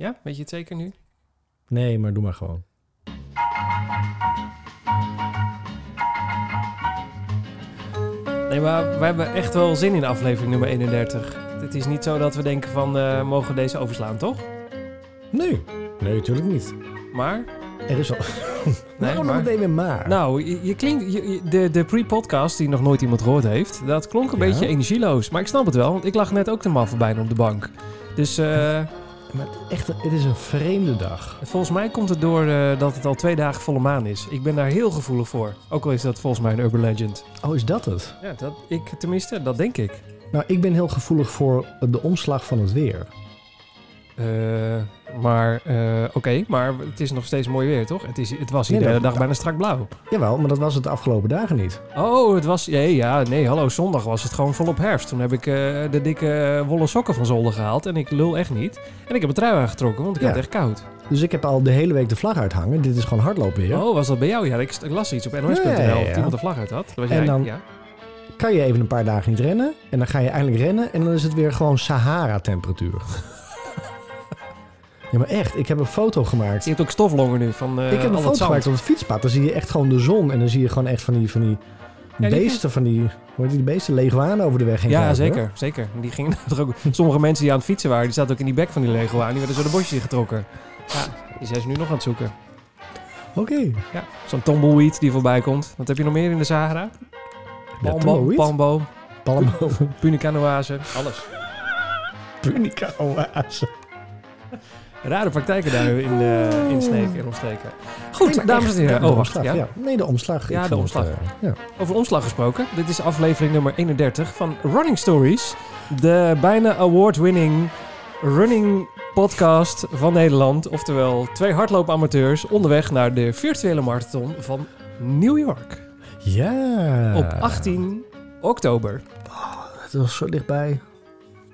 Ja, weet je het zeker nu? Nee, maar doe maar gewoon. Nee, maar we hebben echt wel zin in aflevering nummer 31. Het is niet zo dat we denken van, eh, mogen we deze overslaan, toch? Nee. Nee, natuurlijk niet. Maar, Er is al... nee, maar... meteen weer maar? Nou, je, je klinkt, je- je- de, de pre-podcast die nog nooit iemand gehoord heeft, dat klonk een Ja. beetje energieloos. Maar ik snap het wel, want ik lag net ook de man bijna op de bank. Dus eh, Maar echt, het is een vreemde dag. volgens mij komt het door eh, dat het al twee dagen volle maan is. Ik ben daar heel gevoelig voor. Ook al is dat volgens mij een urban legend. Oh, is dat het? Ja, dat, ik tenminste, dat denk ik. Nou, ik ben heel gevoelig voor de omslag van het weer. Eh, maar, eh, oké, maar het is nog steeds mooi weer, toch? Het, is, het was hier Nee, de hele dag bijna strak blauw. Jawel, maar dat was het de afgelopen dagen niet. Oh, het was... Nee, ja, nee, hallo, zondag was het gewoon volop herfst. Toen heb ik eh, de dikke wollen sokken van zolder gehaald. En ik lul echt niet. En ik heb een trui aangetrokken, want ik Ja. had het echt koud. Dus ik heb al de hele week de vlag uithangen. Dit is gewoon hardloopweer. Oh, was dat bij jou? Ja, ik, las iets op nos.nl ja, ja. dat iemand een vlag uit had. Dat was En jij, dan- ja. Kan je even een paar dagen niet rennen. En dan ga je eindelijk rennen. En dan is het weer gewoon Sahara-temperatuur. Ja, maar echt. Ik heb een foto gemaakt. Je hebt ook stoflongen nu van eh ik heb een foto gemaakt op het fietspad. Dan zie je echt gewoon de zon. En dan zie je gewoon echt van die, van die die beesten, van die, hoe heet die beesten, leguanen over de weg heen Ja, zeker, hoor. zeker. Die gingen er ook, sommige mensen die aan het fietsen waren, die zaten ook in die bek van die Lego aan. Die werden zo de bosjes getrokken. Ja, die zijn ze nu nog aan het zoeken. Oké. Ja, zo'n tumbleweed die voorbij komt. Wat heb je nog meer in de Sahara? Ja, tumbleweed? palmboom, Palmboom. punicanoase, alles. Punica oase. Rare praktijken daar in, eh in Sneek en omstreken. Goed, Nee, dames en heren. Oh, wacht. omslag, Ja. Nee, de omslag. Ja, de het, omslag. eh, ja. Over omslag gesproken. Dit is aflevering nummer 31 van Running Stories. De bijna award-winning running podcast van Nederland. Oftewel twee hardloopamateurs onderweg naar de virtuele marathon van New York. Ja. Op 18 oktober. Het was zo dichtbij.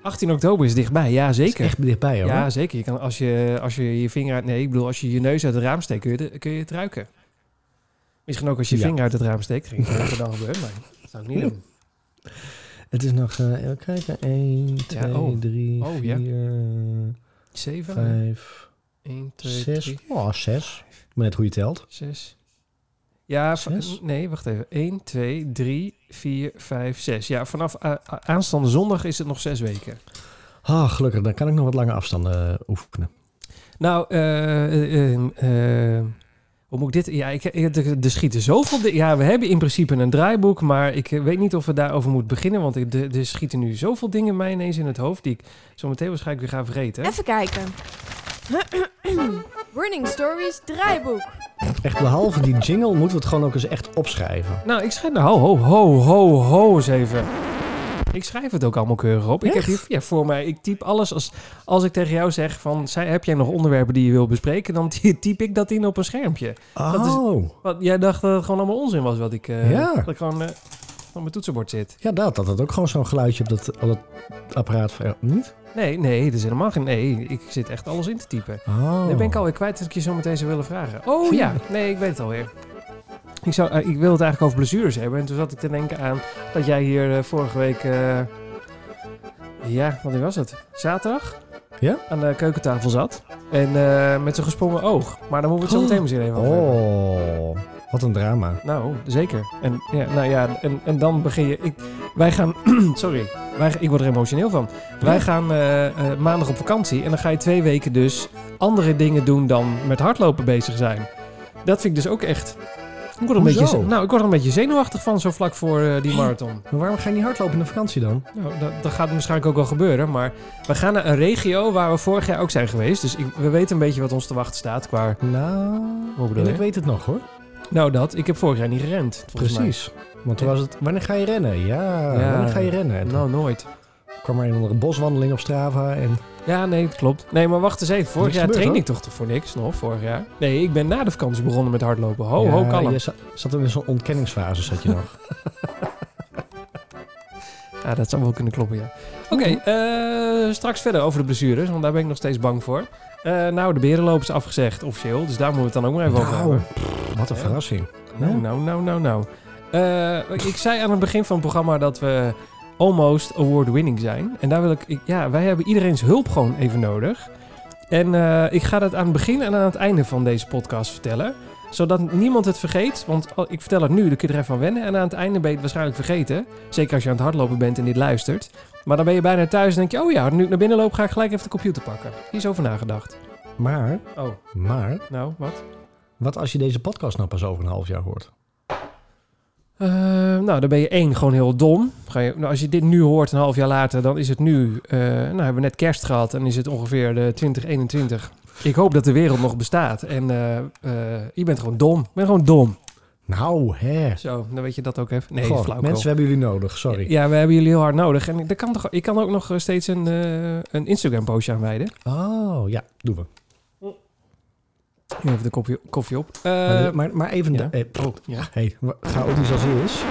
18 oktober is dichtbij, ja Het is zeker. echt dichtbij hoor. Ja, zeker. Je kan, als, je, als je je vinger uit... Nee, ik bedoel, als je je neus uit het raam steekt, kun je, het- kun je het ruiken. Misschien ook als je je Ja. vinger uit het raam steekt. Ging er dan gebeuren, maar dat zou ik niet doen. Het is nog, eh, even kijken. 1, 2, oh. 3, Oh, ja. 4, 7, 5, 1, 2, 6. 3, Oh, 6. Maar net hoe je telt. 6. Ja, Zes? nee, wacht even. 1, 2, 3, 4, 5, 6. Ja, vanaf aanstaande zondag is het nog zes weken. Ah, gelukkig. Dan kan ik nog wat lange afstanden eh, oefenen. Nou, eh, eh, eh, hoe moet ik dit... Ja, ik, ik- er, er schieten zoveel... di- Ja, we hebben in principe een draaiboek, maar ik weet niet of we daarover moeten beginnen, want ik- er, er schieten nu zoveel dingen mij ineens in het hoofd die ik zo meteen waarschijnlijk weer ga vergeten. Even kijken. Running Stories draaiboek. Echt, behalve die jingle moeten we het gewoon ook eens echt opschrijven. Nou, ik schrijf... Nou, ho, ho, ho, ho eens even. Ik schrijf het ook allemaal keurig op. Ik heb hier ja, voor mij... Ik typ alles als, als ik tegen jou zeg van... Zij, heb jij nog onderwerpen die je wil bespreken? Dan typ ik dat in op een schermpje. Dat is- Oh, Wat, jij dacht dat het gewoon allemaal onzin was wat ik... eh, Ja. Dat ik gewoon eh, op mijn toetsenbord zit. ja, dat. Dat het ook gewoon zo'n geluidje op dat, op dat apparaat. niet? Nee, nee, dat is helemaal geen... Nee, ik zit echt alles in te typen. Oh. Dan ben ik alweer kwijt dat ik je zo meteen zou willen vragen. Oh ja, nee, ik weet het alweer. Ik, zou, eh, ik wil het eigenlijk over blessures hebben. En toen zat ik te denken aan dat jij hier eh, vorige week... eh, ja, wanneer was het? Zaterdag? Ja? Aan de keukentafel zat. En met zo'n gesprongen oog. Maar dan moeten we het zo meteen misschien even over hebben. Oh, wat een drama. Nou, zeker. En, ja, nou ja, en, en dan begin je... Ik, wij gaan... sorry. Wij, ik word er emotioneel van. Wij gaan eh, eh, maandag op vakantie. En dan ga je twee weken dus andere dingen doen dan met hardlopen bezig zijn. Dat vind ik dus ook echt... Ik word, een Hoezo? beetje, nou, ik word er een beetje zenuwachtig van zo vlak voor eh, die marathon. Maar waarom ga je niet hardlopen in de vakantie dan? Nou, dat, dat gaat waarschijnlijk ook wel gebeuren. Maar we gaan naar een regio waar we vorig jaar ook zijn geweest. Dus ik, we weten een beetje wat ons te wachten staat qua... Nou, en ik weet het nog hoor. Nou, dat. Ik heb vorig jaar niet gerend. mij. Precies. Want toen was het, wanneer ga je rennen? Ja, Ja. wanneer ga je rennen? En Nou, nooit. kwam er een andere boswandeling op Strava en... Ja, nee, dat klopt. Nee, maar wacht eens even. Vorig jaar gebeurd, train ik toch voor niks nog, vorig jaar? Nee, ik ben na de vakantie begonnen met hardlopen. Ho, ja, ho, kalm. Je zat, zat er in zo'n ontkenningsfase, zat je nog. Ja, dat zou wel kunnen kloppen, ja. Oké, eh, straks verder over de blessures, want daar ben ik nog steeds bang voor. Eh, nou, de berenloop is afgezegd, officieel. Dus daar moeten we het dan ook maar even over Nou, hebben. Wat een verrassing. Nou, nou, nou, nou, nou. Eh, ik zei aan het begin van het programma dat we almost award-winning zijn. En daar wil ik, ik... Ja, wij hebben iedereen's hulp gewoon even nodig. En eh, ik ga dat aan het begin en aan het einde van deze podcast vertellen. Zodat niemand het vergeet. Want al- ik vertel het nu, dan kun je er even aan wennen. En aan het einde ben je het waarschijnlijk vergeten. Zeker als je aan het hardlopen bent en dit luistert. Maar dan ben je bijna thuis en denk je... Oh ja, nu ik naar binnen loop ga ik gelijk even de computer pakken. Hier is over nagedacht. Maar, Oh, maar, nou, wat? wat als je deze podcast nou pas over een half jaar hoort? Eh, nou, dan ben je één gewoon heel dom. Ga je, nou, als je dit nu hoort, een half jaar later, dan is het nu... eh, nou, hebben we net kerst gehad en is het ongeveer de 2021. Ik hoop dat de wereld nog bestaat. En eh, eh, je bent gewoon dom. Je bent gewoon dom. Nou, hè. Zo, dan weet je dat ook even. Nee, Goh, flauw. mensen, hebben jullie nodig. Sorry. Ja, we hebben jullie heel hard nodig. En ik kan, toch, ik kan ook nog eh, steeds een, eh, een Instagram-postje aanwijden. Oh, ja, doen we. Even de koffie, koffie op. Maar, maar, maar even... ja. de- eh, oh, ja. hey, chaotisch als het is.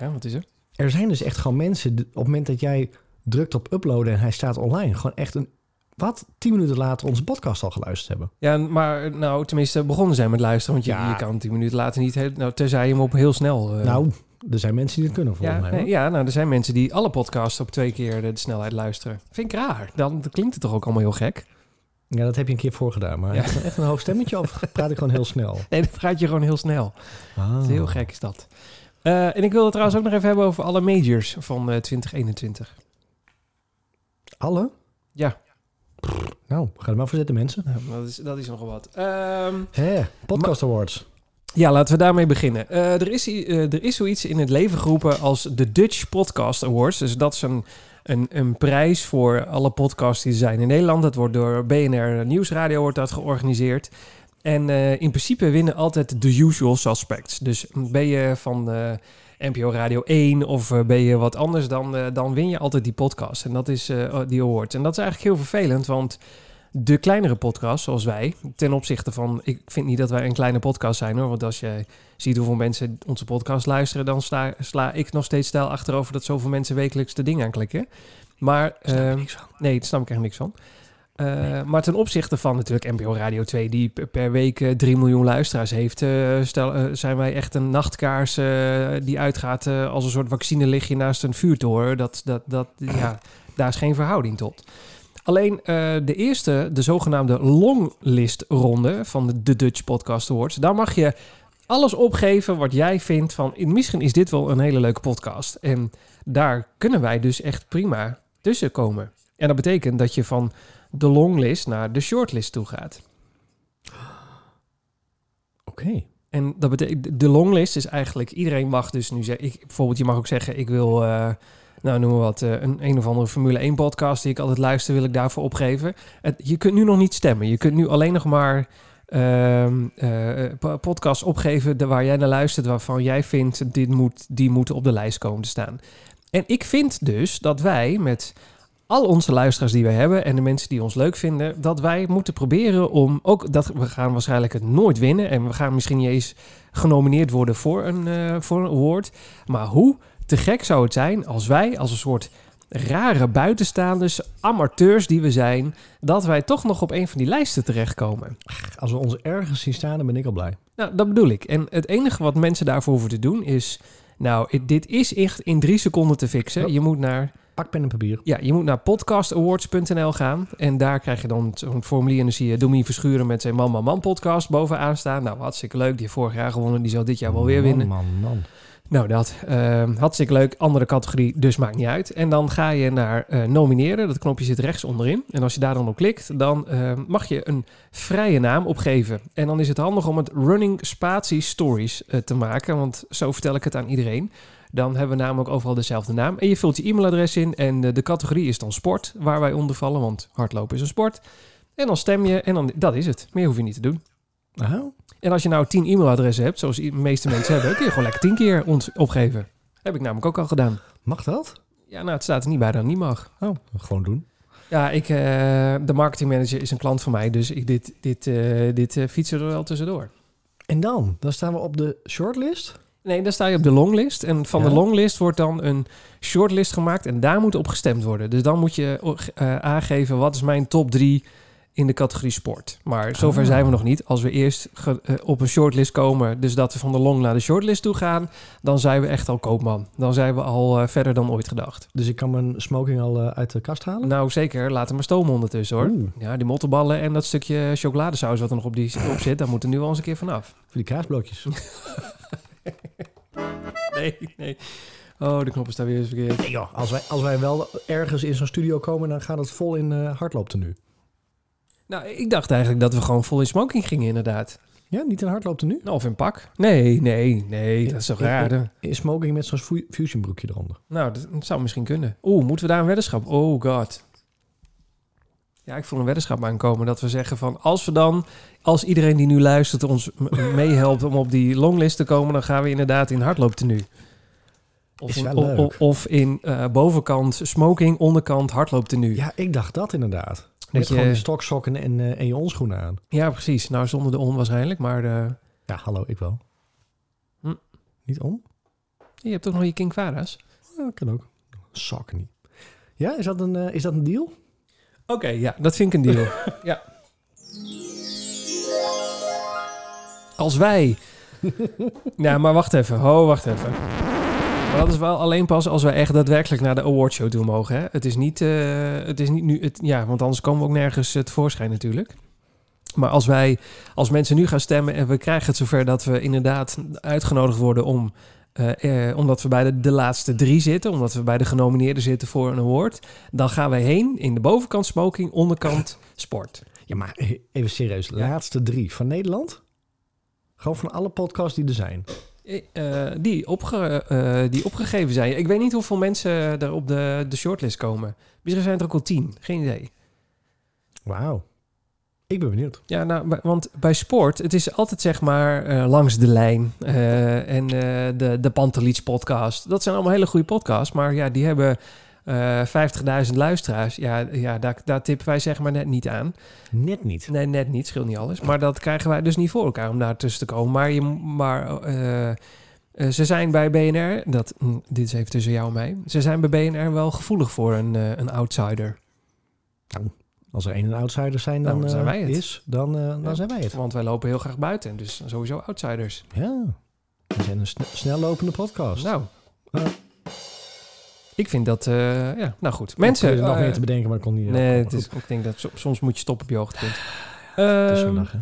ja, wat is er? Er zijn dus echt gewoon mensen... op het moment dat jij drukt op uploaden en hij staat online... gewoon echt een... Wat? Tien minuten later onze podcast al geluisterd hebben. Ja, maar nou, tenminste begonnen zijn met luisteren. Want je, Ja. je kan tien minuten later niet... Heel, nou, tenzij je hem op heel snel... eh, nou, er zijn mensen die het kunnen volgens ja, mij. nee, ja, nou, er zijn mensen die alle podcasts op twee keer de, de snelheid luisteren. Vind ik raar. Dan klinkt het toch ook allemaal heel gek? Ja, dat heb je een keer voor gedaan. Maar Ja. is echt een hoog stemmetje of praat ik gewoon heel snel? Nee, dan praat je gewoon heel snel. Ah. Is heel gek is dat. Eh, en ik wil het trouwens ook nog even hebben over alle majors van eh, 2021. Alle? Ja. Nou, ga er maar voor zitten mensen. Dat, is, dat is nogal wat. Ehm, Hé, Podcast Awards. ja, laten we daarmee beginnen. Eh, er, is, eh, er is zoiets in het leven geroepen als de Dutch Podcast Awards. Dus dat is een, een, een prijs voor alle podcasts die er zijn in Nederland. Dat wordt door BNR Nieuwsradio wordt dat georganiseerd. En eh, in principe winnen altijd de usual suspects. Dus ben je van NPO Radio 1 of eh, ben je wat anders, dan, eh, dan win je altijd die podcast. En dat is eh, die award. En dat is eigenlijk heel vervelend, want de kleinere podcasts, zoals wij, ten opzichte van... Ik vind niet dat wij een kleine podcast zijn, hoor. Want als je ziet hoeveel mensen onze podcast luisteren... dan sla, sla ik nog steeds stijl achterover dat zoveel mensen wekelijks de ding aanklikken. Maar... Ik ehm, niks van. Nee, daar snap ik echt niks van. Eh, Maar ten opzichte van natuurlijk NPO Radio 2, die per week eh, 3 miljoen luisteraars heeft, eh, stel, eh, zijn wij echt een nachtkaars eh, die uitgaat eh, als een soort vaccine lig je naast een vuurtoren. Dat, dat, dat, ja, daar is geen verhouding tot. Alleen eh, de eerste, de zogenaamde longlist-ronde van de, de Dutch Podcast Awards, daar mag je alles opgeven wat jij vindt van, misschien is dit wel een hele leuke podcast. En daar kunnen wij dus echt prima tussen komen. En dat betekent dat je van de longlist naar de shortlist toe gaat. Oké. En dat betekent, de longlist is eigenlijk, iedereen mag dus nu zeggen, ik, bijvoorbeeld je mag ook zeggen, ik wil, eh, nou noem maar wat, eh, een, een of andere Formule 1 podcast die ik altijd luister, wil ik daarvoor opgeven. Het, je kunt nu nog niet stemmen. Je kunt nu alleen nog maar ehm eh, po- podcasts opgeven de, waar jij naar luistert, waarvan jij vindt, dit moet, die moeten op de lijst komen te staan. En ik vind dus dat wij met al onze luisteraars die wij hebben en de mensen die ons leuk vinden, dat wij moeten proberen om ook dat we gaan waarschijnlijk het nooit winnen en we gaan misschien niet eens genomineerd worden voor een, eh, voor een award. Maar hoe te gek zou het zijn als wij als een soort rare buitenstaanders, amateurs die we zijn, dat wij toch nog op een van die lijsten terechtkomen. Als we ons ergens zien staan, dan ben ik al blij. Nou, dat bedoel ik. En het enige wat mensen daarvoor hoeven te doen is, nou, it- dit is echt in drie seconden te fixen. Je moet naar Pak pen en papier. Ja, je moet naar podcastawards.nl gaan. En daar krijg je dan zo'n formulier. En dan zie je Domien Verschuren met zijn Man Man Man podcast bovenaan staan. Nou, hartstikke leuk. Die heeft vorig jaar gewonnen. Die zal dit jaar wel weer winnen. Man, man, man. Nou, dat. ehm, hartstikke leuk. Andere categorie, dus maakt niet uit. En dan ga je naar eh, nomineren. Dat knopje zit rechts onderin. En als je daar dan op klikt, dan ehm, mag je een vrije naam opgeven. En dan is het handig om het Running Spatie Stories eh, te maken. Want zo vertel ik het aan iedereen. Dan hebben we namelijk overal dezelfde naam. En je vult je e-mailadres in. En eh, de categorie is dan sport, waar wij onder vallen. Want hardlopen is een sport. En dan stem je en dan, dat is het. Meer hoef je niet te doen. Aha. En als je nou tien e-mailadressen hebt, zoals de meeste mensen hebben, kun je gewoon lekker tien keer ons opgeven. Heb ik namelijk ook al gedaan. Mag dat? Ja, nou, het staat er niet bij dat het niet mag. Oh, gewoon doen. Ja, ik, eh, de marketingmanager is een klant van mij, dus ik, dit, dit, eh, dit fietsen er wel tussendoor. En dan? Dan staan we op de shortlist. Nee, dan sta je op de longlist. En van Ja. de longlist wordt dan een shortlist gemaakt en daar moet op gestemd worden. Dus dan moet je eh, aangeven wat is mijn top drie in de categorie sport. Maar zover Ah. zijn we nog niet. Als we eerst ge- eh, op een shortlist komen, dus dat we van de long naar de shortlist toe gaan, dan zijn we echt al koopman. Dan zijn we al eh, verder dan ooit gedacht. Dus ik kan mijn smoking al eh, uit de kast halen? Nou zeker, laat hem maar stomen ondertussen hoor. Oeh, Ja, die mottenballen en dat stukje chocoladesaus wat er nog op, die, op zit, daar moeten nu wel eens een keer vanaf. voor die kaasblokjes. Nee, nee. Oh, de knop is daar weer eens verkeerd. Nee joh, als wij, als wij wel ergens in zo'n studio komen, dan gaat het vol in eh hardlooptenu. Nou, ik dacht eigenlijk dat we gewoon vol in smoking gingen inderdaad. Ja, niet in hardlooptenu? Nou, of in pak. Nee, nee, nee, dat is toch Ja, raar. In smoking met zo'n fu- fusion broekje eronder. Nou, dat, dat zou misschien kunnen. Oeh, moeten we daar een weddenschap? Oh god. Ja, ik voel een weddenschap aankomen dat we zeggen van... als we dan, als iedereen die nu luistert ons meehelpt om op die longlist te komen... dan gaan we inderdaad in hardlooptenu. Of Is in, wel o- leuk. o- of in eh, bovenkant smoking, onderkant hardlooptenu. Ja, ik dacht dat inderdaad. Met je- gewoon die stoksokken en, eh, en je onschoenen aan. Ja, precies. Nou, zonder de on waarschijnlijk, maar eh, Ja, hallo, ik wel. Hm. Niet om? je hebt toch nog je King Quara's? Ja, kan ook. Sokken niet. Ja, is dat een, eh, is dat een deal? Oké, ja, dat vind ik een deal. ja. Als wij... nou, maar wacht even. Ho, wacht even. Maar dat is wel alleen pas als wij echt daadwerkelijk naar de awardshow toe mogen. Hè? Het is niet, eh, het is niet nu... Het, ja, want anders komen we ook nergens eh, tevoorschijn natuurlijk. Maar als wij, als mensen nu gaan stemmen en we krijgen het zover dat we inderdaad uitgenodigd worden om, eh, eh, omdat we bij de, de laatste drie zitten, omdat we bij de genomineerden zitten voor een award, dan gaan wij heen in de bovenkant smoking, onderkant sport. Ja, maar even serieus. Ja. Laatste drie van Nederland? Gewoon van alle podcasts die er zijn. Eh, eh, die, opge, die opgegeven zijn. Ik weet niet hoeveel mensen er op de, de shortlist komen. Misschien zijn er ook al tien. Geen idee. Wauw. Ik ben benieuwd. Ja, nou, want bij sport, het is altijd zeg maar eh, langs de lijn. eh, en eh, de, de Pantelich podcast. Dat zijn allemaal hele goede podcasts. Maar ja, die hebben eh 50.000 luisteraars. Ja, ja daar, daar tippen wij zeg maar net niet aan. Net niet. Nee, net niet. Scheelt niet alles. Maar dat krijgen wij dus niet voor elkaar om daar tussen te komen. Maar, je, maar ze zijn bij BNR... Dat, hm, dit is even tussen jou en mij. Ze zijn bij BNR wel gevoelig voor een, een outsider. Als er één een outsider zijn, Nou, dan, zijn eh, wij het. is, dan, eh, dan Ja. zijn wij het. Want wij lopen heel graag buiten. Dus sowieso outsiders. Ja. We zijn een sne- snel lopende podcast. Nou. Ja. Ik vind dat... eh, ja, nou goed. Mensen... nog eh, meer te bedenken, maar ik kon niet. nee, eh, het is, ik denk dat so- soms moet je stoppen op je hoogtepunt. Het is zondag, hè?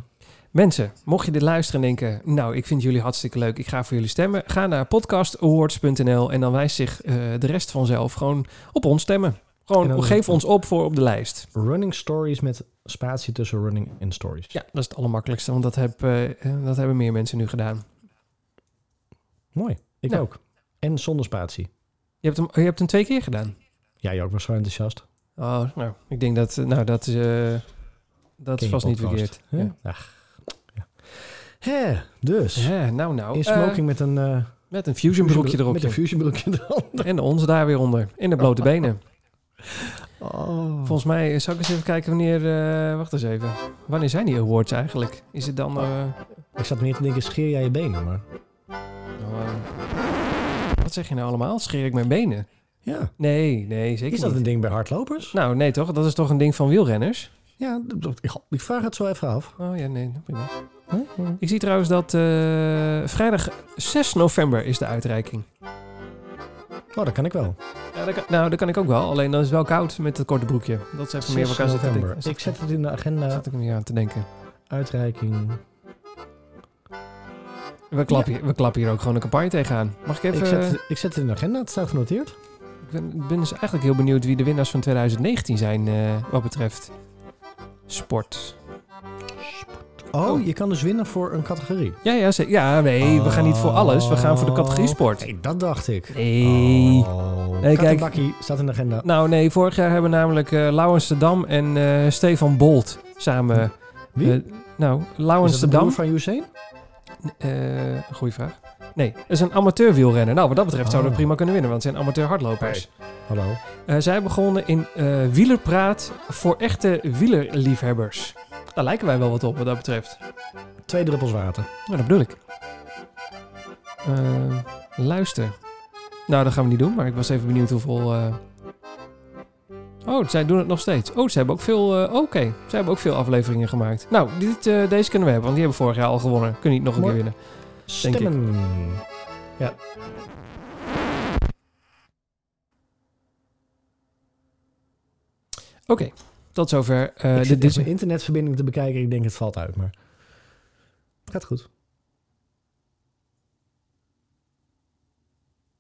Mensen, mocht je dit luisteren en denken... nou, ik vind jullie hartstikke leuk, ik ga voor jullie stemmen... ga naar podcastawards.nl en dan wijst zich eh, de rest vanzelf gewoon op ons stemmen. Gewoon geef ons op voor op de lijst. Running stories met spatie tussen running en stories. Ja, dat is het allermakkelijkste, want dat, heb, eh, eh, dat hebben meer mensen nu gedaan. Mooi. Ik Ja. ook. En zonder spatie. Je hebt hem, je hebt hem twee keer gedaan. Jij ook was zo enthousiast. Oh, nou, ik denk dat... eh, Nou, dat, dat is vast niet verkeerd. hè? Ja. Ach, ja. Hè, dus. Ja, nou, nou. In smoking met een... met een fusion broekje erop. Met een fusion broekje eronder. En onze daar weer onder. In de blote benen. Oh. Volgens mij, zal ik eens even kijken wanneer... eh, wacht eens even. Wanneer zijn die awards eigenlijk? Is het dan... eh, Ik zat meer te denken, scheer jij je benen, maar... nou, eh, wat zeg je nou allemaal? Scheer ik mijn benen? Ja. Nee, nee, zeker Is dat niet. een ding bij hardlopers? Nou, nee toch? Dat is toch een ding van wielrenners? Ja, ik- vraag het zo even af. Oh ja, nee. prima. Huh? Ik zie trouwens dat eh, vrijdag 6 november is de uitreiking. Oh, dat kan ik wel. Ja, dat kan, nou, dat kan ik ook wel. Alleen dan is het wel koud met het korte broekje. Dat is even meer 6 elkaar zitten denken. Ik zet het in de agenda. zat ik me hier aan te denken. Uitreiking. We klappen, hier, we klappen hier ook gewoon een campagne tegenaan. Mag ik even... Ik zet, ik zet het in de agenda. Het staat genoteerd. Ik ben, ben dus eigenlijk heel benieuwd wie de winnaars van 2019 zijn eh, wat betreft sport. Oh, Oh. je kan dus winnen voor een categorie. Ja, ja, ze- ja nee, we gaan niet voor alles. We gaan voor de categorie sport. Nee, dat dacht ik. Nee. Oh. Nee, kijk. Staat in de agenda. Nou nee, vorig jaar hebben namelijk Lauwens de Dam en eh, Stefan Bolt samen... Wie? eh, nou, dat de Dam... van Usain? Eh, goeie vraag. Nee, dat is een amateur wielrenner. Nou, wat dat betreft zouden we Oh. prima kunnen winnen, want het zijn amateur hardlopers. Hallo. Zij begonnen in wielerpraat voor echte wielerliefhebbers. Daar lijken wij wel wat op wat dat betreft. Twee druppels water. Nou, dat bedoel ik. Eh, luister. Nou, dat gaan we niet doen, maar ik was even benieuwd hoeveel... eh, Oh, zij doen het nog steeds. Oh, ze hebben ook veel... eh, Oké, ze hebben ook veel afleveringen gemaakt. Nou, dit, deze kunnen we hebben, want die hebben vorig jaar al gewonnen. Kunnen niet nog een Mooi. keer winnen. Denk ik. Stemmen. Oké, tot zover. eh ik de zit Disney. mijn internetverbinding te bekijken. Ik denk het valt uit, maar het gaat goed.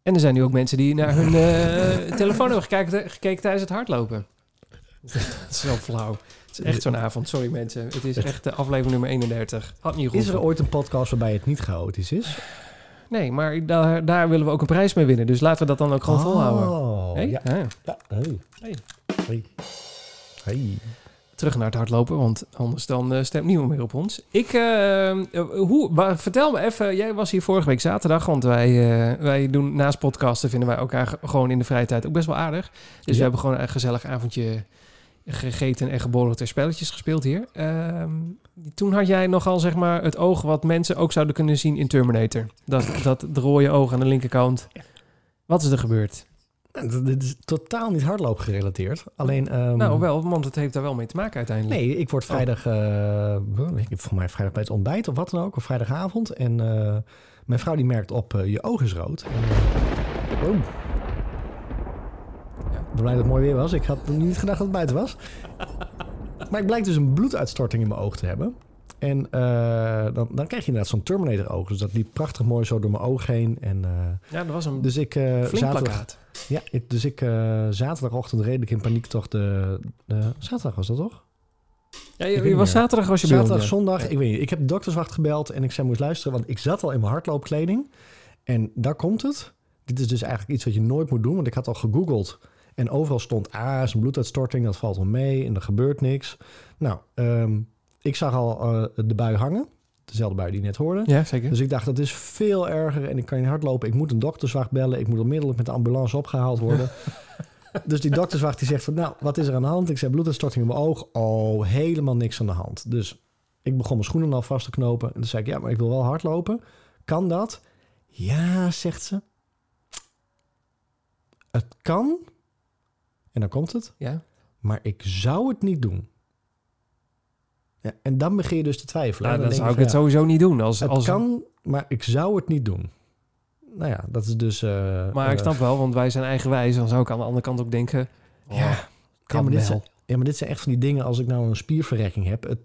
En er zijn nu ook mensen die naar hun eh, telefoon hebben gekeken, gekeken tijdens het hardlopen. Dat is zo flauw. Het is echt zo'n avond. Sorry mensen. Het is echt de aflevering nummer 31. Had niet Is er ooit een podcast waarbij het niet chaotisch is? Nee, maar daar, daar willen we ook een prijs mee winnen. Dus laten we dat dan ook gewoon volhouden. Oh, Hey? ja. Ja. ja. Hey. Hey. Hey. Terug naar het hardlopen, want anders dan eh, stemt niemand meer op ons. Ik, eh, eh, hoe, vertel me even, jij was hier vorige week zaterdag, want wij, eh, wij doen naast podcasten, vinden wij elkaar gewoon in de vrije tijd ook best wel aardig. Dus we hebben gewoon een gezellig avondje gegeten en geborreld en spelletjes gespeeld hier. Ehm, toen had jij nogal zeg maar het oog wat mensen ook zouden kunnen zien in Terminator. Dat, dat de rode oog aan de linkerkant. Wat is er gebeurd? Nou, Dit is totaal niet hardloop gerelateerd. Alleen. ehm, nou wel, want het heeft daar wel mee te maken uiteindelijk. Nee, ik word vrijdag, eh ik heb voor mij vrijdag bij het ontbijt of wat dan ook, of vrijdagavond. En eh, mijn vrouw die merkt op, eh, je oog is rood. En, eh, oh. Ja. Ik ben blij dat het mooi weer was. Ik had niet gedacht dat het buiten was. maar ik blijkt dus een bloeduitstorting in mijn oog te hebben. En eh, dan, dan krijg je inderdaad zo'n Terminator-oog. Dus dat liep prachtig mooi zo door mijn oog heen. En, eh, Ja, dat was een dus ik, eh, flink zaterdag, plakkaat. ja, ik, dus ik zaterdagochtend redelijk in paniek toch de. Zaterdag was dat toch? Ja, Ik je, was meer. zaterdag was je bij Zaterdag, ja. zondag, ik weet niet. Ik heb de dokterswacht gebeld en ik zei moest luisteren, want ik zat al in mijn hardloopkleding. En daar komt het. Dit is dus eigenlijk iets wat je nooit moet doen, want ik had al gegoogeld. En overal stond, ah, is een bloeduitstorting, dat valt wel mee en er gebeurt niks. Nou, ehm, ik zag al eh, de bui hangen. Dezelfde bui die je net hoorde. Ja, zeker. Dus ik dacht, dat is veel erger en ik kan niet hardlopen. Ik moet een dokterswacht bellen. Ik moet onmiddellijk met de ambulance opgehaald worden. dus die dokterswacht die zegt van, nou, wat is er aan de hand? Ik zei, bloeduitstorting in mijn oog. Oh, helemaal niks aan de hand. Dus ik begon mijn schoenen al vast te knopen. En toen zei ik, ja, maar ik wil wel hardlopen. Kan dat? Ja, zegt ze. Het kan. En dan komt het. Ja. Maar ik zou het niet doen. Ja, en dan begin je dus te twijfelen. En dan zou ik het ja, sowieso niet doen. Als, het als, kan, maar ik zou het niet doen. Nou ja, dat is dus... eh, maar ik eh, snap wel, want wij zijn eigenwijs. Dan zou ik aan de andere kant ook denken... Ja, ja, ja, kan maar dit wel. zijn, ja, maar dit zijn echt van die dingen als ik nou een spierverrekking heb. Het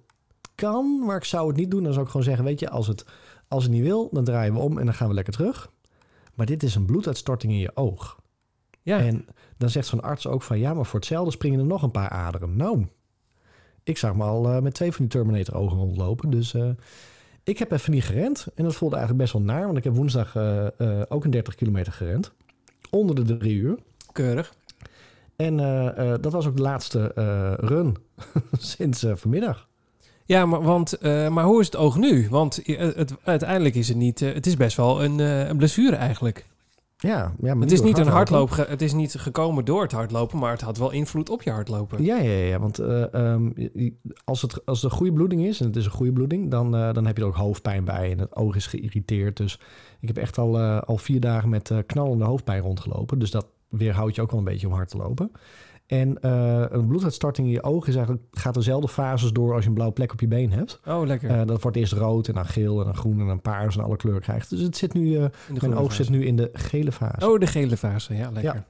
kan, maar ik zou het niet doen. Dan zou ik gewoon zeggen, weet je, als het, als het niet wil, dan draaien we om en dan gaan we lekker terug. Maar dit is een bloeduitstorting in je oog. Ja, En dan zegt zo'n arts ook van, ja, maar voor hetzelfde springen er nog een paar aderen. Nou, ik zag me al eh, met twee van die Terminator-ogen rondlopen. Dus eh, ik heb even niet gerend. En dat voelde eigenlijk best wel naar, want ik heb woensdag eh, ook een 30 kilometer gerend. Onder de drie uur. keurig. En dat was ook de laatste run sinds vanmiddag. Ja, maar, want, maar hoe is het oog nu? Want het, uiteindelijk is het niet... het is best wel een, een blessure eigenlijk. Ja, ja maar het is niet een hardloop... Het is niet gekomen door het hardlopen, maar het had wel invloed op je hardlopen. Ja, ja, ja. Want eh, ehm, als, het, als een goede bloeding is, en het is een goede bloeding, dan, eh, dan heb je er ook hoofdpijn bij en het oog is geïrriteerd. Dus ik heb echt al, eh, al vier dagen met knallende hoofdpijn rondgelopen. Dus dat weerhoudt je ook wel een beetje om hard te lopen. En eh, een bloeduitstorting in je oog is eigenlijk, gaat dezelfde fases door als je een blauwe plek op je been hebt. Oh, lekker. Eh, dat wordt eerst rood en dan geel en dan groen en dan paars en alle kleuren krijgt. Dus het zit nu, eh, mijn oog fase. zit nu in de gele fase. Oh, de gele fase. Ja, lekker.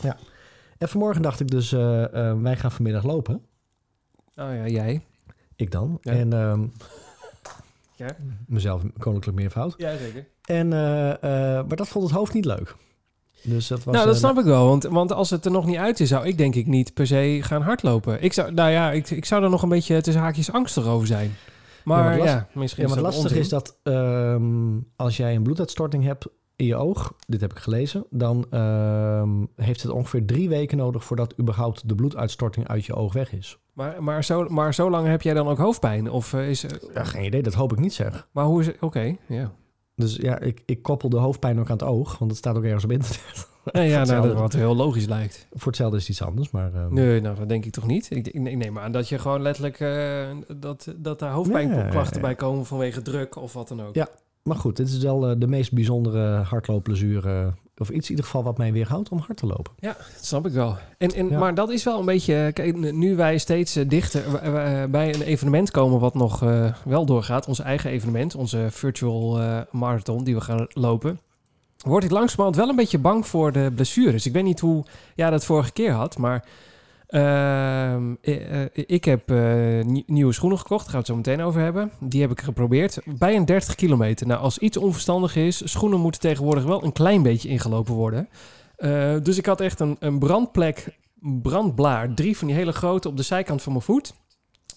Ja. En vanmorgen dacht ik dus, wij gaan vanmiddag lopen. Oh ja, jij. Ik dan. Ja. En ehm, Ja, mezelf koninklijk meervoud. ja zeker. En, maar dat vond het hoofd niet leuk. Dus dat was... nou, dat eh, snap ik wel. Want, want als het er nog niet uit is, zou ik denk ik niet per se gaan hardlopen. Ik zou, nou ja, ik, ik zou er nog een beetje tussen haakjes angstig over zijn. Maar ja, last- misschien Ja, maar is het dat lastige is dat ehm, als jij een bloeduitstorting hebt in je oog, dit heb ik gelezen, dan ehm, heeft het ongeveer drie weken nodig voordat überhaupt de bloeduitstorting uit je oog weg is. Maar, maar, zo, maar zo lang heb jij dan ook hoofdpijn? Of eh, is... eh, Ja, geen idee, dat hoop ik niet zeg. Maar hoe is het? Oké, ja. Dus ja, ik, ik koppel de hoofdpijn ook aan het oog, want het staat ook ergens op internet. Nee, ja, nou, dat wat heel logisch lijkt. Voor hetzelfde is het iets anders, maar... ehm, Nee, nou, dat denk ik toch niet. Ik, ik neem aan dat je gewoon letterlijk... eh, dat, dat daar hoofdpijnklachten Ja, ja, ja. bij komen vanwege druk of wat dan ook. Ja. Maar goed, dit is wel eh, de meest bijzondere hardloopblessure of iets in ieder geval wat mij weerhoudt om hard te lopen. Ja, dat snap ik wel. En, en, Ja. Maar dat is wel een beetje... Kijk, nu wij steeds eh, dichter eh, eh, bij een evenement komen... wat nog eh, wel doorgaat, ons eigen evenement... onze virtual eh, marathon die we gaan lopen... word ik langzamerhand wel een beetje bang voor de blessures. Ik weet niet hoe jij dat vorige keer had, maar... ehm, eh, eh, ik heb eh, nie- nieuwe schoenen gekocht, daar gaan we het zo meteen over hebben. Die heb ik geprobeerd bij een 30 kilometer. Nou, als iets onverstandig is, schoenen moeten tegenwoordig wel een klein beetje ingelopen worden. Dus ik had echt een, een brandplek, brandblaar, drie van die hele grote op de zijkant van mijn voet.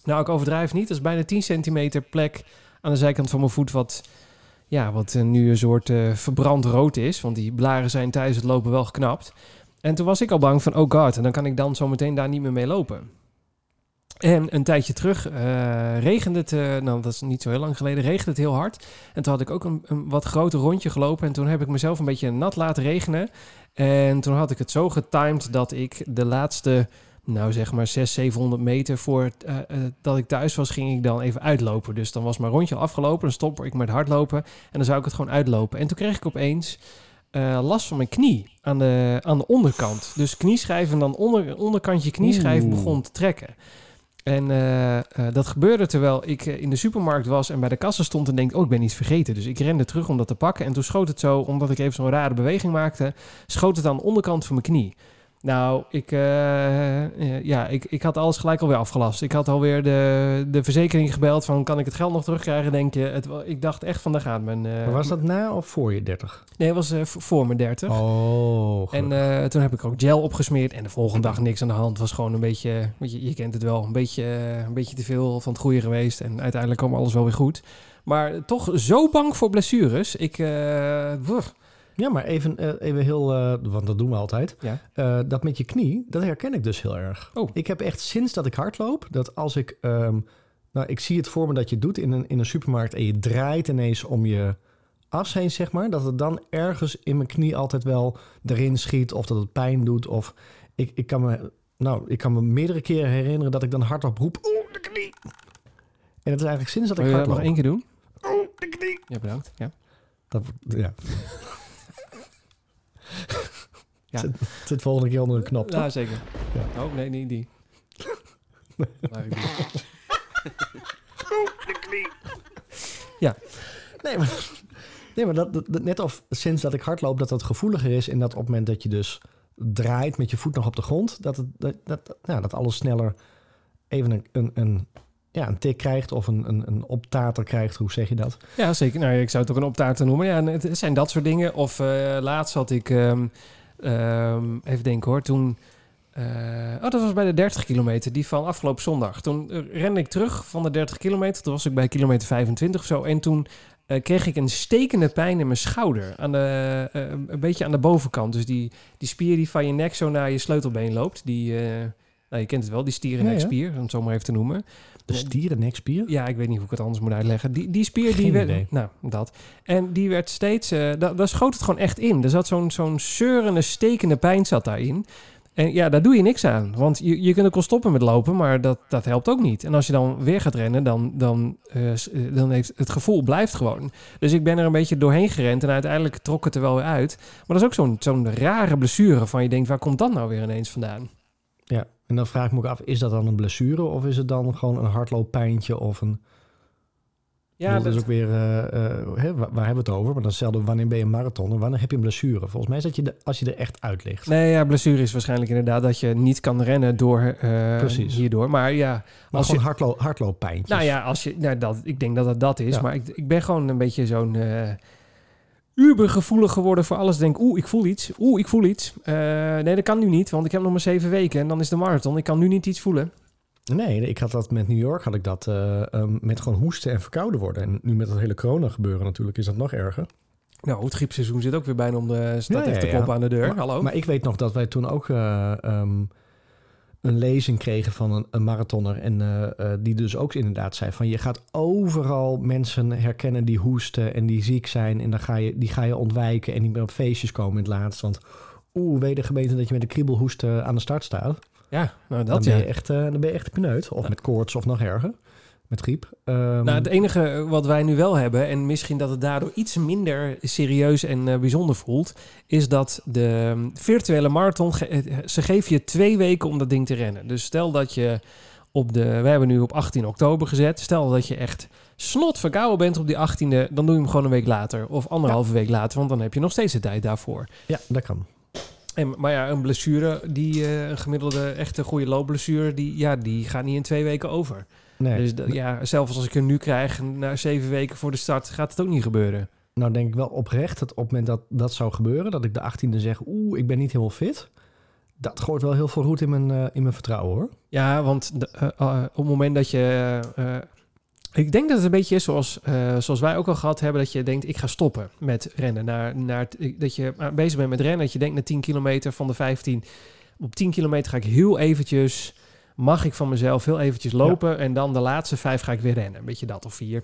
Nou, ik overdrijf niet, dat is bijna 10 centimeter plek aan de zijkant van mijn voet wat, ja, wat nu een soort verbrand rood is. Want die blaren zijn tijdens het lopen wel geknapt. En toen was ik al bang van, oh god, en dan kan ik dan zo meteen daar niet meer mee lopen. En een tijdje terug eh, regende het, eh, nou dat is niet zo heel lang geleden, regende het heel hard. En toen had ik ook een, een wat groter rondje gelopen en toen heb ik mezelf een beetje nat laten regenen. En toen had ik het zo getimed dat ik de laatste, nou zeg maar 600, 700 meter voor eh, dat ik thuis was, ging ik dan even uitlopen. Dus dan was mijn rondje afgelopen, dan stopte ik met hardlopen en dan zou ik het gewoon uitlopen. En toen kreeg ik opeens eh, last van mijn knie aan de, aan de onderkant. Dus knieschijf en dan onder, onderkantje knieschijf Oeh. begon te trekken. En eh, eh, dat gebeurde terwijl ik in de supermarkt was en bij de kassa stond en denk, oh, ik ben iets vergeten. Dus ik rende terug om dat te pakken. En toen schoot het zo, omdat ik even zo'n rare beweging maakte, schoot het aan de onderkant van mijn knie. Nou, ik, eh, eh, ja, ik, ik had alles gelijk alweer afgelast. Ik had alweer de, de verzekering gebeld van, kan ik het geld nog terugkrijgen? Denk je, het, ik dacht echt van, daar gaat mijn... eh, maar was dat na of voor je 30? Nee, het was voor mijn 30. Oh, En eh, toen heb ik ook gel opgesmeerd en de volgende dag niks aan de hand. Het was gewoon een beetje, je, je kent het wel, een beetje, een beetje te veel van het goede geweest. En uiteindelijk kwam alles wel weer goed. Maar toch zo bang voor blessures. Ik, wuh. Ja, maar even, eh, even heel, eh, want dat doen we altijd. Ja. Eh, dat met je knie, dat herken ik dus heel erg. Oh. Ik heb echt sinds dat ik hardloop, dat als ik... ehm, nou, ik zie het voor me dat je doet in een, in een supermarkt... en je draait ineens om je as heen, zeg maar... dat het dan ergens in mijn knie altijd wel erin schiet... of dat het pijn doet. Of ik, ik, kan me, nou, ik kan me meerdere keren herinneren dat ik dan hardop roep... Oeh, de knie! En dat is eigenlijk sinds dat ik wil je dat hardloop. nog één keer doen? Oeh, de knie! Ja, bedankt. Ja. Dat, ja. Ja. Zit, zit volgende keer onder een knop, toch? Ja, zeker. Oh, nee, niet die. Maar ik die. Nee, maar, nee, maar dat, dat- net of sinds dat ik hardloop, dat dat gevoeliger is. En dat op het moment dat je dus draait met je voet nog op de grond, dat, het, dat, dat, ja, dat alles sneller even een, een, een, ja, een tik krijgt of een, een, een optater krijgt. Hoe zeg je dat? Ja, zeker. Nou, ik zou het ook een optaarten noemen. Ja, het zijn dat soort dingen. Of eh, laatst had ik... ehm, ehm, even denken hoor. Toen... eh, oh, dat was bij de 30 kilometer. Die van afgelopen zondag. Toen rende ik terug van de 30 kilometer. Toen was ik bij kilometer 25 of zo. En toen eh, kreeg ik een stekende pijn in mijn schouder. Aan de, een beetje aan de bovenkant. Dus die, die spier die van je nek zo naar je sleutelbeen loopt. Die... nou, je kent het wel, die stierennekspier, om het zo maar even te noemen. De stierennekspier? Ja, ik weet niet hoe ik het anders moet uitleggen. Die, die spier die werd... idee. Nou, dat. En die werd steeds... eh daar, daar schoot het gewoon echt in. Er zat zo'n zo'n zeurende, stekende pijn zat daarin. En ja, daar doe je niks aan. Want je, je kunt ook wel stoppen met lopen, maar dat, dat helpt ook niet. En als je dan weer gaat rennen, dan, dan, eh, eh, dan heeft het gevoel blijft gewoon. Dus ik ben er een beetje doorheen gerend en uiteindelijk trok het er wel weer uit. Maar dat is ook zo'n zo'n rare blessure van je denkt, waar komt dat nou weer ineens vandaan? Ja. En dan vraag ik me ook af, is dat dan een blessure of is het dan gewoon een hardlooppijntje of een... Ja, dat is ook weer, eh, eh, hè, waar, hebben we het over? Maar dan hetzelfde, wanneer ben je een marathon en wanneer heb je een blessure? Volgens mij is dat je de, als je er echt uit ligt. Nee, ja, blessure is waarschijnlijk inderdaad dat je niet kan rennen door eh, Precies. hierdoor. Maar ja, Maar als gewoon je, hardlo hardlooppijntjes. nou ja, als je, nou dat, ik denk dat het dat is. Ja. Maar ik, ik ben gewoon een beetje zo'n ubergevoelig geworden voor alles. Denk, oeh, ik voel iets. Oeh, ik voel iets. Eh, nee, dat kan nu niet, want ik heb nog maar zeven weken en dan is de marathon. Ik kan nu niet iets voelen. Nee, ik had dat met New York, had ik dat eh, ehm, met gewoon hoesten en verkouden worden. En nu met dat hele corona gebeuren natuurlijk is dat nog erger. Nou, het griepseizoen zit ook weer bijna om de staat Ja, echt te ja, aan de deur. Maar, Hallo. maar ik weet nog dat wij toen ook eh, ehm, een lezing kregen van een, een marathonner. En eh, eh, die dus ook inderdaad zei van je gaat overal mensen herkennen die hoesten en die ziek zijn. En dan ga je, die ga je ontwijken en niet meer op feestjes komen in het laatst. Want oeh, weet de gemeente dat je met een kriebelhoest aan de start staat. ja, nou dan, dat ben ja. je echt, eh, dan ben je echt een kneut. Of met koorts of nog erger. Met griep. Ehm, Nou, het enige wat wij nu wel hebben, en misschien dat het daardoor iets minder serieus en eh, bijzonder voelt, is dat de um, virtuele marathon, ge- eh, ze geven je twee weken om dat ding te rennen. Dus stel dat je op de, wij hebben nu op 18 oktober gezet, stel dat je echt snot verkouden bent op die 18e, dan doe je hem gewoon een week later of anderhalve week later, want dan heb je nog steeds de tijd daarvoor. ja, dat kan. En, maar ja, een blessure, die, eh, een gemiddelde echte goede loopblessure, die, ja, die gaat niet in twee weken over. Nee. Dus dat- ja, zelfs als ik hem nu krijg, na zeven weken voor de start, gaat het ook niet gebeuren. Nou denk ik wel oprecht dat op het moment dat dat zou gebeuren, dat ik de 18e zeg, oeh, ik ben niet helemaal fit. Dat gooit wel heel veel roet in mijn, eh, in mijn vertrouwen hoor. Ja, want de, eh, eh, op het moment dat je... ik denk dat het een beetje is zoals, zoals wij ook al gehad hebben, dat je denkt, ik ga stoppen met rennen. Naar, naar, dat je bezig bent met rennen, dat je denkt na 10 kilometer van de 15, op 10 kilometer ga ik heel eventjes, mag ik van mezelf heel eventjes lopen en dan de laatste vijf ga ik weer rennen. Een beetje dat of vier.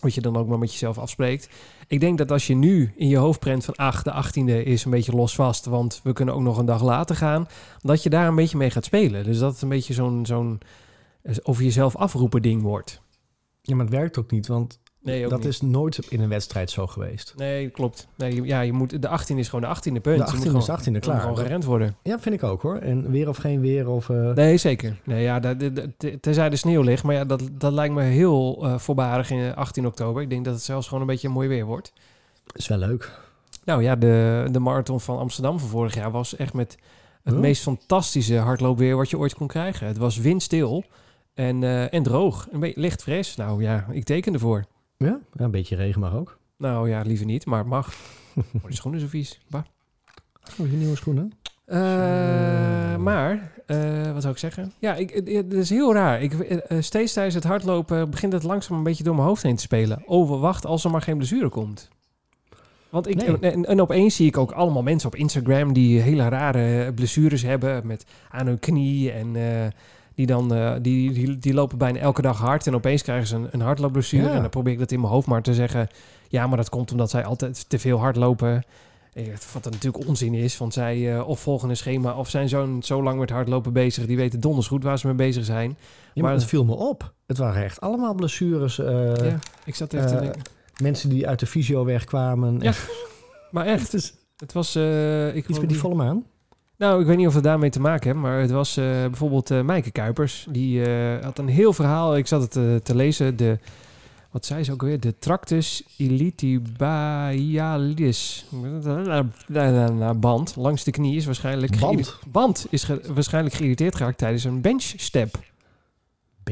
Wat je dan ook maar met jezelf afspreekt. Ik denk dat als je nu in je hoofd prent van ach, de 18e is een beetje los vast, want we kunnen ook nog een dag later gaan, dat je daar een beetje mee gaat spelen. Dus dat het een beetje zo'n zo'n eh, over jezelf afroepen ding wordt. Ja, maar het werkt ook niet, want Nee, ook dat niet. is nooit in een wedstrijd zo geweest. Nee, klopt. Nee, ja, je moet, de 18 is gewoon de 18e punt. De Je moet 18e is gewoon- 18e, moet klaar. gewoon gerend worden. Ja, vind ik ook hoor. En weer of geen weer of... eh, Nee, zeker. Nee, ja, dat, tenzij de sneeuw ligt. Maar ja, dat, dat lijkt me heel eh voorbarig in 18 oktober. Ik denk dat het zelfs gewoon een beetje mooi weer wordt. is wel leuk. Nou ja, de, de marathon van Amsterdam van vorig jaar was echt met het meest fantastische hardloopweer wat je ooit kon krijgen. Het was windstil en, eh, en droog. Een beetje licht fris. Nou ja, ik teken ervoor. Ja? ja, een beetje regen mag ook. Nou ja, liever niet, maar het mag. Oh, de schoenen zo vies. Bah. Oh, je nieuwe schoenen. Eh, maar, eh, wat zou ik zeggen? Ja, ik, het, is heel raar. Ik, eh, steeds tijdens het hardlopen begint het langzaam een beetje door mijn hoofd heen te spelen. Oh, wacht, als er maar geen blessure komt. Want ik, Nee. en, en opeens zie ik ook allemaal mensen op Instagram die hele rare blessures hebben met aan hun knie en die dan eh, die, die, die lopen bijna elke dag hard en opeens krijgen ze een, een hardloopblessure Ja. en dan probeer ik dat in mijn hoofd maar te zeggen. Ja, maar dat komt omdat zij altijd te veel hardlopen. Wat er natuurlijk onzin is, want zij eh, of volgen een schema of zijn zo, zo lang met hardlopen bezig. Die weten donders goed waar ze mee bezig zijn. Ja, maar Maar- het viel me op. Het waren echt allemaal blessures. eh, ja, ik zat eh, denken. Mensen die uit de fysio wegkwamen. Ja. Maar echt, Het is het was... ik iets met die volle maan. Nou, ik weet niet of het daarmee te maken heeft, maar het was eh, bijvoorbeeld Mijke Kuipers. Die eh, had een heel verhaal, ik zat het te lezen, de, wat zei ze ook weer? De Tractus ilitibialis band langs de knie is waarschijnlijk... Band? Band is waarschijnlijk geïrriteerd geraakt tijdens een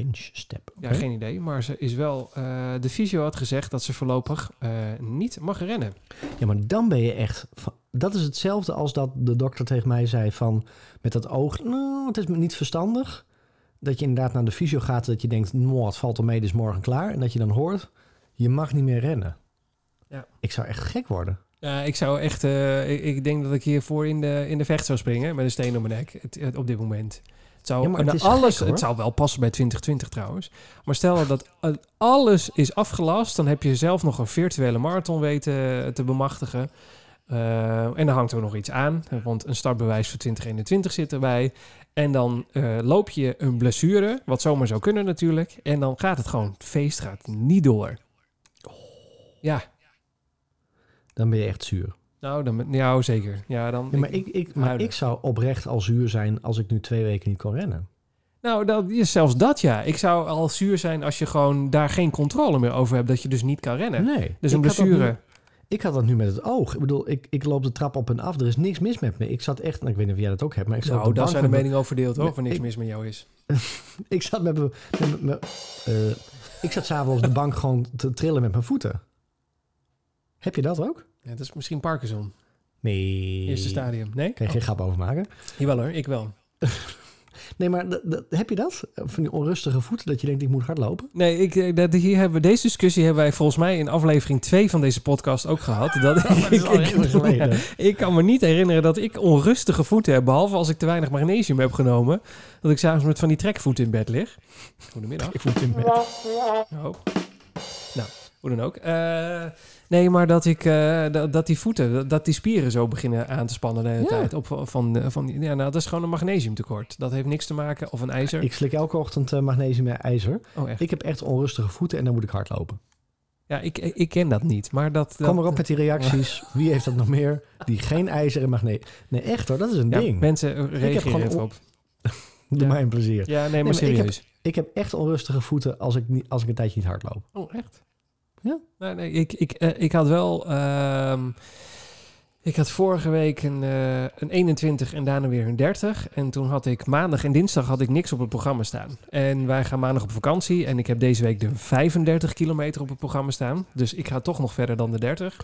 bench step. Ja, geen idee, maar ze is wel... eh, de fysio had gezegd dat ze voorlopig eh, niet mag rennen. Ja, maar dan ben je echt... Dat is hetzelfde als dat de dokter tegen mij zei van... Met dat oog, nou, het is niet verstandig. Dat je inderdaad naar de fysio gaat. Dat je denkt, nou, het valt er mee, dus morgen klaar. En dat je dan hoort, je mag niet meer rennen. Ja. Ik zou echt gek worden. Ja, ik zou echt... eh, ik, ik denk dat ik hiervoor in de, in de vecht zou springen met een steen op mijn nek het, het- op dit moment. Het zou, Ja, het alles, gek, het zou wel passen bij 2020 trouwens. Maar stel dat alles is afgelast, dan heb je zelf nog een virtuele marathon weten te bemachtigen. Eh, en dan hangt er nog iets aan, want een startbewijs voor 2021 zit erbij. En dan eh, loop je een blessure, wat zomaar zou kunnen natuurlijk. En dan gaat het gewoon, het feest gaat niet door. Ja, Dan ben je echt zuur. Nou, dan, ja, zeker. Ja, dan, Ja, maar ik, ik, maar ik zou oprecht al zuur zijn als ik nu twee weken niet kon rennen. Nou, dat is zelfs dat ja. Ik zou al zuur zijn als je gewoon daar geen controle meer over hebt. Dat je dus niet kan rennen. Nee. Dus een blessure. Ik had dat nu met het oog. Ik bedoel, ik, ik loop de trap op en af. Er is niks mis met me. Ik zat echt, nou, ik weet niet of jij dat ook hebt, maar ik zat, Nou, daar zijn de meningen over verdeeld hoor. Of er niks ik- mis met jou is. ik zat met me, met me- eh, ik zat s'avonds op de bank gewoon te trillen met mijn voeten. Heb je dat ook? Ja, dat is misschien Parkinson. Nee. Eerste stadium. Nee? Kan je geen grap over maken? Oh, jawel hoor, ik wel. Nee, maar heb je dat? Van die onrustige voeten dat je denkt ik moet hardlopen? Nee, ik, eh, dat, hier hebben we, deze discussie hebben wij volgens mij in aflevering 2 van deze podcast ook gehad. Dat, dat is al ik, geleden. ik kan me niet herinneren dat ik onrustige voeten heb. Behalve als ik te weinig magnesium heb genomen. Dat ik s'avonds met van die trekvoeten in bed lig. Goedemiddag. Ik voel het in bed. Oh. Nou, Hoe dan ook. Eh, nee, maar dat ik eh, dat, dat die voeten, dat, die spieren zo beginnen aan te spannen de hele Ja. tijd. Op, van, eh, van, ja, nou, dat is gewoon een magnesiumtekort. Dat heeft niks te maken, of een ijzer. Ik slik elke ochtend eh, magnesium en ijzer. oh, echt? Ik heb echt onrustige voeten en dan moet ik hardlopen. ja, ik, ik ken dat niet, maar dat... dat Kom erop met die reacties. Wie heeft dat nog meer? Die geen ijzer en magnesium. Nee, echt hoor, dat is een ja, ding. mensen reageren on- op. Doe ja. mij een plezier. Ja, nee, maar maar ik heb- serieus. Ik heb echt onrustige voeten als ik, niet, als ik een tijdje niet hardloop. Oh, echt? Ja. Nee, nee, ik, ik, eh, ik had wel... ehm, ik had vorige week een, eh, een 21 en daarna weer een 30. En toen had ik maandag en dinsdag had ik niks op het programma staan. En wij gaan maandag op vakantie. En ik heb deze week de 35 kilometer op het programma staan. Dus ik ga toch nog verder dan de 30.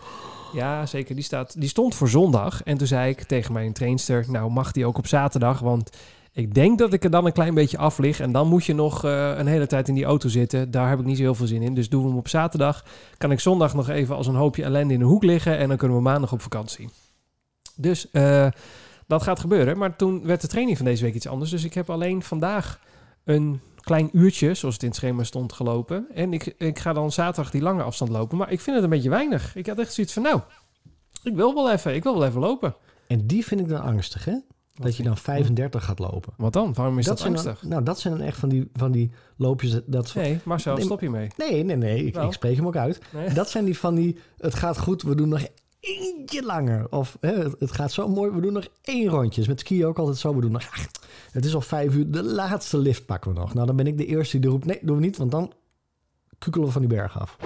Ja, zeker. Die, staat, die stond voor zondag. En toen zei ik tegen mijn trainster... Nou, mag die ook op zaterdag? Want ik denk dat ik er dan een klein beetje af lig. En dan moet je nog eh, een hele tijd in die auto zitten. Daar heb ik niet zo heel veel zin in. Dus doen we hem op zaterdag. Kan ik zondag nog even als een hoopje ellende in de hoek liggen. En dan kunnen we maandag op vakantie. Dus eh, dat gaat gebeuren. Maar toen werd de training van deze week iets anders. Dus ik heb alleen vandaag een klein uurtje, zoals het in het schema stond, gelopen. En ik, ik ga dan zaterdag die lange afstand lopen. Maar ik vind het een beetje weinig. Ik had echt zoiets van, nou, ik wil wel even, ik wil wel even lopen. En die vind ik dan angstig, hè? Dat je dan 35 gaat lopen. Wat dan? Waarom is dat, zijn angstig? Dan, nou, dat zijn dan echt van die, van die loopjes. Dat, Nee, Marcel, Nee, stop je mee. nee, nee, nee. Ik, ik spreek hem ook uit. Nee? Dat zijn die van die, het gaat goed, we doen nog eentje langer. Of hè, het, het gaat zo mooi, we doen nog één rondje. Is Met skiën ook altijd zo, we doen nog... ach, het is al vijf uur, de laatste lift pakken we nog. Nou, dan ben ik de eerste die roept, nee, doen we niet, want dan kukelen we van die berg af.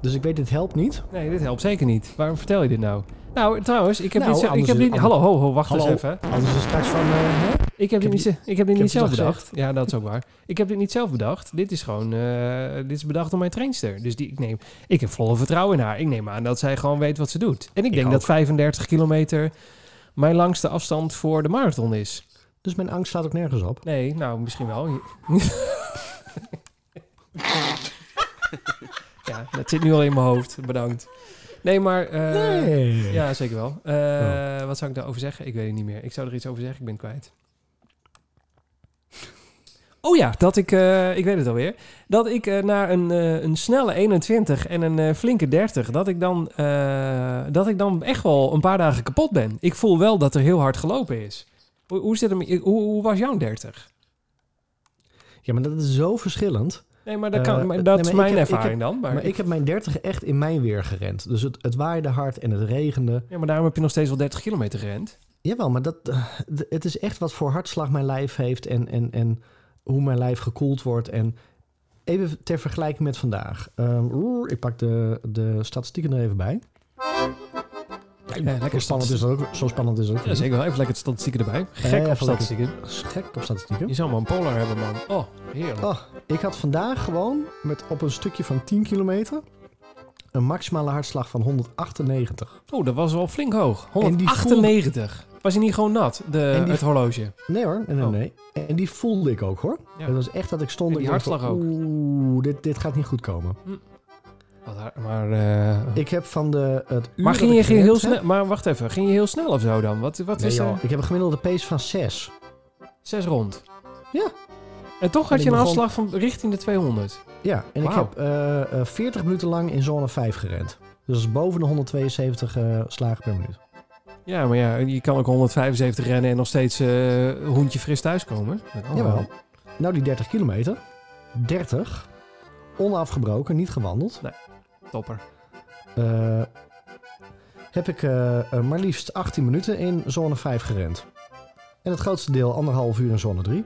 Dus ik weet, dit helpt niet. Nee, dit helpt zeker niet. Waarom vertel je dit nou? Nou, trouwens, ik heb Nou, dit zo, ik anders heb is- hallo, ho, ho, wacht Hallo. eens even. Anders is straks van, eh, hè? Ik heb dit niet, ze- ik heb dit heb niet zelf bedacht. Ja, dat is ook waar. Ik heb dit niet zelf bedacht. Dit is gewoon, eh, dit is bedacht door mijn trainster. Dus die, ik neem, ik heb volle vertrouwen in haar. Ik neem aan dat zij gewoon weet wat ze doet. En ik Ik denk ook. dat 35 kilometer mijn langste afstand voor de marathon is. Dus mijn angst staat ook nergens op. Nee, nou, misschien wel. ja, dat zit nu al in mijn hoofd. Bedankt. Nee, maar... eh, nee. Ja, zeker wel. Eh, Wat zou ik daarover zeggen? Ik weet het niet meer. Ik zou er iets over zeggen. Ik ben het kwijt. Oh ja, dat ik... eh, ik weet het alweer. Dat ik eh, na een, een snelle 21 en een flinke 30... Dat ik, dan, dat ik dan echt wel een paar dagen kapot ben. Ik voel wel dat er heel hard gelopen is. Hoe, hoe, zit het met- hoe, hoe was jouw 30? Ja, maar dat is zo verschillend. Nee, maar dat, kan, Eh, maar dat is mijn heb- ervaring dan. Maar, Maar ik heb mijn 30 echt in mijn weer gerend. Dus het, het waaide hard en het regende. ja, maar daarom heb je nog steeds wel 30 kilometer gerend. Jawel, maar dat, eh, het is echt wat voor hartslag mijn lijf heeft en, en, en hoe mijn lijf gekoeld wordt. En even ter vergelijking met vandaag. Ehm, ik pak de, de statistieken er even bij. Ja, lekker spannend is het ook. Zo spannend is het ook. Ja, zeker wel. Even lekker statistieken erbij. Gek op statistieken. Dat is gek op statistieken. Je zou maar een polar hebben, man. Oh, heerlijk. Oh, ik had vandaag gewoon met op een stukje van 10 kilometer een maximale hartslag van 198. Oh, dat was wel flink hoog. En die 198. Was hij niet gewoon nat, de, die- het horloge? Nee hoor, nee, nee, Oh. nee. En die voelde ik ook hoor. Ja. Het was echt dat ik stond En die dacht hartslag ook. Oeh, dit, dit gaat niet goed komen. Haar- Maar, eh, Ik heb van de, het uur maar ging je ging heel snel? Maar wacht even, ging je heel snel of zo dan? Wat, wat Nee, is joh, ik heb een gemiddelde pace van 6. Zes rond. Ja. En toch had je een begon- afslag van richting de 200. Ja, en ik heb eh, eh, 40 minuten lang in zone 5 gerend. Dus dat is boven de 172 eh, slagen per minuut. Ja, maar ja, je kan ook 175 rennen en nog steeds eh hoentje fris thuiskomen. Kan Jawel. wel. Nou, die 30 kilometer. 30. Onafgebroken, niet gewandeld. Topper. Eh, heb ik eh, eh, maar liefst 18 minuten in zone 5 gerend. En het grootste deel anderhalf uur in zone 3.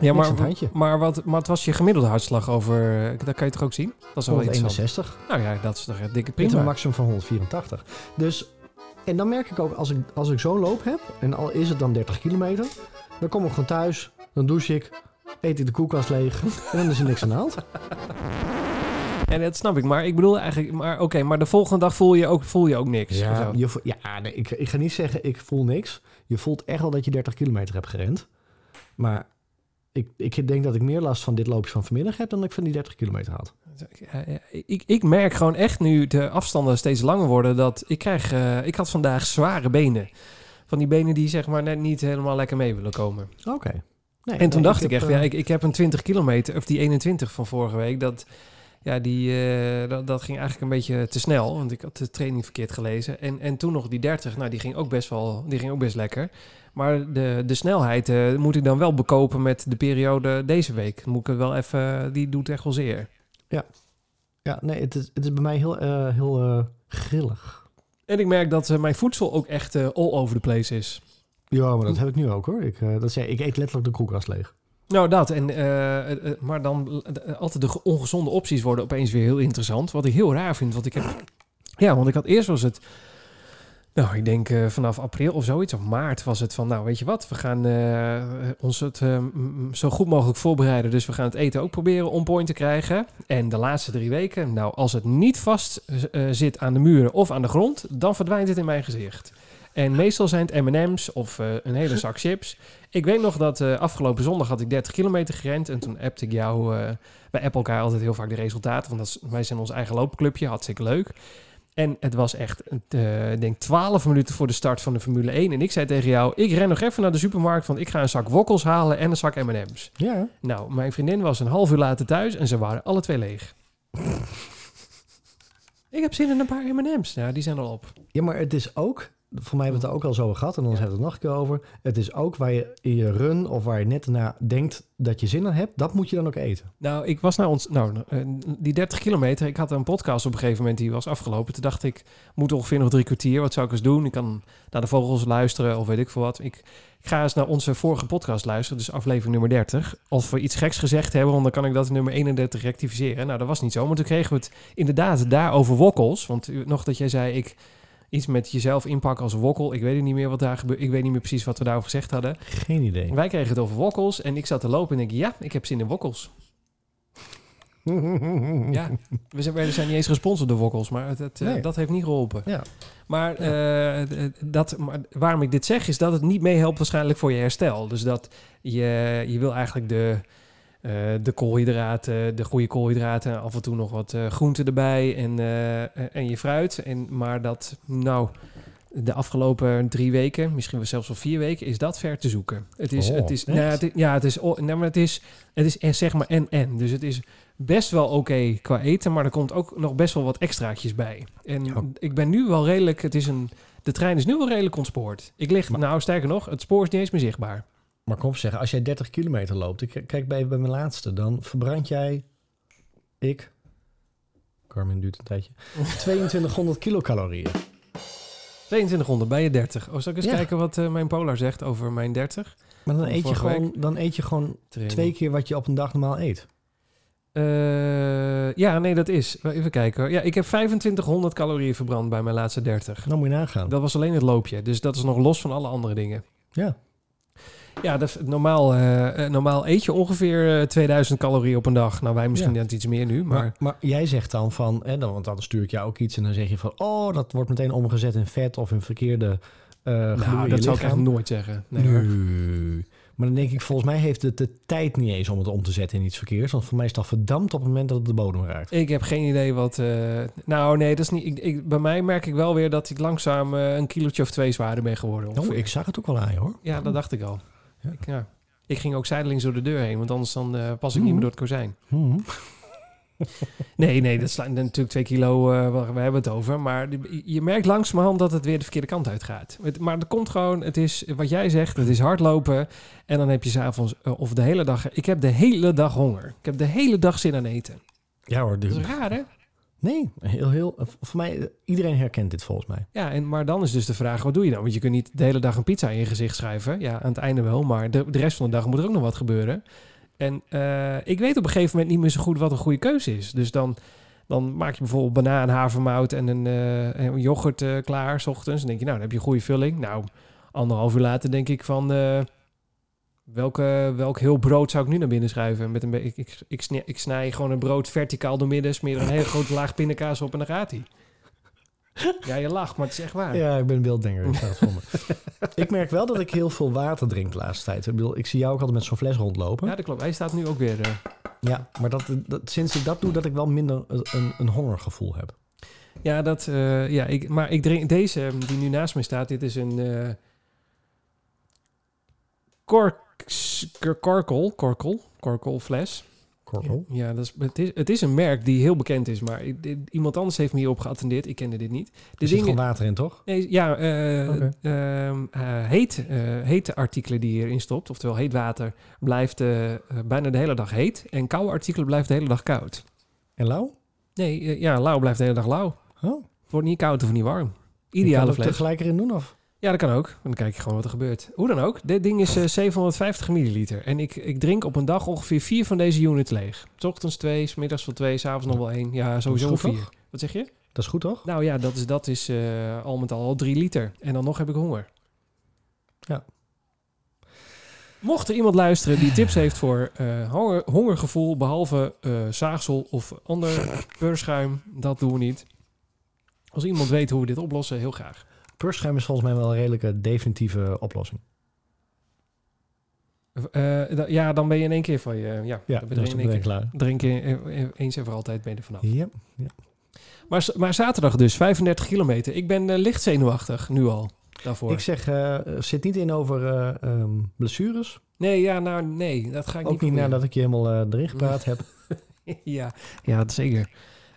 Ja, maar, maar, wat, maar het was je gemiddelde hartslag over... Dat kan je toch ook zien? Dat is wel interessant. 161. Nou ja, dat is toch een dikke Met een prima. maximum van 184. Dus, en dan merk ik ook, als ik, als ik zo'n loop heb, en al is het dan 30 kilometer, dan kom ik gewoon thuis, dan douche ik, eet ik de koelkast leeg en dan is er niks aan de hand. En dat snap ik. Maar ik bedoel eigenlijk... Maar oké, maar de volgende dag voel je ook, voel je ook niks. Ja, je, ja nee, ik, ik ga niet zeggen, ik voel niks. Je voelt echt wel dat je 30 kilometer hebt gerend. Maar ik, ik denk dat ik meer last van dit loopje van vanmiddag heb dan ik van die 30 kilometer had. Ik, ik merk gewoon echt nu de afstanden steeds langer worden... dat ik krijg... eh, ik had vandaag zware benen. Van die benen die zeg maar net niet helemaal lekker mee willen komen. Oké. Nee, En toen nee, dacht ik, echt, eh, ja, ik, ik heb een 20 kilometer, of die 21 van vorige week, dat, ja, die, eh, dat, dat ging eigenlijk een beetje te snel, want ik had de training verkeerd gelezen. En, en toen nog die 30, nou, die ging ook best wel, die ging ook best lekker. Maar de, de snelheid eh, moet ik dan wel bekopen met de periode deze week. Moet ik het wel even, die doet echt wel zeer. Ja, nee, het is, het is bij mij heel, eh, heel grillig. En ik merk dat mijn voedsel ook echt all over the place is. Ja, maar dat heb ik nu ook hoor. Ik, dat zei, ik eet letterlijk de koelkast leeg. Nou, dat. En, eh, eh, eh, maar dan altijd de ge- ongezonde opties worden opeens weer heel interessant. Wat ik heel raar vind. Want ik heb. Ja, want ik had eerst was het. Nou, ik denk vanaf april of zoiets, of maart was het van, nou weet je wat, we gaan ons het zo goed mogelijk voorbereiden. Dus we gaan het eten ook proberen on point te krijgen. En de laatste drie weken, nou als het niet vast zit aan de muren of aan de grond, dan verdwijnt het in mijn gezicht. En meestal zijn het M&M's of eh, een hele zak chips. Ik weet nog dat eh, afgelopen zondag had ik 30 kilometer gerend. En toen appte ik jou, eh wij appen elkaar altijd heel vaak de resultaten. Want dat is, wij zijn ons eigen loopclubje, hartstikke leuk. En het was echt, ik denk 12 minuten voor de start van de Formule 1. En ik zei tegen jou, ik ren nog even naar de supermarkt, want ik ga een zak wokkels halen en een zak M&M's. Ja, Nou, mijn vriendin was een half uur later thuis en ze waren alle twee leeg. ik heb zin in een paar M&M's. Ja, die zijn al op. ja maar het is ook, voor mij hebben we het er ook al zo gehad, en anders hebben we het nog een keer over. Het is ook waar je in je run of waar je net na denkt dat je zin aan hebt, dat moet je dan ook eten. Nou, ik was naar ons. Nou, eh, die 30 kilometer. Ik had een podcast op een gegeven moment die was afgelopen. Toen dacht ik, moet ongeveer nog drie kwartier. Wat zou ik eens doen? Ik kan naar de vogels luisteren of weet ik veel wat. Ik, ik ga eens naar onze vorige podcast luisteren, dus aflevering nummer 30. Als we iets geks gezegd hebben, want dan kan ik dat in nummer 31 rectificeren. Nou, dat was niet zo. Maar toen kregen we het inderdaad daar over wokkels. Want nog dat jij zei, ik iets met jezelf inpakken als wokkel. Ik weet niet meer wat daar gebeurt. Ik weet niet meer precies wat we daarover gezegd hadden. Geen idee. Wij kregen het over wokkels en ik zat te lopen en ik ja, ik heb zin in wokkels. Ja, we zijn, we zijn niet eens gesponsord door Wokkels, maar het, het, eh, dat heeft niet geholpen. Ja. Maar, eh, dat, maar waarom ik dit zeg, is dat het niet meehelpt waarschijnlijk voor je herstel. Dus dat je, je wil eigenlijk de, eh, de koolhydraten, de goede koolhydraten, af en toe nog wat eh groenten erbij en, eh, en je fruit. En, maar dat, nou, de afgelopen drie weken, misschien wel zelfs wel vier weken, is dat ver te zoeken. Het is, Oh, het is, nou, het is, ja, het is, nou, maar het is, het is eh, zeg maar en en. Dus het is best wel oké qua eten, maar er komt ook nog best wel wat extraatjes bij. En Ja. ik ben nu wel redelijk, het is een, de trein is nu wel redelijk ontspoord. Ik lig, Maar- nou sterker nog, het spoor is niet eens meer zichtbaar. Maar kom op zeggen, als jij 30 kilometer loopt, ik kijk bij, bij mijn laatste, dan verbrand jij, ik, Carmen duurt een tijdje, 2200 kilocalorieën. 2200 bij je 30. Oh, zal ik eens Ja. kijken wat eh, mijn Polar zegt over mijn 30? Maar dan eet, je gewoon, dan eet je gewoon Training. twee keer wat je op een dag normaal eet. Eh, ja, nee, dat is. Even kijken. hoor. Ja, ik heb 2500 calorieën verbrand bij mijn laatste 30. Dan moet je nagaan. Dat was alleen het loopje. Dus dat is nog los van alle andere dingen. Ja. Ja, dat is, normaal, eh, eh, normaal eet je ongeveer eh, 2000 calorieën op een dag. Nou, wij misschien Ja. net iets meer nu, maar... Maar, maar jij zegt dan van, hè, dan, want dan stuur ik jou ook iets en dan zeg je van, oh, dat wordt meteen omgezet in vet of in verkeerde eh nou, in dat zou ik echt nooit zeggen. Nee. Maar dan denk ik, volgens mij heeft het de tijd niet eens om het om te zetten in iets verkeers. Want voor mij is al verdampt op het moment dat het de bodem raakt. Ik heb geen idee wat... eh, nou, nee, dat is niet... Ik, ik, bij mij merk ik wel weer dat ik langzaam eh, een kilootje of twee zwaarder ben geworden. Oh, ik zag het ook wel aan je hoor. Ja, dat dacht ik al. Ik, ja. ik ging ook zijdelings door de deur heen, want anders dan eh, pas ik Mhm. niet meer door het kozijn. Hmm. Nee, nee, dat slaat natuurlijk twee kilo, eh, waar we hebben het over. Maar je merkt langzamerhand dat het weer de verkeerde kant uit gaat. Het, maar er komt gewoon, het is wat jij zegt, het is hardlopen. En dan heb je s'avonds uh, of de hele dag... Ik heb de hele dag honger. Ik heb de hele dag zin aan eten. Ja hoor. Dat dit- is raar, hè? Nee, heel, heel, voor mij, eh, iedereen herkent dit volgens mij. Ja, en, maar dan is dus de vraag, wat doe je dan? Want je kunt niet de hele dag een pizza in je gezicht schrijven. Ja, aan het einde wel, maar de, de rest van de dag moet er ook nog wat gebeuren. En eh, ik weet op een gegeven moment niet meer zo goed wat een goede keuze is. Dus dan, dan maak je bijvoorbeeld banaan, havermout en een, eh, en een yoghurt eh, klaar, s ochtends. Dan denk je, nou, dan heb je een goede vulling. Nou, anderhalf uur later denk ik van... Welke, welk heel brood zou ik nu naar binnen schuiven? Met een ik, ik, ik, snij, ik snij gewoon een brood verticaal door midden, smeer er een hele grote laag pindakaas op en dan gaat hij. Ja, je lacht, maar het is echt waar. Ja, ik ben een beelddenker. Ik, voor me. ik merk wel dat ik heel veel water drink de laatste tijd. Ik, bedoel, ik zie jou ook altijd met zo'n fles rondlopen. Ja, dat klopt. Hij staat nu ook weer. eh, Ja, maar dat, dat, sinds ik dat doe, dat ik wel minder een, een hongergevoel heb. ja, dat. eh, ja, ik, maar ik drink deze die nu naast mij staat. Dit is een. X- Korkel, Korkel, Korkel fles. Korrel. Ja, dat is, het, is, het is een merk die heel bekend is, maar iemand anders heeft me hierop geattendeerd. Ik kende dit niet. De Er zit gewoon water in, toch? nee, ja, eh, heet, eh, hete artikelen die je hierin stopt, oftewel heet water, blijft bijna de hele dag heet. En koude artikelen blijft de hele dag koud. En lauw? Nee, ja, lauw blijft de hele dag lauw. Oh. Het wordt niet koud of niet warm. Je Ideale kan het fles. tegelijk erin doen, of? Ja, dat kan ook. Dan kijk je gewoon wat er gebeurt. Hoe dan ook, dit ding is eh, 750 milliliter. En ik, ik drink op een dag ongeveer vier van deze units leeg. 's ochtends twee, 's middags wel twee, s'avonds nog wel één. Ja, sowieso goed, vier. toch? Wat zeg je? Dat is goed, toch? Nou ja, dat is, dat is eh, al met al al drie liter. En dan nog heb ik honger. Ja. Mocht er iemand luisteren die tips heeft voor eh, honger, hongergevoel, behalve eh, zaagsel of ander peurschuim, dat doen we niet. Als iemand weet hoe we dit oplossen, heel graag. Pursschuim is volgens mij wel een redelijke definitieve oplossing. Eh, da- ja, dan ben je in één keer van je... Ja, Ja, dan ben je in één keer klaar. drinken eh, eh, eens en voor altijd ben je er vanaf. Ja. Maar, s- maar zaterdag dus, 35 kilometer. Ik ben eh, licht zenuwachtig, nu al, daarvoor. Ik zeg, eh, zit niet in over eh, ehm, blessures. Nee, ja, nou, nee, dat ga ik Ook niet proberen. nadat ik je helemaal eh, erin gepraat heb. ja, ja, zeker.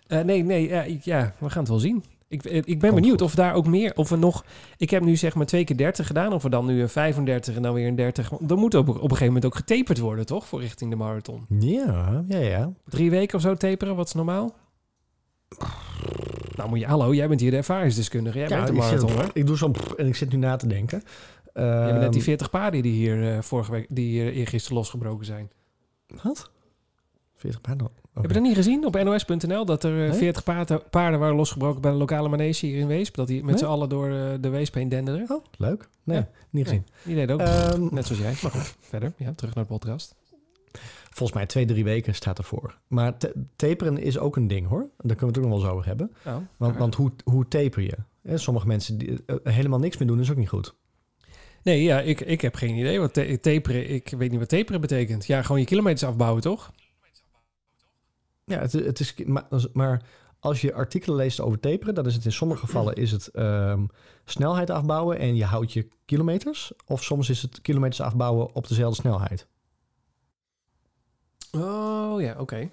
Eh, nee, nee, ja, ik- ja, we gaan het wel zien. Ik, eh, ik ben Komt benieuwd goed. of daar ook meer, of we nog... Ik heb nu zeg maar twee keer 30 gedaan, of we dan nu een 35 en dan weer een 30. Want Dan moet op, op een gegeven moment ook getaperd worden, toch? Voor richting de marathon. Ja, ja, ja. Drie weken of zo taperen, wat is normaal? Nou moet je, hallo, jij bent hier de ervaringsdeskundige. Jij ja bent de ik, zit- marathon, ik doe zo'n en ik zit nu na te denken. Je bent net Ehm, die 40 paarden die hier eh, vorige week, die hier eergisteren losgebroken zijn. Wat? 40 paarden? Heb je dat niet gezien op nos.nl? Dat er eh, Nee? 40 paarden, paarden waren losgebroken bij de lokale manege hier in Weesp. Dat die met Nee? z'n allen door eh, de Weesp heen denderden. Oh, leuk. Nee, Ja. niet gezien. Die deden ook. Ehm, Net zoals jij. Maar goed, verder. Ja, terug naar de podcast. Volgens mij twee, drie weken staat ervoor. Maar ta- taperen is ook een ding hoor. Daar kunnen we het ook nog wel eens over hebben. Nou, Want, hoe, hoe taper je? Hè, sommige mensen die eh, helemaal niks meer doen is ook niet goed. Nee, ja, ik, ik heb geen idee wat ta- taperen... Ik weet niet wat taperen betekent. Ja, gewoon je kilometers afbouwen, toch? Ja, het, het is, maar, maar als je artikelen leest over taperen, dan is het in sommige gevallen is het ehm, snelheid afbouwen en je houdt je kilometers. Of soms is het kilometers afbouwen op dezelfde snelheid. Oh ja, oké.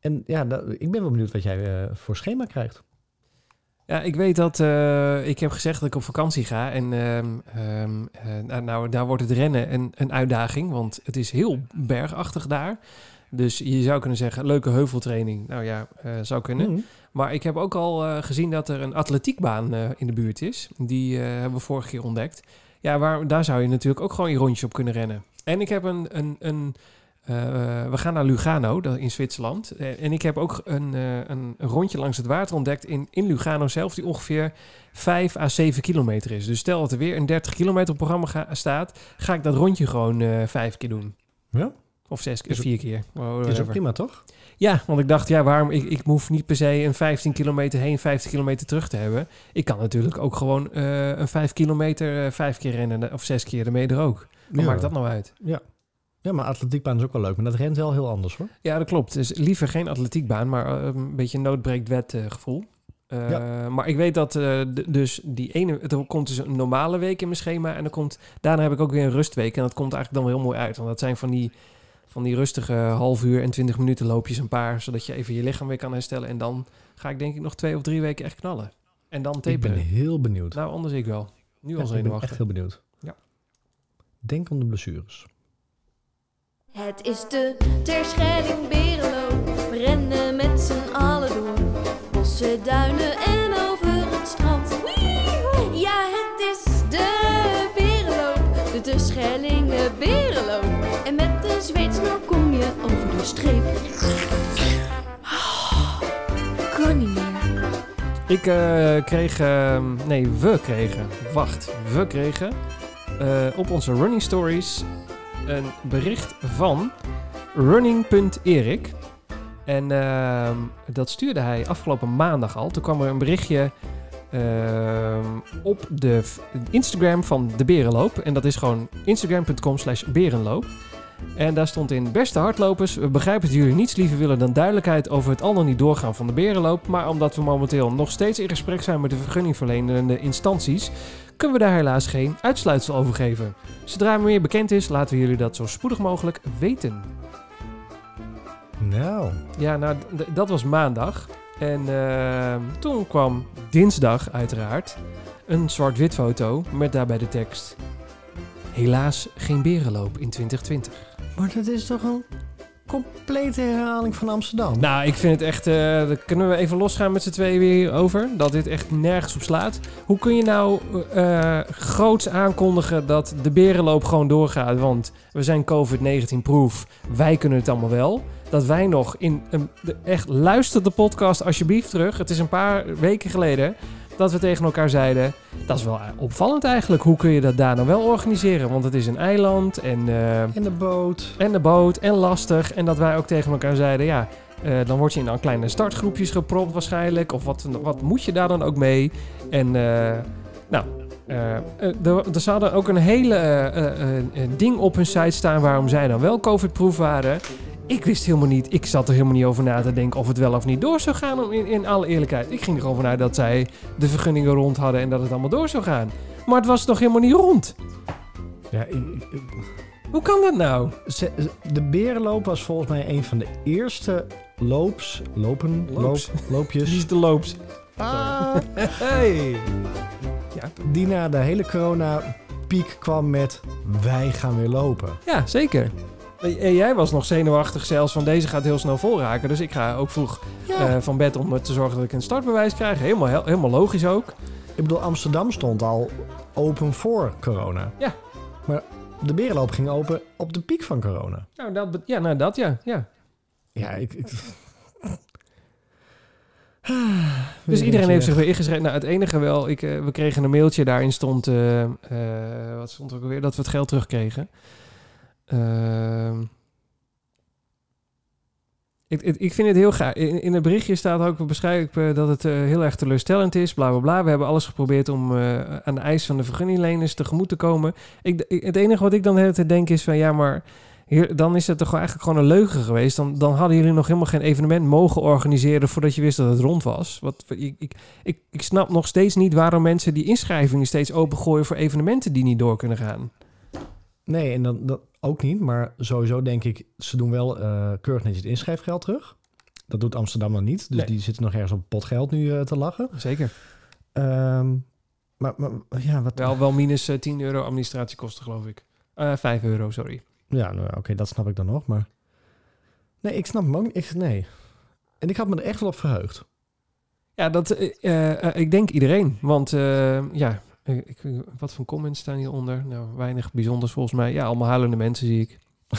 En ja, da- ik ben wel benieuwd wat jij eh, voor schema krijgt. Ja, ik weet dat... eh, ik heb gezegd dat ik op vakantie ga. En ehm, ehm, eh, nou, nou, daar wordt het rennen een, een uitdaging. Want het is heel bergachtig daar. Dus je zou kunnen zeggen, leuke heuveltraining. Nou ja, eh, zou kunnen. Mhm. Maar ik heb ook al eh, gezien dat er een atletiekbaan eh, in de buurt is. Die hebben we vorige keer ontdekt. Ja, waar, daar zou je natuurlijk ook gewoon je rondje op kunnen rennen. En ik heb een... een, een we gaan naar Lugano dat- in Zwitserland. En ik heb ook een, een, rondje langs het water ontdekt in, in Lugano zelf... die ongeveer 5 à 7 kilometer is. Dus stel dat er weer een 30 kilometer programma ga- staat... ga ik dat rondje gewoon vijf keer doen. Ja, Of zes keer, vier keer. Is ook prima toch? Ja, want ik dacht, ja, waarom? Ik, ik hoef niet per se een 15 kilometer heen, 15 kilometer terug te hebben. Ik kan natuurlijk ook gewoon eh, een 5 kilometer eh, vijf keer rennen of zes keer, daarmee er ook. Wat ja. maakt dat nou uit? Ja. ja, maar atletiekbaan is ook wel leuk. Maar dat rent wel heel anders hoor. Ja, dat klopt. Dus liever geen atletiekbaan, maar eh, een beetje een noodbreekt wet gevoel. Eh, Maar ik weet dat dus die ene, er komt dus een normale week in mijn schema en dan komt, daarna heb ik ook weer een rustweek en dat komt eigenlijk dan wel heel mooi uit. Want dat zijn van die, van die rustige half uur en 20 minuten loopjes een paar, zodat je even je lichaam weer kan herstellen. En dan ga ik denk ik nog twee of drie weken echt knallen. En dan Ik ben taperen. heel benieuwd. Nou, anders ik wel. Nu Ja, al ik ben zenuwachtig. echt heel benieuwd. Ja. Denk aan de blessures. Het is de Terschelling Berenloop. We rennen met z'n allen door. Bossen, duinen en over het strand. Ja, het is de Berenloop. De Terschellingen Berenloop. En met de zweetsnor kom je over de streep. Kan niet meer. Ik eh, kreeg, ehm, nee, we kregen, wacht, we kregen eh, op onze running stories een bericht van running.erik. En ehm, dat stuurde hij afgelopen maandag al. Toen kwam er een berichtje ehm, op de Instagram van de Berenloop. En dat is gewoon instagram.com slash berenloop. En daar stond in, beste hardlopers, we begrijpen dat jullie niets liever willen dan duidelijkheid over het al dan niet doorgaan van de berenloop. Maar omdat we momenteel nog steeds in gesprek zijn met de vergunningverlenende instanties, kunnen we daar helaas geen uitsluitsel over geven. Zodra meer bekend is, laten we jullie dat zo spoedig mogelijk weten. Nou, Ja, nou, dat was maandag. En eh, toen kwam dinsdag uiteraard een zwart-wit foto met daarbij de tekst... Helaas geen berenloop in 2020. Maar dat is toch een complete herhaling van Amsterdam? Nou, ik vind het echt... eh, kunnen we even losgaan met z'n tweeën weer over? Dat dit echt nergens op slaat. Hoe kun je nou eh groots aankondigen dat de berenloop gewoon doorgaat? Want we zijn COVID-19-proof. Wij kunnen het allemaal wel. Dat wij nog in... Een, echt, luister de podcast alsjeblieft terug. Het is een paar weken geleden dat we tegen elkaar zeiden... Dat is wel opvallend eigenlijk. Hoe kun je dat daar nou wel organiseren? Want het is een eiland en... eh, In de boot. en de boot en lastig. En dat wij ook tegen elkaar zeiden, ja, eh, dan word je in dan kleine startgroepjes gepropt waarschijnlijk. Of wat, wat moet je daar dan ook mee? En eh, nou, eh, eh, er, er hadden ook een hele eh, eh, eh, ding op hun site staan waarom zij dan wel COVID-proof waren. Ik wist helemaal niet, ik zat er helemaal niet over na te denken of het wel of niet door zou gaan, om in, in alle eerlijkheid. Ik ging er gewoon vanuit dat zij de vergunningen rond hadden en dat het allemaal door zou gaan. Maar het was toch helemaal niet rond? Ja, ik- ik- Hoe kan dat nou? de berenloop was volgens mij een van de eerste loops, lopen, Loops. loop, loopjes. Die is de loops. Ah, Hey! die na de hele corona piek kwam met wij gaan weer lopen. Ja, zeker. En jij was nog zenuwachtig zelfs van deze gaat heel snel vol raken. Dus ik ga ook vroeg eh, van bed om te zorgen dat ik een startbewijs krijg. Helemaal, hel- helemaal logisch ook. Ik bedoel, Amsterdam stond al open voor corona. Ja. Maar de berenloop ging open op de piek van corona. Nou, dat, ja, nou, dat ja. ja. Ja, ik... ik... Dus Weer iedereen heeft zich weer ingeschreven. Nou, het enige wel, ik, eh, we kregen een mailtje. Daarin stond, eh, eh, wat stond er ook alweer? Dat we het geld terugkregen. Ehm ik, ik, vind het heel gaaf. In, in het berichtje staat ook beschrijf ik eh, dat het eh, heel erg teleurstellend is. Bla bla bla. We hebben alles geprobeerd om eh, aan de eis van de vergunningleners tegemoet te komen. Ik, het enige wat ik dan de hele tijd denk is van ja, maar dan is het toch eigenlijk gewoon een leugen geweest. Dan, dan hadden jullie nog helemaal geen evenement mogen organiseren voordat je wist dat het rond was. Wat, ik, ik, ik, snap nog steeds niet waarom mensen die inschrijvingen steeds opengooien voor evenementen die niet door kunnen gaan. Nee, en dan, ook niet. Maar sowieso denk ik, ze doen wel eh keurig netjes het inschrijfgeld terug. Dat doet Amsterdam dan niet. Dus Nee. die zitten nog ergens op potgeld nu eh, te lachen. Zeker. Ehm, maar, maar ja, wat... Wel, wel minus eh, 10 euro administratiekosten, geloof ik. Eh 5 euro, sorry. Ja, nou, oké, dat snap ik dan nog. Maar nee, ik snap hem ook niet. Ik, nee. En ik had me er echt wel op verheugd. Ja, dat, eh, eh, eh, ik denk iedereen. Want eh, ja, eh, ik, wat voor comments staan hieronder? Nou, weinig bijzonders volgens mij. Ja, allemaal huilende mensen zie ik.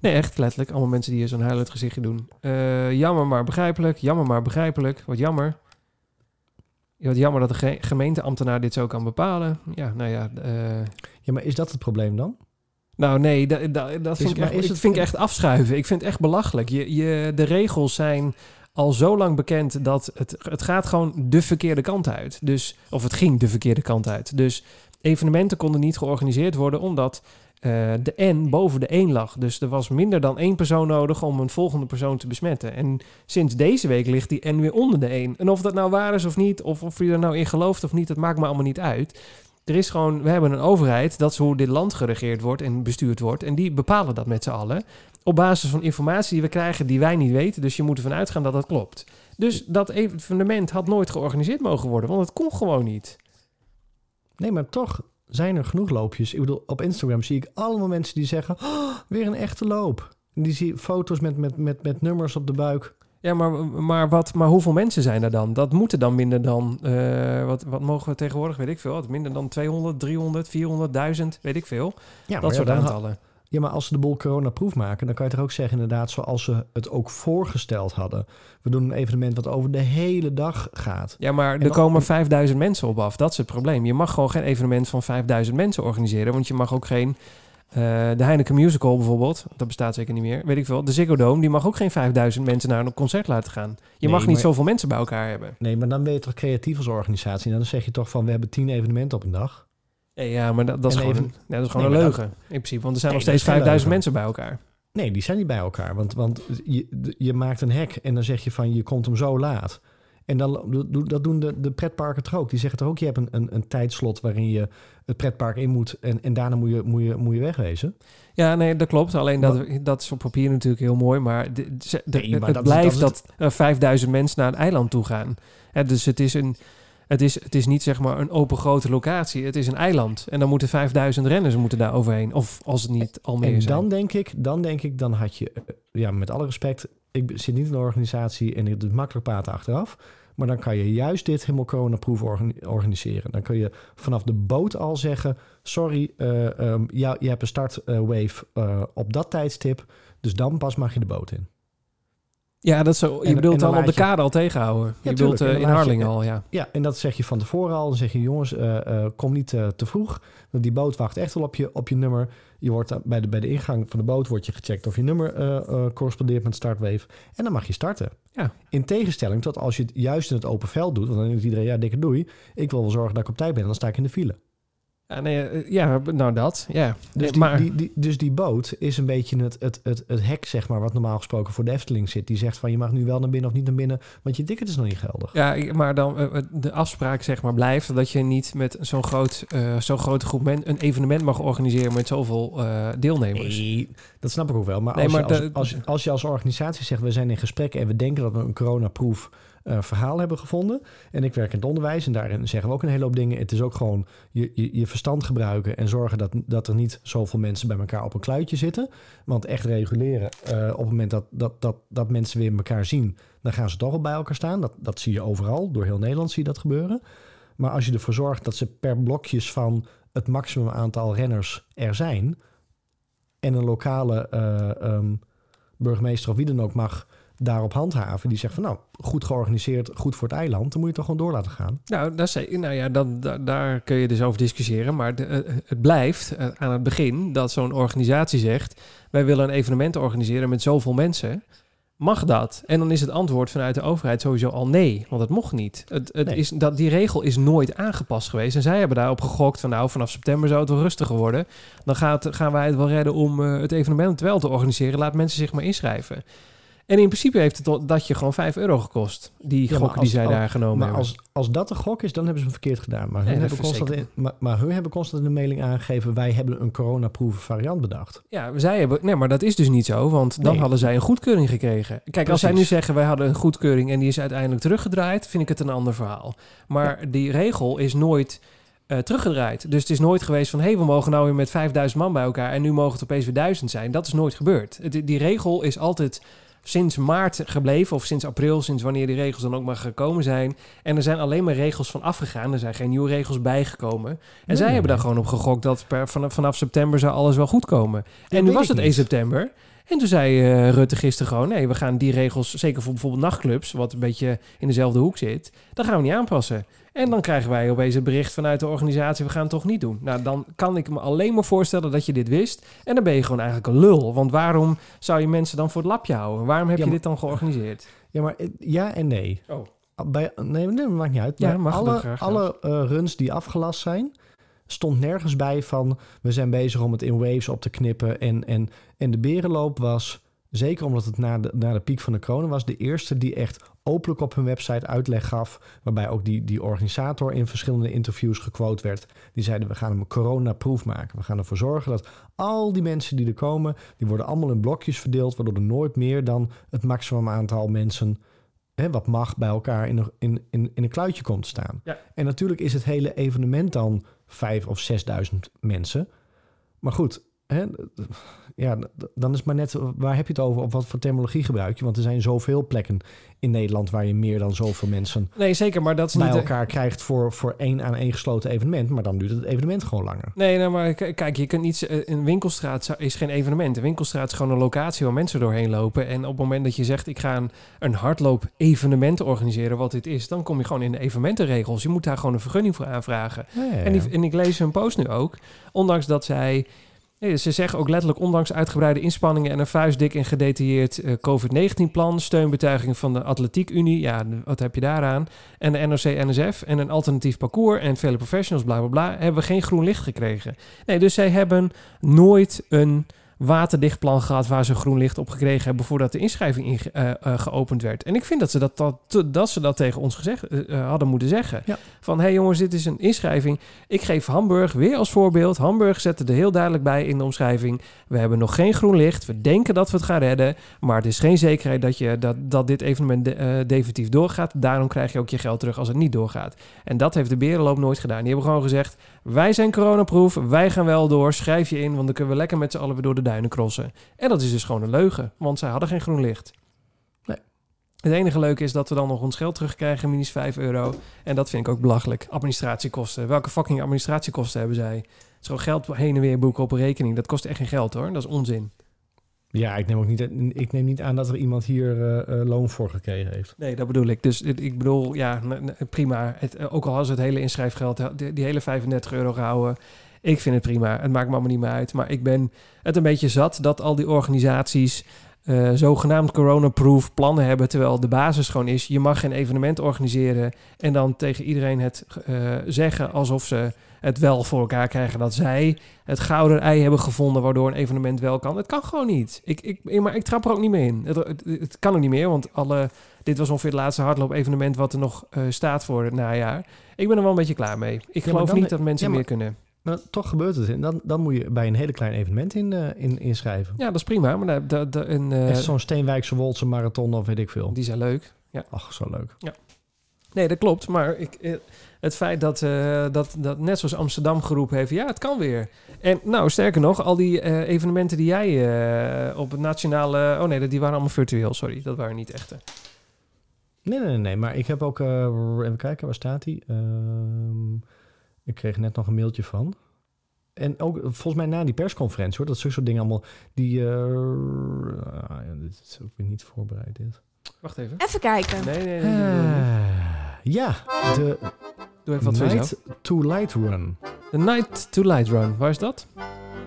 nee, echt letterlijk. Allemaal mensen die hier zo'n huilend gezichtje doen. Eh, jammer maar begrijpelijk. Jammer maar begrijpelijk. Wat jammer. Ja, wat jammer dat de ge- gemeenteambtenaar dit zo kan bepalen. Ja, nou ja. eh, Ja, maar is dat het probleem dan? nou nee, dat, vind, ik, echt, is ik het- vind ik echt afschuiven. Ik vind het echt belachelijk. Je, je, de regels zijn al zo lang bekend dat het, het gaat gewoon de verkeerde kant uit. Dus, of het ging de verkeerde kant uit. Dus evenementen konden niet georganiseerd worden omdat eh, de N boven de 1 lag. Dus er was minder dan één persoon nodig om een volgende persoon te besmetten. En sinds deze week ligt die N weer onder de 1. En of dat nou waar is of niet, of of je er nou in gelooft of niet, dat maakt me allemaal niet uit. Er is gewoon, we hebben een overheid, dat is hoe dit land geregeerd wordt en bestuurd wordt. En die bepalen dat met z'n allen. Op basis van informatie die we krijgen die wij niet weten. Dus je moet ervan uitgaan dat dat klopt. Dus dat evenement had nooit georganiseerd mogen worden, want het kon gewoon niet. Nee, maar toch zijn er genoeg loopjes. Ik bedoel, op Instagram zie ik allemaal mensen die zeggen... "Oh, weer een echte loop. En die zie foto's met, met, met, met nummers op de buik. Ja, maar, maar, wat, maar hoeveel mensen zijn er dan? Dat moeten dan minder dan, eh, wat, wat mogen we tegenwoordig, weet ik veel. Wat minder dan 200, 300, 400, 1000, weet ik veel. Ja, dat soort aantallen. Ja, maar als ze de boel coronaproof maken... dan kan je toch ook zeggen inderdaad zoals ze het ook voorgesteld hadden. We doen een evenement wat over de hele dag gaat. Ja, maar er dan- komen 5000 mensen op af. Dat is het probleem. Je mag gewoon geen evenement van 5000 mensen organiseren. Want je mag ook geen... eh, de Heineken Musical bijvoorbeeld, dat bestaat zeker niet meer, weet ik veel. De Ziggo Dome, die mag ook geen 5000 mensen naar een concert laten gaan. Je Nee, mag niet maar- zoveel mensen bij elkaar hebben. Nee, maar dan ben je toch creatief als organisatie. En dan zeg je toch van, we hebben tien evenementen op een dag. Nee, ja, maar dat, dat, is, En gewoon, even- een, ja, dat is gewoon Nee, een leugen. in principe. Want er zijn Nee, nog steeds dat is geen 5000 mensen bij elkaar. Nee, die zijn niet bij elkaar. Want, want je, je maakt een hek en dan zeg je van je komt hem zo laat. En dan, dat doen de, de pretparken toch ook. Die zeggen toch ook, je hebt een, een, een tijdslot waarin je het pretpark in moet en, en daarna moet je, moet, je, moet je wegwezen. Ja, nee, dat klopt. Alleen dat, dat is op papier natuurlijk heel mooi. Maar, de, ze- de- Nee, maar het dat is- blijft dat dat, er 5000 mensen naar een eiland toe gaan. Hè, dus het is, een, het, is, het is niet zeg maar een open grote locatie. Het is een eiland. En dan moeten 5000 renners moeten daar overheen. Of als het niet al meer En zijn. dan denk ik, dan denk ik, dan had je, eh, ja, met alle respect, ik zit niet in de organisatie en het is makkelijk praten achteraf. Maar dan kan je juist dit helemaal coronaproof organi- organiseren. Dan kun je vanaf de boot al zeggen: sorry, ja, je hebt een startwave eh op dat tijdstip. Dus dan pas mag je de boot in. Ja, dat zo, je En- bedoelt en dan dan op de kade al tegenhouden. je bedoelt eh, in Harlingen al, ja. Ja, en dat zeg je van tevoren al. Dan zeg je: jongens, eh, eh, kom niet te vroeg. Want die boot wacht echt wel op je, op je nummer. Je wordt bij de, bij de ingang van de boot wordt je gecheckt of je nummer correspondeert met startwave. En dan mag je starten. Ja. In tegenstelling tot als je het juist in het open veld doet. Want dan denkt iedereen, ja, dikke doei. Ik wil wel zorgen dat ik op tijd ben. Dan sta ik in de file. Ja, nee, eh, ja, nou dat, ja. Dus, Nee, die, maar, die, die, dus die boot is een beetje het, het, het, het hek, zeg maar, wat normaal gesproken voor de Efteling zit. Die zegt van je mag nu wel naar binnen of niet naar binnen, want je ticket is nog niet geldig. ja, maar dan eh, de afspraak zeg maar blijft dat je niet met zo'n groot, eh, zo'n grote groep men een evenement mag organiseren met zoveel eh, deelnemers. Nee, dat snap ik ook wel. Maar, Nee, als, maar je, als, de- als, je- als je als organisatie zegt... we zijn in gesprek en we denken dat we een coronaproof eh verhaal hebben gevonden... en ik werk in het onderwijs en daarin zeggen we ook een hele hoop dingen... het is ook gewoon je, je, je verstand gebruiken... en zorgen dat, dat er niet zoveel mensen bij elkaar op een kluitje zitten. Want echt reguleren, eh, op het moment dat, dat, dat, dat mensen weer elkaar zien... dan gaan ze toch al bij elkaar staan. Dat, dat zie je overal, door heel Nederland zie je dat gebeuren. Maar als je ervoor zorgt dat ze per blokjes van het maximum aantal renners er zijn en een lokale eh, ehm, burgemeester of wie dan ook mag daarop handhaven. Die zegt van nou, goed georganiseerd, goed voor het eiland. Dan moet je het toch gewoon door laten gaan. Nou, dat is, nou ja, dan, da- daar kun je dus over discussiëren. Maar de, eh, het blijft eh, aan het begin dat zo'n organisatie zegt... wij willen een evenement organiseren met zoveel mensen. Mag dat? En dan is het antwoord vanuit de overheid sowieso al nee. Want het mocht niet. Het, het Nee. is, dat, die regel is nooit aangepast geweest. En zij hebben daarop gegokt van... nou, vanaf september zou het wel rustiger worden. Dan gaat, gaan wij het wel redden om eh, het evenement wel te organiseren. Laat mensen zich maar inschrijven. En in principe heeft het dat je gewoon 5 euro gekost. Die Ja, maar gok die zij als- daar genomen maar hebben. als, als dat een gok is, dan hebben ze hem verkeerd gedaan. Maar Nee, hun, hebben constant in, maar, maar hun hebben constant in de mailing aangegeven... wij hebben een coronaproof variant bedacht. Ja, zij hebben. Nee, maar dat is dus niet zo, want dan Nee. hadden zij een goedkeuring gekregen. Kijk, als zij nu zeggen wij hadden een goedkeuring en die is uiteindelijk teruggedraaid, vind ik het een ander verhaal. Maar die regel is nooit eh, teruggedraaid. Dus het is nooit geweest van hé, hey, we mogen nou weer met 5000 man bij elkaar en nu mogen het opeens weer 1000 zijn. Dat is nooit gebeurd. Het, die regel is altijd sinds maart gebleven, of sinds april, sinds wanneer die regels dan ook maar gekomen zijn. En er zijn alleen maar regels van afgegaan. Er zijn geen nieuwe regels bijgekomen. En Nee, zij nee, hebben daar gewoon op gegokt dat per, vanaf, vanaf september zou alles wel goed komen. en nu was het 1 niet. september. En toen zei eh, Rutte gisteren gewoon... nee, we gaan die regels, zeker voor bijvoorbeeld nachtclubs... wat een beetje in dezelfde hoek zit... dat gaan we niet aanpassen. En dan krijgen wij opeens het bericht vanuit de organisatie... we gaan het toch niet doen. Nou, dan kan ik me alleen maar voorstellen dat je dit wist. En dan ben je gewoon eigenlijk een lul. Want waarom zou je mensen dan voor het lapje houden? Waarom heb Ja, je dit dan georganiseerd? Ja, maar eh, ja en nee. Oh. Bij, nee, nee, dat maakt niet uit. Ja, alle, alle eh, runs die afgelast zijn, stond nergens bij van... we zijn bezig om het in waves op te knippen. En, en, en de berenloop was, zeker omdat het na de, na de piek van de corona was... de eerste die echt openlijk op hun website uitleg gaf... waarbij ook die, die organisator in verschillende interviews gequote werd. Die zeiden, we gaan hem corona-proof maken. We gaan ervoor zorgen dat al die mensen die er komen... die worden allemaal in blokjes verdeeld... waardoor er nooit meer dan het maximum aantal mensen hè, wat mag bij elkaar in een, in, in, in een kluitje komt staan. Ja. En natuurlijk is het hele evenement dan vijf of zesduizend mensen. Maar goed, hè, ja, dan is maar net waar heb je het over? Op wat voor terminologie gebruik je? Want er zijn zoveel plekken in Nederland waar je meer dan zoveel mensen Nee, zeker, maar dat is bij niet... elkaar krijgt voor, voor één aan één gesloten evenement. Maar dan duurt het evenement gewoon langer. Nee, nou, maar kijk, je kunt niet... eh, Een winkelstraat is geen evenement. Een winkelstraat is gewoon een locatie waar mensen doorheen lopen. En op het moment dat je zegt, ik ga een, een hardloop-evenement organiseren, wat dit is, dan kom je gewoon in de evenementenregels. Je moet daar gewoon een vergunning voor aanvragen. En, die, en ik lees hun post nu ook. Ondanks dat zij Ze zeggen ook letterlijk, ondanks uitgebreide inspanningen en een vuistdik en gedetailleerd eh, COVID-19-plan, steunbetuiging van de Atletiek Unie, ja, wat heb je daaraan? En de NOC-NSF en een alternatief parcours en vele professionals, bla bla bla, hebben we geen groen licht gekregen. Nee, dus zij hebben nooit een waterdicht plan gehad waar ze groen licht op gekregen hebben voordat de inschrijving inge- eh, eh, geopend werd. En ik vind dat ze dat, dat, dat, ze dat tegen ons gezegd, hadden moeten zeggen. Ja. Van, hey jongens, dit is een inschrijving. Ik geef Hamburg weer als voorbeeld. Hamburg zette er heel duidelijk bij in de omschrijving. We hebben nog geen groen licht. We denken dat we het gaan redden. Maar het is geen zekerheid dat, je, dat, dat dit evenement eh, definitief doorgaat. Daarom krijg je ook je geld terug als het niet doorgaat. En dat heeft de Berenloop nooit gedaan. Die hebben gewoon gezegd, wij zijn coronaproof. Wij gaan wel door. Schrijf je in, want dan kunnen we lekker met z'n allen weer door de duinen crossen. En dat is dus gewoon een leugen. Want zij hadden geen groen licht. Het enige leuke is dat we dan nog ons geld terugkrijgen, minus 5 euro. En dat vind ik ook belachelijk. Administratiekosten. Welke fucking administratiekosten hebben zij? Gewoon geld heen en weer boeken op een rekening. Dat kost echt geen geld hoor. Dat is onzin. Ja, ik neem ook niet, ik neem niet aan dat er iemand hier eh, eh, loon voor gekregen heeft. Nee, dat bedoel ik. Dus het- ik bedoel, ja, prima. Het, eh, ook al hadden ze het hele inschrijfgeld, eh, die, die hele 35 euro gehouden. Ik vind het prima. Het maakt me allemaal niet meer uit. Maar ik ben het een beetje zat dat al die organisaties eh, zogenaamd corona-proof plannen hebben. Terwijl de basis gewoon is, je mag geen evenement organiseren. En dan tegen iedereen het eh, zeggen alsof ze het wel voor elkaar krijgen. Dat zij het gouden ei hebben gevonden waardoor een evenement wel kan. Het kan gewoon niet. Ik, ik, maar ik trap er ook niet meer in. Het, het, het kan ook niet meer, want alle, dit was ongeveer het laatste hardloop-evenement wat er nog eh, staat voor het najaar. Ik ben er wel een beetje klaar mee. Ik geloof dan- niet dat mensen ja, maar- meer kunnen. Maar toch gebeurt het. En dan, dan moet je bij een hele klein evenement in, eh, in, inschrijven. Ja, dat is prima. Maar dat, dat, dat- een, eh, Echt zo'n Steenwijkse Woltse marathon of weet ik veel. die zijn leuk. Ja. Ach, zo leuk. Nee, dat klopt. Maar ik, eh, het feit dat, dat, dat net zoals Amsterdam geroepen heeft, ja, het kan weer. En nou, sterker nog, al die evenementen die jij op het nationale... Oh nee, die waren allemaal virtueel, sorry. Dat waren niet echte. Nee, nee, nee, nee. Maar ik heb ook... even kijken, waar staat die? Ik kreeg net nog een mailtje van. En ook volgens mij na die persconferentie hoor. Dat soort dingen allemaal... Die... eh, ah, ja, dit is ook weer niet voorbereid dit. Wacht even. Even kijken. Nee, nee, nee. nee, nee, nee. Eh, ja, de Doe even wat. Night to Light Run. De Night to Light Run. Waar is dat?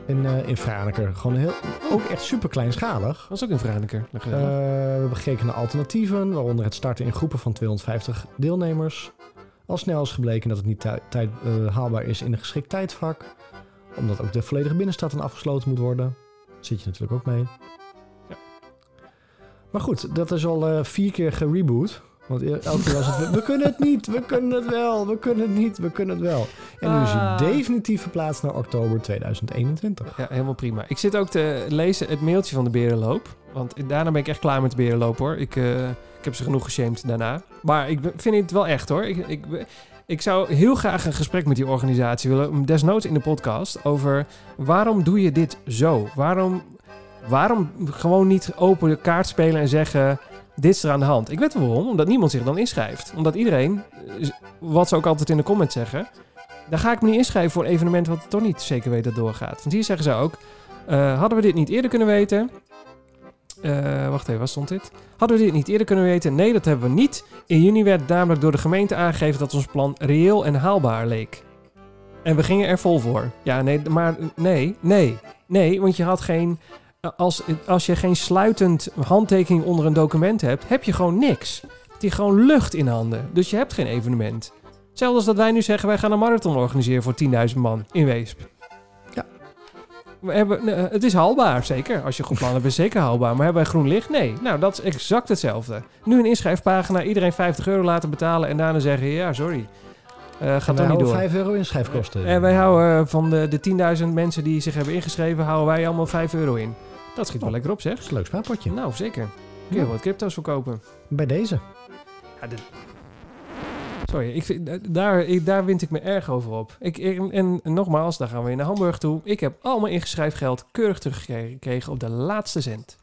In, eh in Franeker. Gewoon heel, ook echt super kleinschalig. Dat is ook in Franeker. Eh, we hebben gekeken naar alternatieven, waaronder het starten in groepen van 250 deelnemers. Al snel is gebleken dat het niet tij- tijd, eh, haalbaar is in een geschikt tijdvak, omdat ook de volledige binnenstad dan afgesloten moet worden. Daar zit je natuurlijk ook mee. Ja. Maar goed, dat is al eh, vier keer gereboot. Want e- elke keer was het, we, we kunnen het niet, we kunnen het wel, we kunnen het niet, we kunnen het wel. En nu is hij Ah. definitief verplaatst naar oktober 2021. Ja, helemaal prima. Ik zit ook te lezen het mailtje van de Berenloop. Want daarna ben ik echt klaar met de Berenloop hoor. Ik, eh, ik heb ze genoeg geshamed daarna. Maar ik vind het wel echt hoor. Ik, ik, ik zou heel graag een gesprek met die organisatie willen. Desnoods in de podcast. Over waarom doe je dit zo? Waarom, waarom gewoon niet open de kaart spelen en zeggen... Dit is er aan de hand. Ik weet wel waarom. Omdat niemand zich dan inschrijft. Omdat iedereen, eh, wat ze ook altijd in de comments zeggen... Dan ga ik me niet inschrijven voor een evenement wat toch niet zeker weet dat doorgaat. Want hier zeggen ze ook... eh, hadden we dit niet eerder kunnen weten? Eh, wacht even, waar stond dit? Hadden we dit niet eerder kunnen weten? Nee, dat hebben we niet. In juni werd namelijk door de gemeente aangegeven dat ons plan reëel en haalbaar leek. En we gingen er vol voor. Ja, nee, maar nee, nee, nee, want je had geen... Als, als je geen sluitend handtekening onder een document hebt, heb je gewoon niks. Het is gewoon lucht in handen. Dus je hebt geen evenement. Hetzelfde als dat wij nu zeggen, wij gaan een marathon organiseren voor 10.000 man in Weesp. We hebben, nee, het is haalbaar, zeker. Als je goed plan hebt, is zeker haalbaar. Maar hebben wij groen licht? Nee. Nou, dat is exact hetzelfde. Nu een inschrijfpagina, iedereen 50 euro laten betalen en daarna zeggen, ja, sorry. Eh gaat toch niet door. 5 euro inschrijfkosten. En wij houden eh, van de, de 10.000 mensen die zich hebben ingeschreven, houden wij allemaal 5 euro in. Dat schiet wel Oh. lekker op, zeg. Dat is een leuk spaarpotje. Nou, zeker. Kun je Ja. wat crypto's verkopen. Bij deze. Ja, de- Sorry, ik vind, eh, daar, ik, daar wind ik me erg over op. Ik, en, en nogmaals, daar gaan we weer naar Hamburg toe. Ik heb al mijn ingeschreven geld keurig teruggekregen op de laatste cent.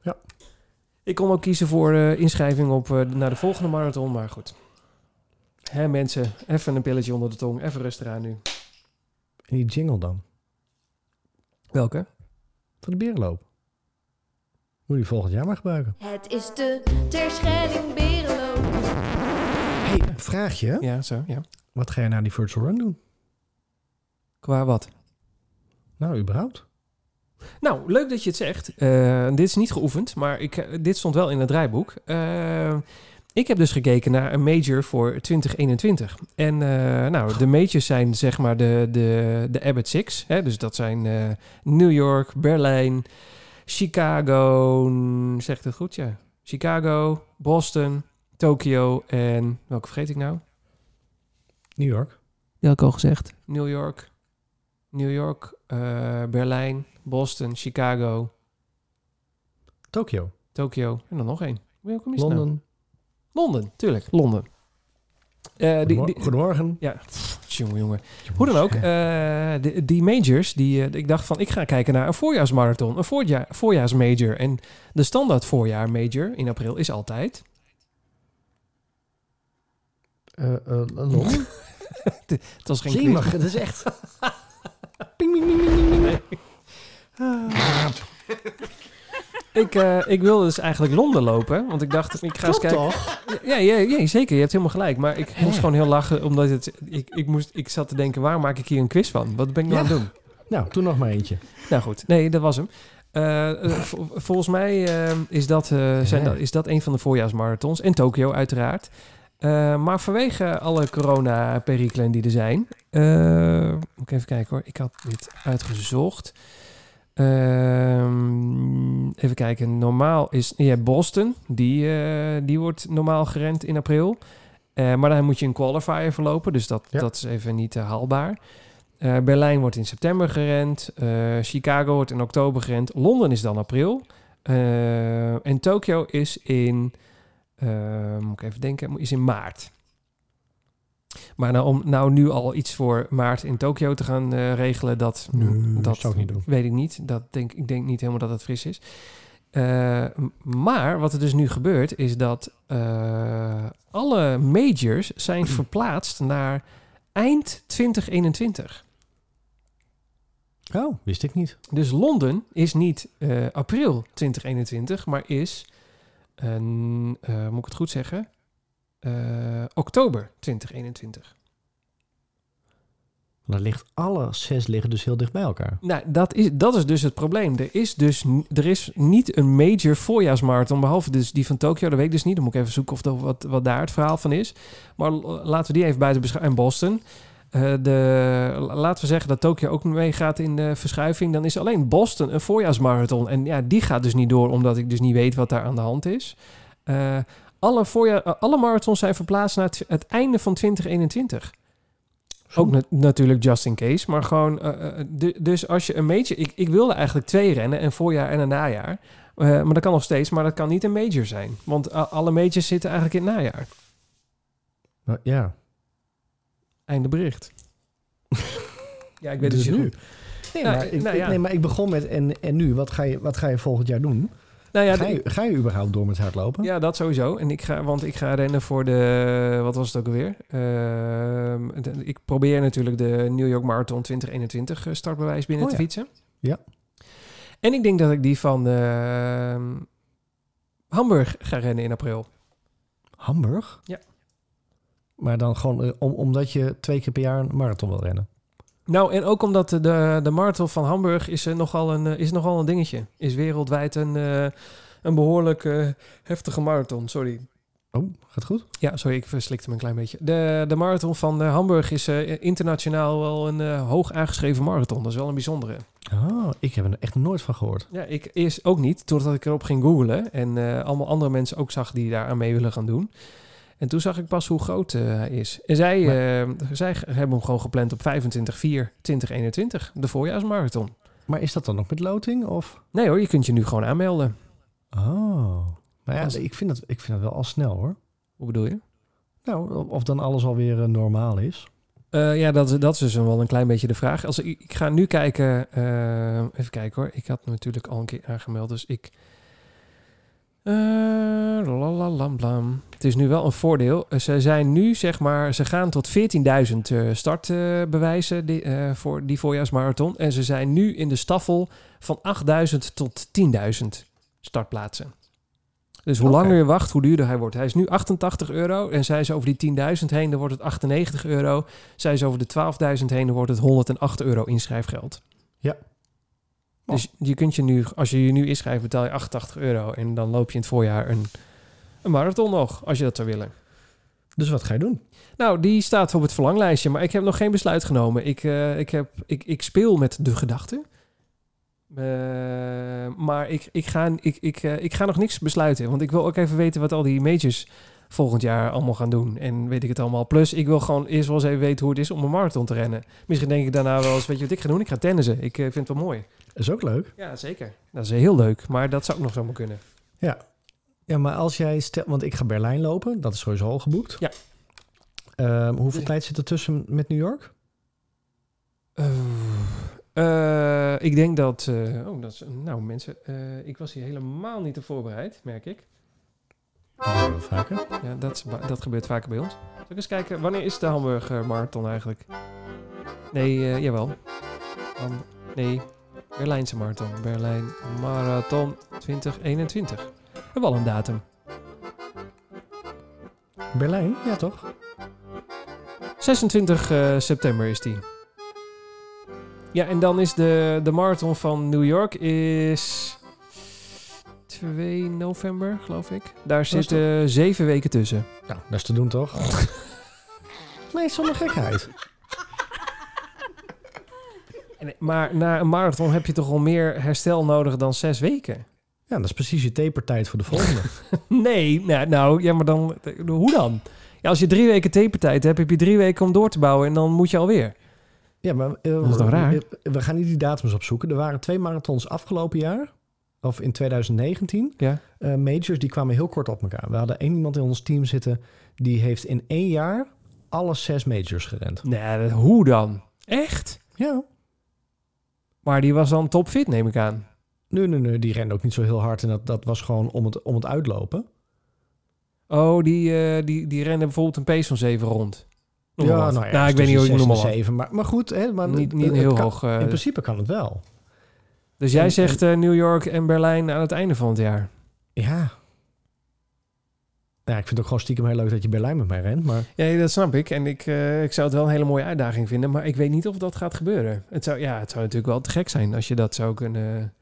Ja. Ik kon ook kiezen voor eh, inschrijving op, eh, naar de volgende marathon, maar goed. Hè mensen, even een pilletje onder de tong. Even rustig aan nu. En die jingle dan? Welke? Van de berenloop. Moet je volgend jaar maar gebruiken. Het is de Terschelling Berenloop. Hey, vraagje. Ja, zo, ja. Wat ga je na die virtual run doen? Qua wat? Nou, überhaupt. Nou, leuk dat je het zegt. Eh, dit is niet geoefend, maar ik, eh, dit stond wel in het draaiboek. Eh, ik heb dus gekeken naar een major voor 2021. En nou, de majors zijn zeg maar de, de, de Abbott Six. Hè? Dus dat zijn New York, Berlijn, Chicago. Zegt het goed? Ja. Chicago, Boston, Tokio en welke vergeet ik nou? New York. Die had ik al gezegd. New York, New York, eh, Berlijn, Boston, Chicago, Tokio. Tokio en dan nog één. Welke is nou? Londen. Londen, tuurlijk. Londen. Eh, die, Goedemor- die, Goedemorgen. ja, jongen, jongen. Hoe dan ook, eh, die, die majors, die, ik dacht van, ik ga kijken naar een voorjaarsmarathon, een voorjaar, voorjaarsmajor. En de standaard voorjaar major in april is altijd... Eh, eh. Het was geen mag, het is echt... ping, ping, ping, ping, ping, ping. Ik, eh, ik wilde dus eigenlijk Londen lopen, want ik dacht, ik ga eens kijken. toch? Ja, ja, ja, zeker. Je hebt helemaal gelijk. Maar ik moest gewoon heel lachen, omdat het, ik, ik, moest, ik zat te denken, waar maak ik hier een quiz van? Wat ben ik nou Ja. aan het doen? Nou, toen nog maar eentje. Nou goed, nee, dat was hem. Vol- volgens mij is, dat, zijn dat, is dat een van de voorjaarsmarathons. En Tokio uiteraard. Eh, maar vanwege alle corona-perikelen die er zijn... eh, moet ik even kijken hoor. Ik had dit uitgezocht. Ehm, even kijken. Normaal is... Ja, Boston. Die, eh, die wordt normaal gerend in april. Maar dan moet je een qualifier verlopen. Dus dat, Ja. dat is even niet haalbaar. Berlijn wordt in september gerend. Chicago wordt in oktober gerend. Londen is dan april. En Tokio is in... eh, moet ik even denken. Is in maart. Maar nou, om nou nu al iets voor maart in Tokio te gaan eh, regelen... Dat, Nee, dat zou ik niet doen. weet ik niet. Dat denk, ik denk niet helemaal dat het fris is. Eh, m- maar wat er dus nu gebeurt... is dat eh, alle majors zijn verplaatst naar eind 2021. Oh, wist ik niet. Dus Londen is niet eh, april 2021, maar is, een, eh, moet ik het goed zeggen, Eh, oktober 2021. Dan ligt alle zes liggen dus heel dicht bij elkaar. Nou, dat is, dat is dus het probleem. Er is dus er is niet een major voorjaarsmarathon, behalve dus die van Tokio. Dat weet ik dus niet. Dan moet ik even zoeken of dat, wat, wat daar het verhaal van is. Maar laten we die even buiten beschouwen. En Boston. Eh, de, la- laten we zeggen dat Tokio ook meegaat in de verschuiving. Dan is alleen Boston een voorjaarsmarathon. En ja, die gaat dus niet door, omdat ik dus niet weet wat daar aan de hand is. Eh, alle, voorjaar, eh, alle marathons zijn verplaatst naar het, het einde van 2021. Ook na- natuurlijk just in case, maar gewoon... du- dus als je een major... Ik, ik wilde eigenlijk twee rennen, een voorjaar en een najaar. Maar dat kan nog steeds, maar dat kan niet een major zijn. Want alle majors zitten eigenlijk in het najaar. Nou, ja. Einde bericht. ja, ik weet Dus het nu. goed. Nee, Nou, maar ik, nou ja. nee, maar ik begon met en, en nu. Wat ga, je, wat ga je volgend jaar doen? Nou ja, ga, je, ga je überhaupt door met hardlopen? ja, dat sowieso. En ik ga, want ik ga rennen voor de... Wat was het ook alweer? De- ik probeer natuurlijk de New York Marathon 2021 eh, startbewijs binnen Oh te ja. fietsen. Ja. En ik denk dat ik die van ehm, Hamburg ga rennen in april. Hamburg? Ja. Maar dan gewoon eh, om, omdat je twee keer per jaar een marathon wil rennen. Nou, en ook omdat de, de, marathon van Hamburg is, eh, nogal een, eh, is nogal een dingetje. Is wereldwijd een, een behoorlijk eh, heftige marathon. Sorry. Oh, gaat goed? Ja, sorry, ik verslikte me een klein beetje. De, de marathon van Hamburg is internationaal wel een hoog aangeschreven marathon. Dat is wel een bijzondere. Oh, ik heb er echt nooit van gehoord. Ja, ik eerst ook niet, totdat ik erop ging googlen. En allemaal andere mensen ook zag die daar aan mee willen gaan doen. En toen zag ik pas hoe groot eh, hij is. En zij, eh, zij hebben hem gewoon gepland op 25 4 2021, de voorjaarsmarathon. Maar is dat dan nog met loting? Of? Nee hoor, je kunt je nu gewoon aanmelden. Oh. Nou ja, Als- ik vind, dat, ik vind dat wel al snel hoor. Hoe bedoel je? Nou, of dan alles alweer eh, normaal is. Eh, ja, dat, is- dat is dus wel een klein beetje de vraag. Als, ik, ik ga nu kijken. eh, even kijken hoor. Ik had natuurlijk al een keer aangemeld. Dus ik. Eh. Het is nu wel een voordeel. Eh, Ze zijn nu, zeg maar, ze gaan tot 14.000 eh, startbewijzen die, voor die voorjaarsmarathon. En ze zijn nu in de staffel van 8.000 tot 10.000 startplaatsen. Dus hoe langer je wacht, hoe duurder hij wordt. Hij is nu 88 euro en zijn ze over die 10.000 heen, dan wordt het 98 euro. Zijn ze over de 12.000 heen, dan wordt het 108 euro inschrijfgeld. Dus je kunt je nu, als je je nu inschrijft, betaal je 88 euro. En dan loop je in het voorjaar een, een marathon nog, als je dat zou willen. Dus wat ga je doen? Nou, die staat op het verlanglijstje, maar ik heb nog geen besluit genomen. Ik, eh, ik, heb, ik, ik speel met de gedachte. Eh, maar ik, ik, ga, ik, ik, eh, ik ga nog niks besluiten. Want ik wil ook even weten wat al die majors volgend jaar allemaal gaan doen. En weet ik het allemaal. Plus, ik wil gewoon eerst wel eens even weten hoe het is om een marathon te rennen. Misschien denk ik daarna wel eens, weet je wat ik ga doen? Ik ga tennissen. Ik eh, vind het wel mooi. Is ook leuk. Ja, zeker. Dat is heel leuk. Maar dat zou ook nog zomaar kunnen. Ja. Ja, maar als jij stel, want ik ga Berlijn lopen, dat is sowieso al geboekt. Ja. Ehm, hoeveel tijd zit er tussen met New York? Eh, eh, ik denk dat... eh, oh, dat is... Nou, mensen. eh, ik was hier helemaal niet op voorbereid, merk ik. Dat we vaker. Ja, dat, dat gebeurt vaker bij ons. Zal ik eens kijken, wanneer is de Hamburger Marathon eigenlijk? Nee, eh, jawel. Dan, nee, Berlijnse Marathon. Berlijn Marathon 2021. We hebben al een datum. Berlijn, ja toch? 26 eh, september is die. Ja, en dan is de, de marathon van New York is 2 november, geloof ik. Daar zitten zeven weken tussen. Nou, dat is te doen toch? nee, zonder gekheid. En- Maar na een marathon heb je toch al meer herstel nodig dan zes weken? Ja, dat is precies je tapertijd voor de volgende. Nee, nou, nou ja, maar dan, hoe dan? Ja, als je drie weken tapertijd hebt, heb je drie weken om door te bouwen en dan moet je alweer. ja, maar eh, Dat is toch raar? We, we gaan niet die datums opzoeken. Er waren twee marathons afgelopen jaar, of in 2019. Ja. eh, majors, die kwamen heel kort op elkaar. We hadden één iemand in ons team zitten, die heeft in één jaar alle zes majors gerend. Nee, dat- hoe dan? Echt? Ja. Maar die was dan topfit, neem ik aan. Nee, nee, nee, die rende ook niet zo heel hard. En dat, dat was gewoon om het, om het uitlopen. Oh, die, eh, die, die rende bijvoorbeeld een pace van 7 rond. Noem wat. nou, ja, nou ik weet niet hoe ik zeven, maar, maar goed, hè, maar Niet, niet het heel kan- hoog. eh, In principe kan het wel. Dus jij en- zegt eh, New York en Berlijn aan het einde van het jaar. Ja. Ja, ik vind het ook gewoon stiekem heel leuk dat je Berlijn met mij rent. Maar Ja, dat snap ik. En ik, eh, ik zou het wel een hele mooie uitdaging vinden. Maar ik weet niet of dat gaat gebeuren. Het zou, ja, het zou natuurlijk wel te gek zijn als je dat zou kunnen...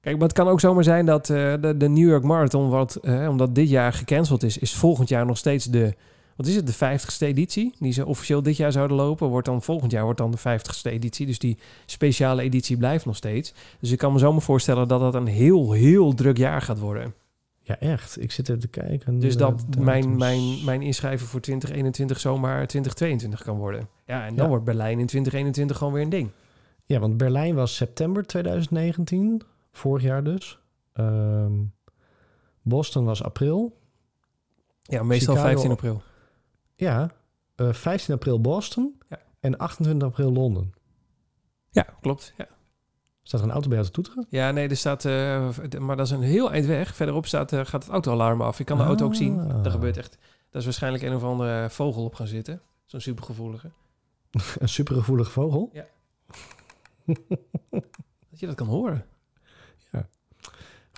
Kijk, maar het kan ook zomaar zijn dat eh, de, de New York Marathon... Wat, omdat dit jaar gecanceld is... is volgend jaar nog steeds de... Wat is het? De 50ste editie? Die ze officieel dit jaar zouden lopen. Wordt dan volgend jaar wordt dan de 50ste editie. Dus die speciale editie blijft nog steeds. Dus ik kan me zomaar voorstellen dat dat een heel, heel druk jaar gaat worden. ja, echt. Ik zit even te kijken. Dus Eh, dat mijn, mijn, mijn inschrijven voor 2021 zomaar 2022 kan worden. Ja, en dan Ja. wordt Berlijn in 2021 gewoon weer een ding. Ja, want Berlijn was september 2019. Vorig jaar dus. Ehm, Boston was april. Ja, meestal Chicago- 15 april. Ja, eh 15 april Boston. Ja. En 28 april Londen. Ja, klopt. Ja, Staat er een auto bij jou te toeteren? ja nee, er staat... eh, maar dat is een heel eind weg. Verderop staat, eh, gaat het autoalarm af. Ik kan de auto ook zien. Ah. Dat gebeurt echt... Dat is waarschijnlijk een of andere vogel op gaan zitten. Zo'n supergevoelige. Een supergevoelige vogel. Dat je dat kan horen.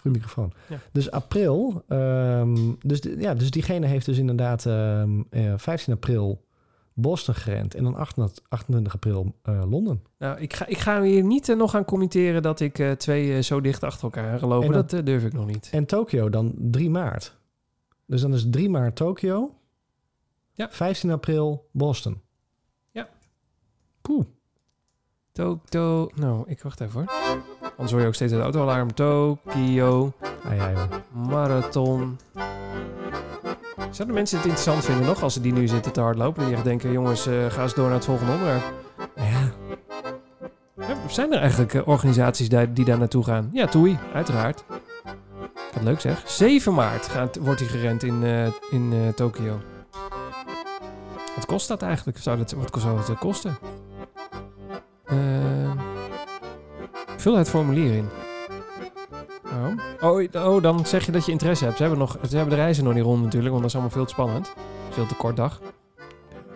Goede microfoon. Ja. Dus april. ehm, dus, de- ja, dus diegene heeft dus inderdaad ehm, eh, 15 april Boston gerend. En dan 28, 28 april eh, Londen. Nou, ik ga, ik ga hier niet eh, nog gaan committeren dat ik twee zo dicht achter elkaar heb gelopen. En dan- dat durf ik nog niet. En Tokio dan 3 maart. Dus dan is 3 maart Tokio. Ja. 15 april Boston. Ja. Poeh. Tokyo... Nou, ik wacht even hoor. Anders hoor je ook steeds het autoalarm. Tokyo Ah, ja, joh. Marathon. Zouden mensen het interessant vinden nog als ze die nu zitten te hardlopen? Die echt denken, jongens, eh, ga eens door naar het volgende onderwerp. ja. Zijn er eigenlijk eh, organisaties die, die daar naartoe gaan? Ja, Toei, uiteraard. Wat leuk zeg. 7 maart gaat, wordt hij gerend in, eh, in eh, Tokio. Wat kost dat eigenlijk? Zou dat, wat zou dat kosten? Ehm, vul het formulier in. Waarom? Oh, oh, dan zeg je dat je interesse hebt. Ze hebben, nog, ze hebben de reizen nog niet rond natuurlijk, want dat is allemaal veel te spannend. Veel te kort dag.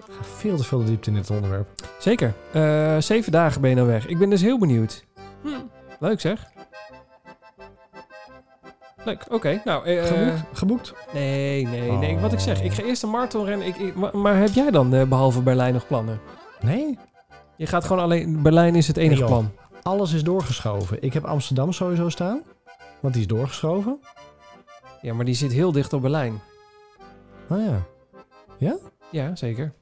Ik ga veel te veel de diepte in dit onderwerp. Zeker. Eh, zeven dagen ben je nou weg. Ik ben dus heel benieuwd. Hm, Leuk zeg. Leuk, oké. Nou, eh, Geboekt? Geboekt? nee, nee, nee. Wat ik zeg, ik ga Oh. eerst een marathon rennen. Ik, ik- maar, maar heb jij dan, eh, behalve Berlijn, nog plannen? Nee. Je gaat gewoon alleen... Berlijn is het enige Nee, plan. alles is doorgeschoven. Ik heb Amsterdam sowieso staan. Want die is doorgeschoven. Ja, maar die zit heel dicht op Berlijn. Oh ja. Ja, zeker.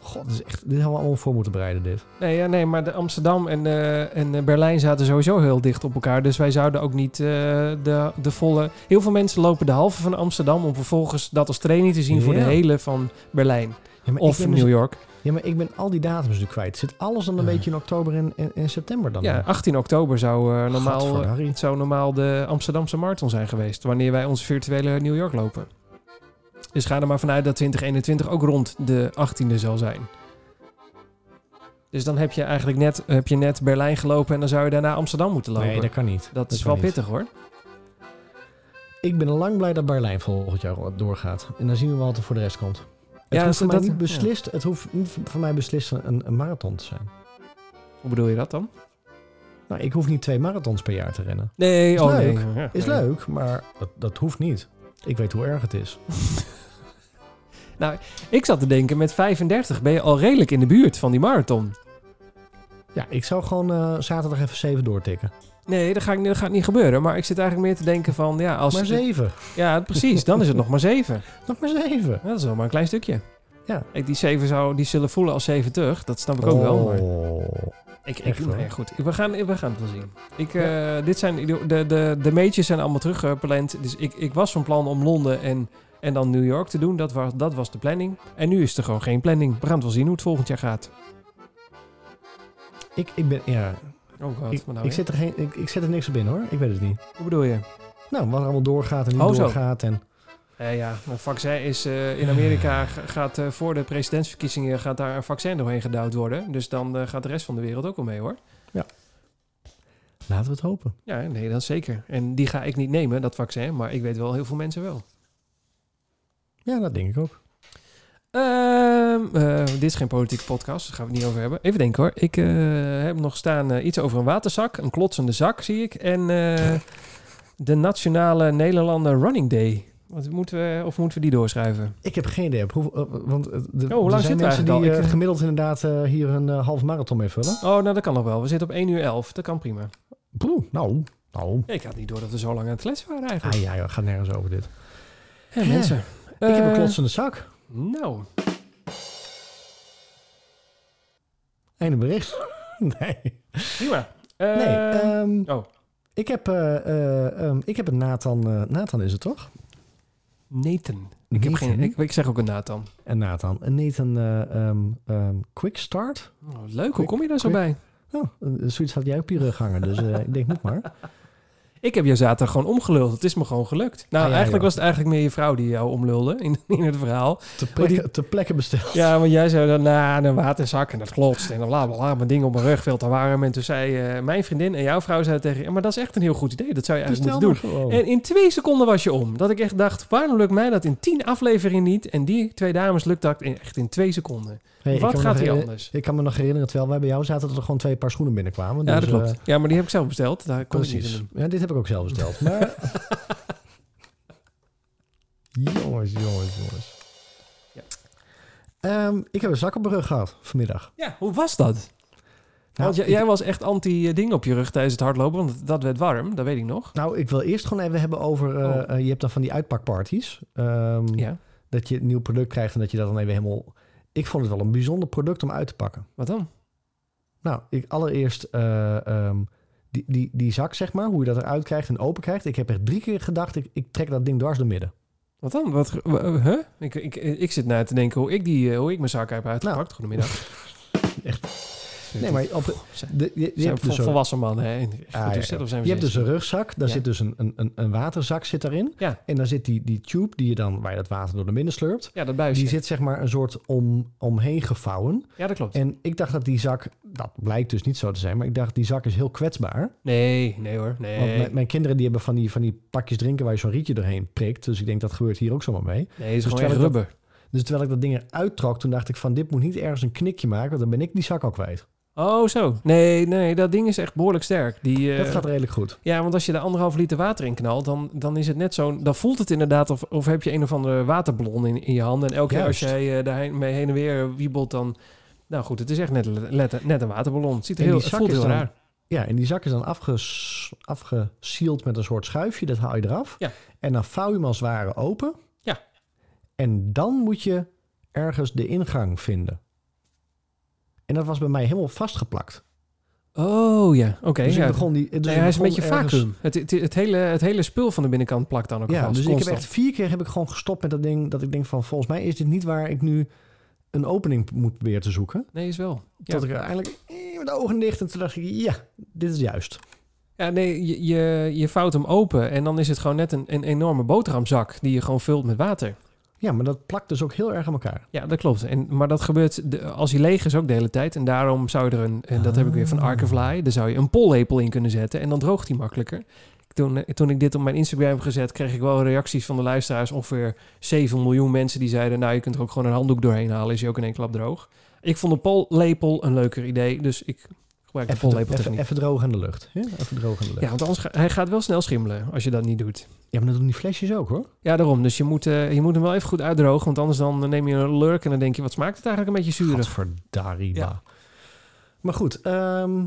God, dit, is echt, dit hadden we allemaal voor moeten bereiden, dit. Nee, ja, nee maar de Amsterdam en, eh, en eh, Berlijn zaten sowieso heel dicht op elkaar. Dus wij zouden ook niet eh, de, de volle... Heel veel mensen lopen de halve van Amsterdam... om vervolgens dat als training te zien voor de Ja. hele van Berlijn. Ja, Of dus- New York. Ja, maar ik ben al die datums nu kwijt. Zit alles dan een beetje in oktober en, en, en september dan? Ja, 18 oktober zou, eh, normaal, het zou normaal de Amsterdamse marathon zijn geweest. Wanneer wij onze virtuele New York lopen. Dus ga er maar vanuit dat 2021 ook rond de 18e zal zijn. Dus dan heb je eigenlijk net, heb je net Berlijn gelopen en dan zou je daarna Amsterdam moeten lopen. Nee, dat kan niet. dat is wel niet. pittig hoor. Ik ben lang blij dat Berlijn volgend jaar doorgaat. En dan zien we wat er voor de rest komt. Het Ja, hoeft voor mij dat- niet beslist. Het hoeft niet voor mij beslist een, een marathon te zijn. Hoe bedoel je dat dan? Nou, ik hoef niet twee marathons per jaar te rennen. Nee, Is oh leuk. nee. Ja, Is leuk, maar dat, dat hoeft niet. Ik weet hoe erg het is. Ik zat te denken, met 35 ben je al redelijk in de buurt van die marathon. Ja, ik zou gewoon eh, zaterdag even zeven doortikken. Nee, dat, ga ik, dat gaat niet gebeuren. Maar ik zit eigenlijk meer te denken van, ja, als... maar zeven. Ja, precies. Dan is het nog maar 7. Nog maar zeven. Ja, dat is wel maar een klein stukje. Ja. Ik, die 7 zou, die zullen voelen als 70. Dat snap ik ook wel. Maar Oh. ik, ik, echt goed. We gaan, we gaan het wel zien. Ik, eh, dit zijn, de, de, de, de meetjes zijn allemaal teruggepland. Dus ik, ik was van plan om Londen en, en dan New York te doen. Dat was, dat was de planning. En nu is er gewoon geen planning. We gaan het wel zien hoe het volgend jaar gaat. Ik, ik ben, ja, Oh god, ik, nou ik, zet er geen, ik, ik zet er niks op in hoor. Ik weet het niet. Hoe bedoel je? Nou, wat er allemaal doorgaat en niet Oh, zo. doorgaat. En, Eh, ja, een vaccin is eh, in Amerika gaat eh, voor de presidentsverkiezingen gaat daar een vaccin doorheen gedouwd worden. Dus dan eh, gaat de rest van de wereld ook wel mee hoor. laten we het hopen. Ja, nee, dat zeker. En die ga ik niet nemen, dat vaccin, maar ik weet wel heel veel mensen wel. Ja, dat denk ik ook. Ehm, eh, dit is geen politieke podcast, daar gaan we het niet over hebben. Even denken hoor. Ik eh, heb nog staan eh, iets over een waterzak, een klotsende zak zie ik. En de Nationale Nederlander Running Day. Wat moeten we, of moeten we die doorschrijven? Ik heb geen idee. eh, want de, hoe lang er zijn zitten mensen die Ik- gemiddeld inderdaad hier een half marathon mee vullen. Oh, nou dat kan nog wel. We zitten op 1 uur 11. Dat kan prima. Poeh, nou, nou. Ik had niet door dat we zo lang aan het kletsen waren eigenlijk. Ah ja, joh, gaat nergens over dit. Ja, mensen. ik heb een klotsende zak. Nou, Einde bericht. nee. prima. Eh, nee, ehm, oh. ik, heb, eh, eh, ehm, ik heb een Nathan. eh, Nathan is het toch? Nathan. Ik, heb geen, ik, ik zeg ook een Nathan. En Nathan. Een Nathan eh, ehm, Quick Start. Oh, leuk, hoe kom je daar zo quick- bij? Oh, eh, zoiets had jij op je rug hangen. Dus eh, ik denk, moet maar. Ik heb jou zaterdag gewoon omgeluld. Het is me gewoon gelukt. Nou, Ah, ja, eigenlijk was het eigenlijk meer je vrouw die jou omlulde in, in het verhaal. Te Maar die- plekke, te plekke besteld. Ja, want jij zei dan, nou, een waterzak en dat klotst. En dan bla, bla, bla, mijn ding op mijn rug veel te warm. En toen zei eh, mijn vriendin en jouw vrouw zei tegen je, maar dat is echt een heel goed idee. Dat zou je eigenlijk Bestel moeten doen. gewoon. En in twee seconden was je om. Dat ik echt dacht, waarom lukt mij dat in tien afleveringen niet? En die twee dames lukt dat in, echt in twee seconden. Wat gaat hier anders? Ik kan me nog herinneren, terwijl wij bij jou zaten, dat er gewoon twee paar schoenen binnenkwamen. Ja, dus, dat klopt. eh, ja, maar die heb ik zelf besteld. Daar kon ik niet precies. Ja, dit heb ik ook zelf besteld. Maar... jongens, jongens, jongens. Ja. Ehm, ik heb een zak op mijn rug gehad vanmiddag. Ja, hoe was dat? Nou, want jij, was echt anti-ding op je rug tijdens het hardlopen, want dat werd warm, dat weet ik nog. Nou, ik wil eerst gewoon even hebben over... eh, Oh. eh, je hebt dan van die uitpakparties. Ehm, Ja, Dat je een nieuw product krijgt en dat je dat dan even helemaal... Ik vond het wel een bijzonder product om uit te pakken. wat dan? Nou, ik allereerst eh, ehm, die, die, die zak, zeg maar, hoe je dat eruit krijgt en open krijgt. Ik heb echt drie keer gedacht, ik, ik trek dat ding dwars door midden. Wat dan? Wat, wa- huh? ik, ik, ik zit na te denken hoe ik, die, eh, hoe ik mijn zak heb uitgepakt. Nou. Goedemiddag. Echt. Nee, maar op, de, je, hebt dus een, volwassen mannen, hè? Echt Ah, goed, ja, ja. of zijn we je hebt dus 16? een rugzak, daar Ja. zit dus een, een, een, waterzak zit daarin. Ja. En daar zit die, die tube die je dan, waar je dat water door de midden slurpt. Ja, dat buisje. Die zit zeg maar een soort om, omheen gevouwen. Ja, dat klopt. En ik dacht dat die zak, dat blijkt dus niet zo te zijn, maar ik dacht die zak is heel kwetsbaar. Nee, nee hoor. Nee. Want mijn, mijn kinderen die hebben van die, van die pakjes drinken waar je zo'n rietje doorheen prikt. Dus ik denk dat gebeurt hier ook zomaar mee. nee, het is dus gewoon rubber. Dus terwijl ik dat ding eruit trok, toen dacht ik van dit moet niet ergens een knikje maken, want dan ben ik die zak al kwijt. Oh, zo. Nee, nee, dat ding is echt behoorlijk sterk. Die, eh, dat gaat redelijk goed. Ja, want als je er anderhalf liter water in knalt, dan, dan is het net zo. Dan voelt het inderdaad of, of heb je een of andere waterballon in, in je handen. En elke keer als jij eh, daar mee heen en weer wiebelt, dan. Nou goed, het is echt net, net, net een waterballon. Het, ziet er heel, het voelt is heel dan- raar. Ja, en die zak is dan afges, afgesield met een soort schuifje. Dat haal je eraf. Ja. En dan vouw je hem als het ware open. Ja. En dan moet je ergens de ingang vinden. En dat was bij mij helemaal vastgeplakt. Oh ja, oké. dus ja. ik begon die... Dus hij is een beetje ergens- vacuüm. Het, het, het hele, het hele spul van de binnenkant plakt dan ook Ja, vast. dus ik heb echt vier keer heb ik gewoon gestopt met dat ding. Dat ik denk van, volgens mij is dit niet waar ik nu een opening moet proberen te zoeken. Nee, is wel. Ja. Tot ik uiteindelijk eh, met de ogen dicht en toen dacht ik, ja, dit is juist. Ja, nee, je, je, je vouwt hem open en dan is het gewoon net een, een enorme boterhamzak die je gewoon vult met water. Ja, maar dat plakt dus ook heel erg aan elkaar. Ja, dat klopt. En, maar dat gebeurt de, als hij leeg is ook de hele tijd. En daarom zou je er een, en dat heb ik weer van Ah. Archifly, daar zou je een pollepel in kunnen zetten en dan droogt hij makkelijker. Toen, eh, toen ik dit op mijn Instagram heb gezet, kreeg ik wel reacties van de luisteraars. Ongeveer 7 miljoen mensen die zeiden, nou je kunt er ook gewoon een handdoek doorheen halen, is hij ook in één klap droog. Ik vond de pollepel een leuker idee, dus ik Even, even, even droog in de lucht. Ja, even droog de lucht. Ja, want anders ga, hij gaat wel snel schimmelen als je dat niet doet. Ja, maar dat doen die flesjes ook hoor. Ja, daarom. Dus je moet, eh, je moet hem wel even goed uitdrogen. Want anders dan neem je een lurk en dan denk je... wat smaakt het eigenlijk een beetje zuurig? Gadverdarriba. Ja. Maar goed, ehm,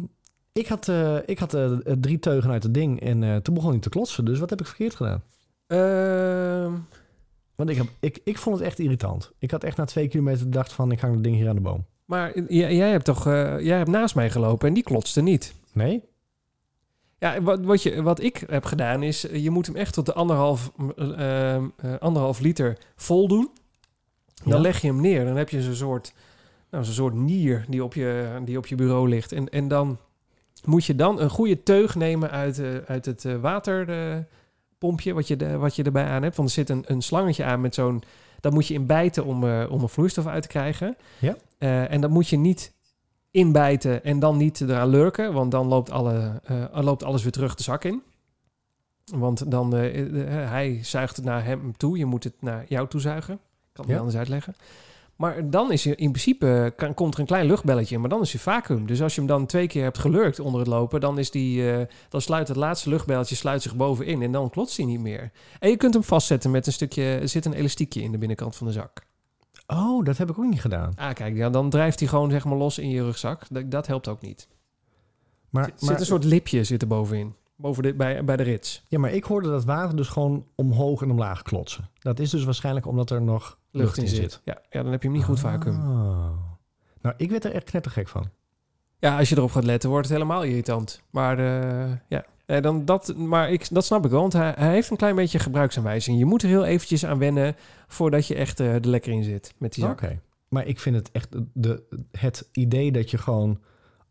ik had, eh, ik had eh, drie teugen uit het ding en toen begon hij te klotsen. Dus wat heb ik verkeerd gedaan? Ehm, Want ik, heb, ik, ik vond het echt irritant. Ik had echt na twee kilometer gedacht van ik hang dat ding hier aan de boom. Maar jij hebt toch... eh, jij hebt naast mij gelopen en die klotste niet. Nee? Ja, wat, wat, je, wat ik heb gedaan is... eh, je moet hem echt tot de anderhalf, eh, anderhalf liter vol doen. Dan Ja. leg je hem neer. Dan heb je zo'n soort, nou, zo'n soort nier die op, je, die op je bureau ligt. En, en dan moet je dan een goede teug nemen uit, uit het waterpompje wat je, de, wat je erbij aan hebt. Want er zit een, een slangetje aan met zo'n... Dat moet je inbijten om, eh, om een vloeistof uit te krijgen. Ja. Eh, en dat moet je niet inbijten en dan niet eraan lurken. Want dan loopt, alle, eh, loopt alles weer terug de zak in. Want dan, hij zuigt het naar hem toe. Je moet het naar jou toe zuigen. Ik kan het niet anders uitleggen. Maar dan is je in principe, kan, komt er een klein luchtbelletje, maar dan is je vacuüm. Dus als je hem dan twee keer hebt gelurkt onder het lopen, dan, is die, eh, dan sluit het laatste luchtbelletje sluit zich bovenin en dan klotst hij niet meer. En je kunt hem vastzetten met een stukje, er zit een elastiekje in de binnenkant van de zak. Oh, dat heb ik ook niet gedaan. Ah, kijk, ja, dan drijft hij gewoon zeg maar los in je rugzak. Dat, dat helpt ook niet. Maar, Er zit maar, een soort lipje zit er bovenin, boven de, bij, bij de rits. ja, maar ik hoorde dat water dus gewoon omhoog en omlaag klotsen. Dat is dus waarschijnlijk omdat er nog lucht, in zit. Ja, ja, dan heb je hem niet goed vacuüm. Ah. Nou, ik werd er echt knettergek van. Ja, als je erop gaat letten, wordt het helemaal irritant. Maar eh, ja, Eh, dan dat, maar ik, dat snap ik wel, want hij, hij heeft een klein beetje gebruiksaanwijzing. Je moet er heel eventjes aan wennen voordat je echt eh, er lekker in zit met die Oké. Maar ik vind het echt de, het idee dat je gewoon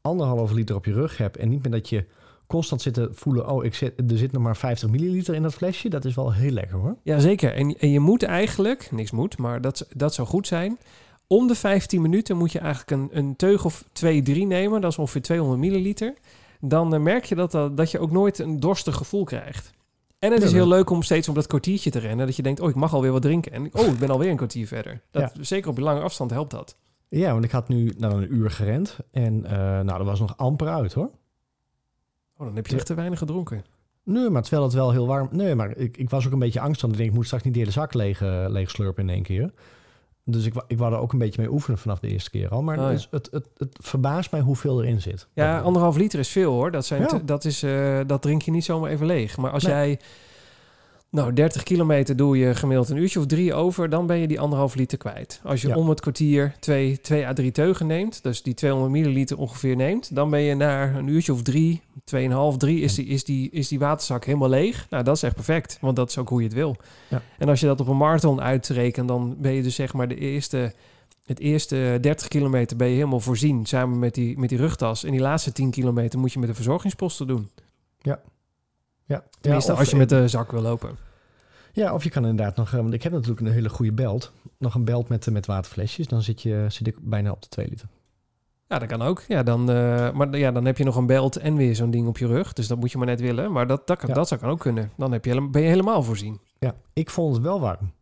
anderhalf liter op je rug hebt en niet meer dat je constant zit te voelen, oh, ik zit, er zit nog maar 50 milliliter in dat flesje. Dat is wel heel lekker hoor. Ja, zeker. En, en je moet eigenlijk, niks moet, maar dat, dat zou goed zijn. Om de 15 minuten moet je eigenlijk een, een teug of 2, 3 nemen. Dat is ongeveer 200 milliliter. Dan eh, merk je dat, dat, dat je ook nooit een dorstig gevoel krijgt. En het is heel leuk om steeds op dat kwartiertje te rennen. Dat je denkt, oh, ik mag alweer wat drinken. En oh, ik ben alweer een kwartier verder. Dat, Zeker op lange afstand helpt dat. Ja, want ik had nu nou, een uur gerend en eh, nou, dat was nog amper uit hoor. Oh, dan heb je echt te weinig gedronken. Nee, maar terwijl het wel heel warm... Nee, maar ik, ik was ook een beetje angstig. Want ik denk, ik moet straks niet de hele zak leeg, eh, leeg slurpen in één keer. Dus ik, ik wou er ook een beetje mee oefenen vanaf de eerste keer al. Maar Oh, ja. dus het, het, het verbaast mij hoeveel erin zit. Ja, anderhalf liter is veel hoor. Dat, zijn Ja. te- dat, is, eh, dat drink je niet zomaar even leeg. Maar als Nee. jij, nou 30 kilometer doe je gemiddeld een uurtje of drie over, dan ben je die anderhalf liter kwijt. Als je Ja. om het kwartier twee, twee à drie teugen neemt, dus die 200 milliliter ongeveer neemt, dan ben je na een uurtje of drie, tweeënhalf, drie, is die, is, die, is die waterzak helemaal leeg. Nou, dat is echt perfect, want dat is ook hoe je het wil. Ja. En als je dat op een marathon uitrekent, dan ben je dus zeg maar de eerste... Het eerste 30 kilometer ben je helemaal voorzien samen met die, met die rugtas. En die laatste 10 kilometer moet je met de verzorgingsposten doen. Ja. Tenminste, of- als je met de zak wil lopen. Ja, of je kan inderdaad nog... eh, Want ik heb natuurlijk een hele goede belt. Nog een belt met, eh, met waterflesjes. Dan zit, je, zit ik bijna op de 2 liter. Ja, dat kan ook. Ja, dan, eh, maar ja, dan heb je nog een belt en weer zo'n ding op je rug. Dus dat moet je maar net willen. Maar dat, dat, kan, Ja. dat zou kan ook kunnen. Dan heb je, ben je helemaal voorzien. Ja, ik vond het wel warm.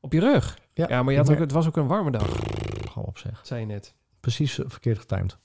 Op je rug. Ja, maar je had ook, het was ook een warme dag, Hou op zeg. zei je net. Precies verkeerd getimed.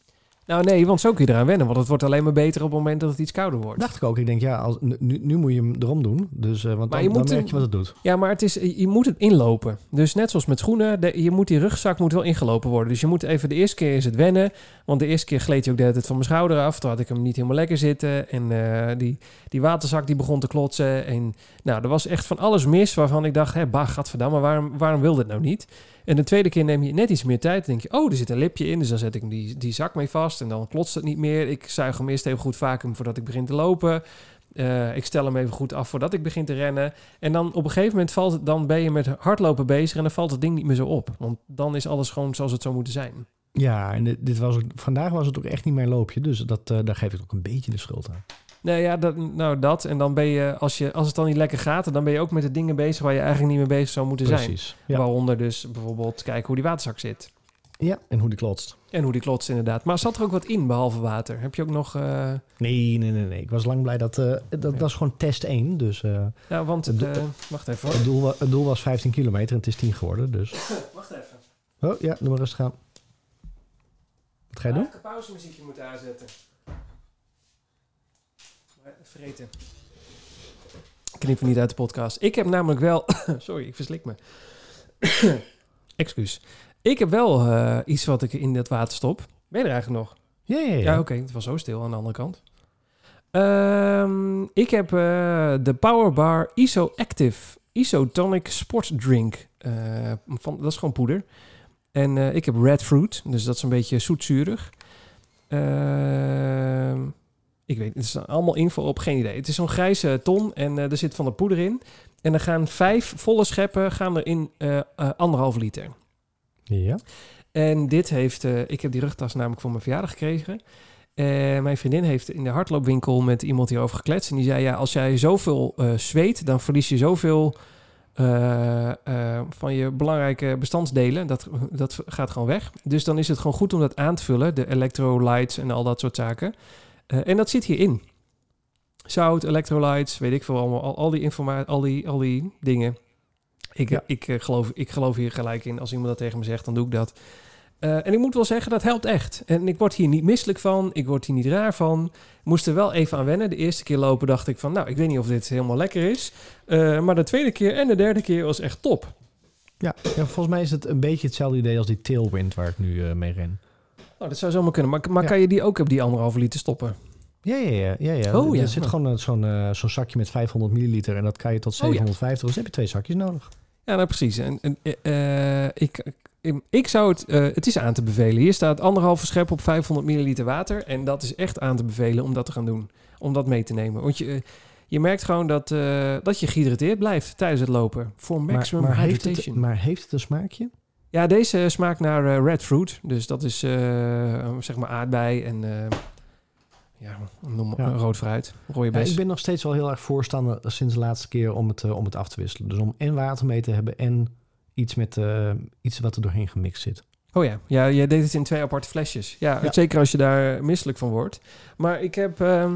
Nou nee, want zo kun je eraan wennen. Want het wordt alleen maar beter op het moment dat het iets kouder wordt. Dacht ik ook. Ik denk, ja, als, nu, nu moet je hem erom doen. Dus, eh, want Maar dan, je moet dan merk je wat het doet. Ja, maar het is, je moet het inlopen. Dus net zoals met schoenen, de, je moet die rugzak moet wel ingelopen worden. Dus je moet even, de eerste keer is het wennen. Want de eerste keer gleed hij ook de hele tijd van mijn schouder af. Toen had ik hem niet helemaal lekker zitten. En eh, die, die waterzak die begon te klotsen. En nou, er was echt van alles mis waarvan ik dacht, hé, bah, gadverdamme, waarom, waarom wil dit nou niet? En de tweede keer neem je net iets meer tijd. Dan denk je, oh, er zit een lipje in. Dus dan zet ik die, die zak mee vast. En dan klotst het niet meer. Ik zuig hem eerst even goed vacuüm voordat ik begin te lopen. Eh, ik stel hem even goed af voordat ik begin te rennen. En dan op een gegeven moment valt het, dan ben je met hardlopen bezig en dan valt het ding niet meer zo op. Want dan is alles gewoon zoals het zou moeten zijn. Ja, en dit, was, vandaag was het ook echt niet mijn loopje. Dus dat, eh, daar geef ik ook een beetje de schuld aan. Nee, ja, dat, nou dat. En dan ben je als, je, als het dan niet lekker gaat, dan ben je ook met de dingen bezig waar je eigenlijk niet mee bezig zou moeten zijn. Precies. Ja. Waaronder dus bijvoorbeeld kijken hoe die waterzak zit. ja, en hoe die klotst. En hoe die klotst inderdaad. Maar zat er ook wat in, behalve water? Heb je ook nog... eh Nee, nee, nee, nee. Ik was lang blij dat... eh, dat Ja. was gewoon test 1. Dus eh, ja, want... Het wacht even het, hoor. doel, wa- het doel was 15 kilometer en het is 10 geworden. Dus... Wacht even. Oh ja, doe maar rustig aan. Wat ga je doen? een pauzemuziekje moeten aanzetten. Vergeten. Knip niet uit de podcast. Ik heb namelijk wel... Sorry, ik verslik me. Excuus. Ik heb wel eh, iets wat ik in dat water stop. Ben je er eigenlijk nog? Ja, ja, ja. Ja, oké. Het was zo stil aan de andere kant. Ehm, ik heb eh, de Powerbar ISO Active Isotonic Sport Drink. Eh, van, dat is gewoon poeder. En eh, ik heb red fruit, dus dat is een beetje zoetzurig. Ehm, ik weet, het is allemaal info op, geen idee. Het is zo'n grijze ton en eh, er zit van de poeder in. En er gaan vijf volle scheppen gaan er in eh, eh, anderhalf liter. Ja. En dit heeft, ik heb die rugtas namelijk voor mijn verjaardag gekregen. En mijn vriendin heeft in de hardloopwinkel met iemand hierover gekletst. En die zei, ja, als jij zoveel zweet, dan verlies je zoveel van je belangrijke bestandsdelen. Dat, dat gaat gewoon weg. Dus dan is het gewoon goed om dat aan te vullen. De electrolytes en al dat soort zaken. Eh, en dat zit hierin. Zout, electrolytes, weet ik veel allemaal. Al, al die informatie, al die, al die dingen. Ik, Ja. ik, eh, geloof, ik geloof hier gelijk in. Als iemand dat tegen me zegt, dan doe ik dat. Eh, en ik moet wel zeggen, dat helpt echt. En ik word hier niet misselijk van. Ik word hier niet raar van. Moest er wel even aan wennen. De eerste keer lopen dacht ik van... nou, ik weet niet of dit helemaal lekker is. Maar de tweede keer en de derde keer was echt top. Ja. ja, volgens mij is het een beetje hetzelfde idee als die tailwind waar ik nu mee ren. Nou, dat zou zomaar kunnen. Maar, maar Ja. kan je die ook op die anderhalve liter stoppen? Ja, ja, ja. ja, ja. Oh, ja. Er zit gewoon zo'n eh, zo'n zakje met 500 milliliter en dat kan je tot Oh, ja. 750. Dus heb je twee zakjes nodig. Ja, nou precies. En, en, eh, ik, ik, ik zou het... eh, het is aan te bevelen. Hier staat anderhalve schep op 500 milliliter water. En dat is echt aan te bevelen om dat te gaan doen. Om dat mee te nemen. Want je, je merkt gewoon dat, dat je gehydrateerd blijft tijdens het lopen. Voor maximum maar, heeft hydration. het, maar heeft het een smaakje? Ja, deze smaakt naar eh, red fruit. Dus dat is eh, zeg maar aardbei en eh, ja, noem maar Ja. rood fruit, rode Ja, bes. ik ben nog steeds wel heel erg voorstander sinds de laatste keer om het, om het af te wisselen. Dus om en water mee te hebben en iets, met, iets wat er doorheen gemixt zit. Oh ja, ja, jij deed het in twee aparte flesjes. Ja, Ja. zeker als je daar misselijk van wordt. Maar ik heb, ehm,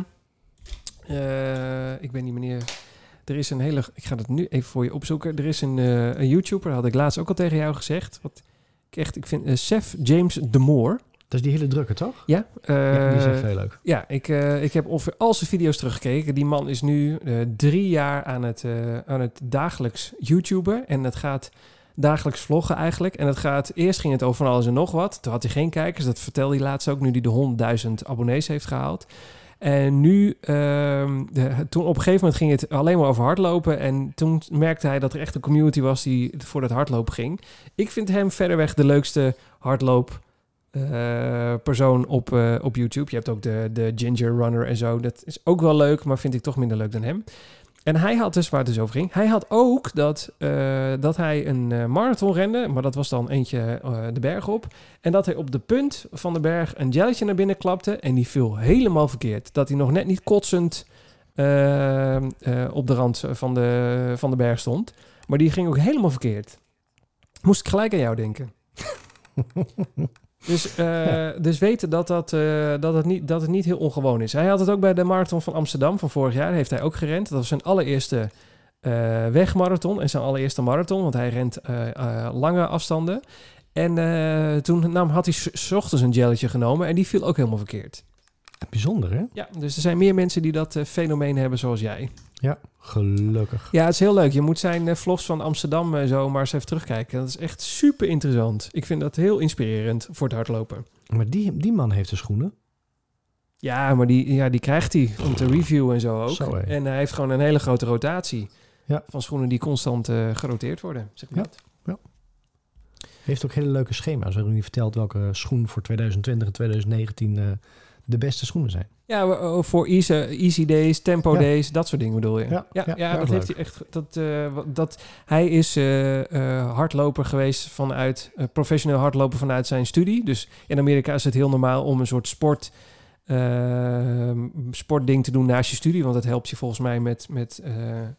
eh, ik ben die meneer, er is een hele, ik ga het nu even voor je opzoeken. Er is een, eh, een YouTuber, had ik laatst ook al tegen jou gezegd. Wat ik echt, ik vind, Seth James de Moore. Dat is die hele drukke, toch? Ja, ja, die is eh, echt heel leuk. Ja, ik, ik heb ongeveer al zijn video's teruggekeken. Die man is nu drie jaar aan het, aan het dagelijks YouTuber. En het gaat dagelijks vloggen eigenlijk. En het gaat, eerst ging het over van alles en nog wat. Toen had hij geen kijkers. Dat vertelde hij laatst ook, nu hij de 100.000 abonnees heeft gehaald. En nu, ehm, de, toen op een gegeven moment ging het alleen maar over hardlopen. En toen merkte hij dat er echt een community was die voor dat hardlopen ging. Ik vind hem verreweg de leukste hardloop eh, op, eh, op YouTube. Je hebt ook de, de Ginger Runner en zo. Dat is ook wel leuk, maar vind ik toch minder leuk dan hem. En hij had dus, waar het dus over ging, hij had ook dat, eh, dat hij een eh, marathon rende, maar dat was dan eentje eh, de berg op. En dat hij op de punt van de berg een jelletje naar binnen klapte en die viel helemaal verkeerd. Dat hij nog net niet kotsend op de rand van de, van de berg stond. Maar die ging ook helemaal verkeerd. Moest ik gelijk aan jou denken. Dus, eh, dus weten dat, dat, eh, dat, het niet, dat het niet heel ongewoon is. Hij had het ook bij de marathon van Amsterdam van vorig jaar. Heeft hij ook gerend. Dat was zijn allereerste eh, wegmarathon en zijn allereerste marathon. Want hij rent lange afstanden. En toen nam, had hij s- s ochtends een gelletje genomen en die viel ook helemaal verkeerd. Bijzonder, hè? Ja, dus er zijn meer mensen die dat eh, fenomeen hebben zoals jij. Ja, gelukkig. Ja, het is heel leuk. Je moet zijn eh, vlogs van Amsterdam eh, zo maar eens even terugkijken. Dat is echt super interessant. Ik vind dat heel inspirerend voor het hardlopen. Maar die, die man heeft de schoenen. Ja, maar die, ja, die krijgt hij om te reviewen en zo ook. Zo, en hij heeft gewoon een hele grote rotatie. Ja. Van schoenen die constant geroteerd worden. Zeg maar Ja. Heeft ook hele leuke schema's waarin hij vertelt welke schoen voor 2020 en 2019 eh, de beste schoenen zijn. Ja, eh, voor easy, easy days, tempo Ja. days, dat soort dingen bedoel je. Ja, ja, ja, dat heeft leuk. hij echt. Dat, eh, dat, hij is eh, eh, hardloper geweest vanuit, professioneel hardloper vanuit zijn studie. Dus in Amerika is het heel normaal om een soort sport, eh, sportding te doen naast je studie. Want dat helpt je volgens mij met, met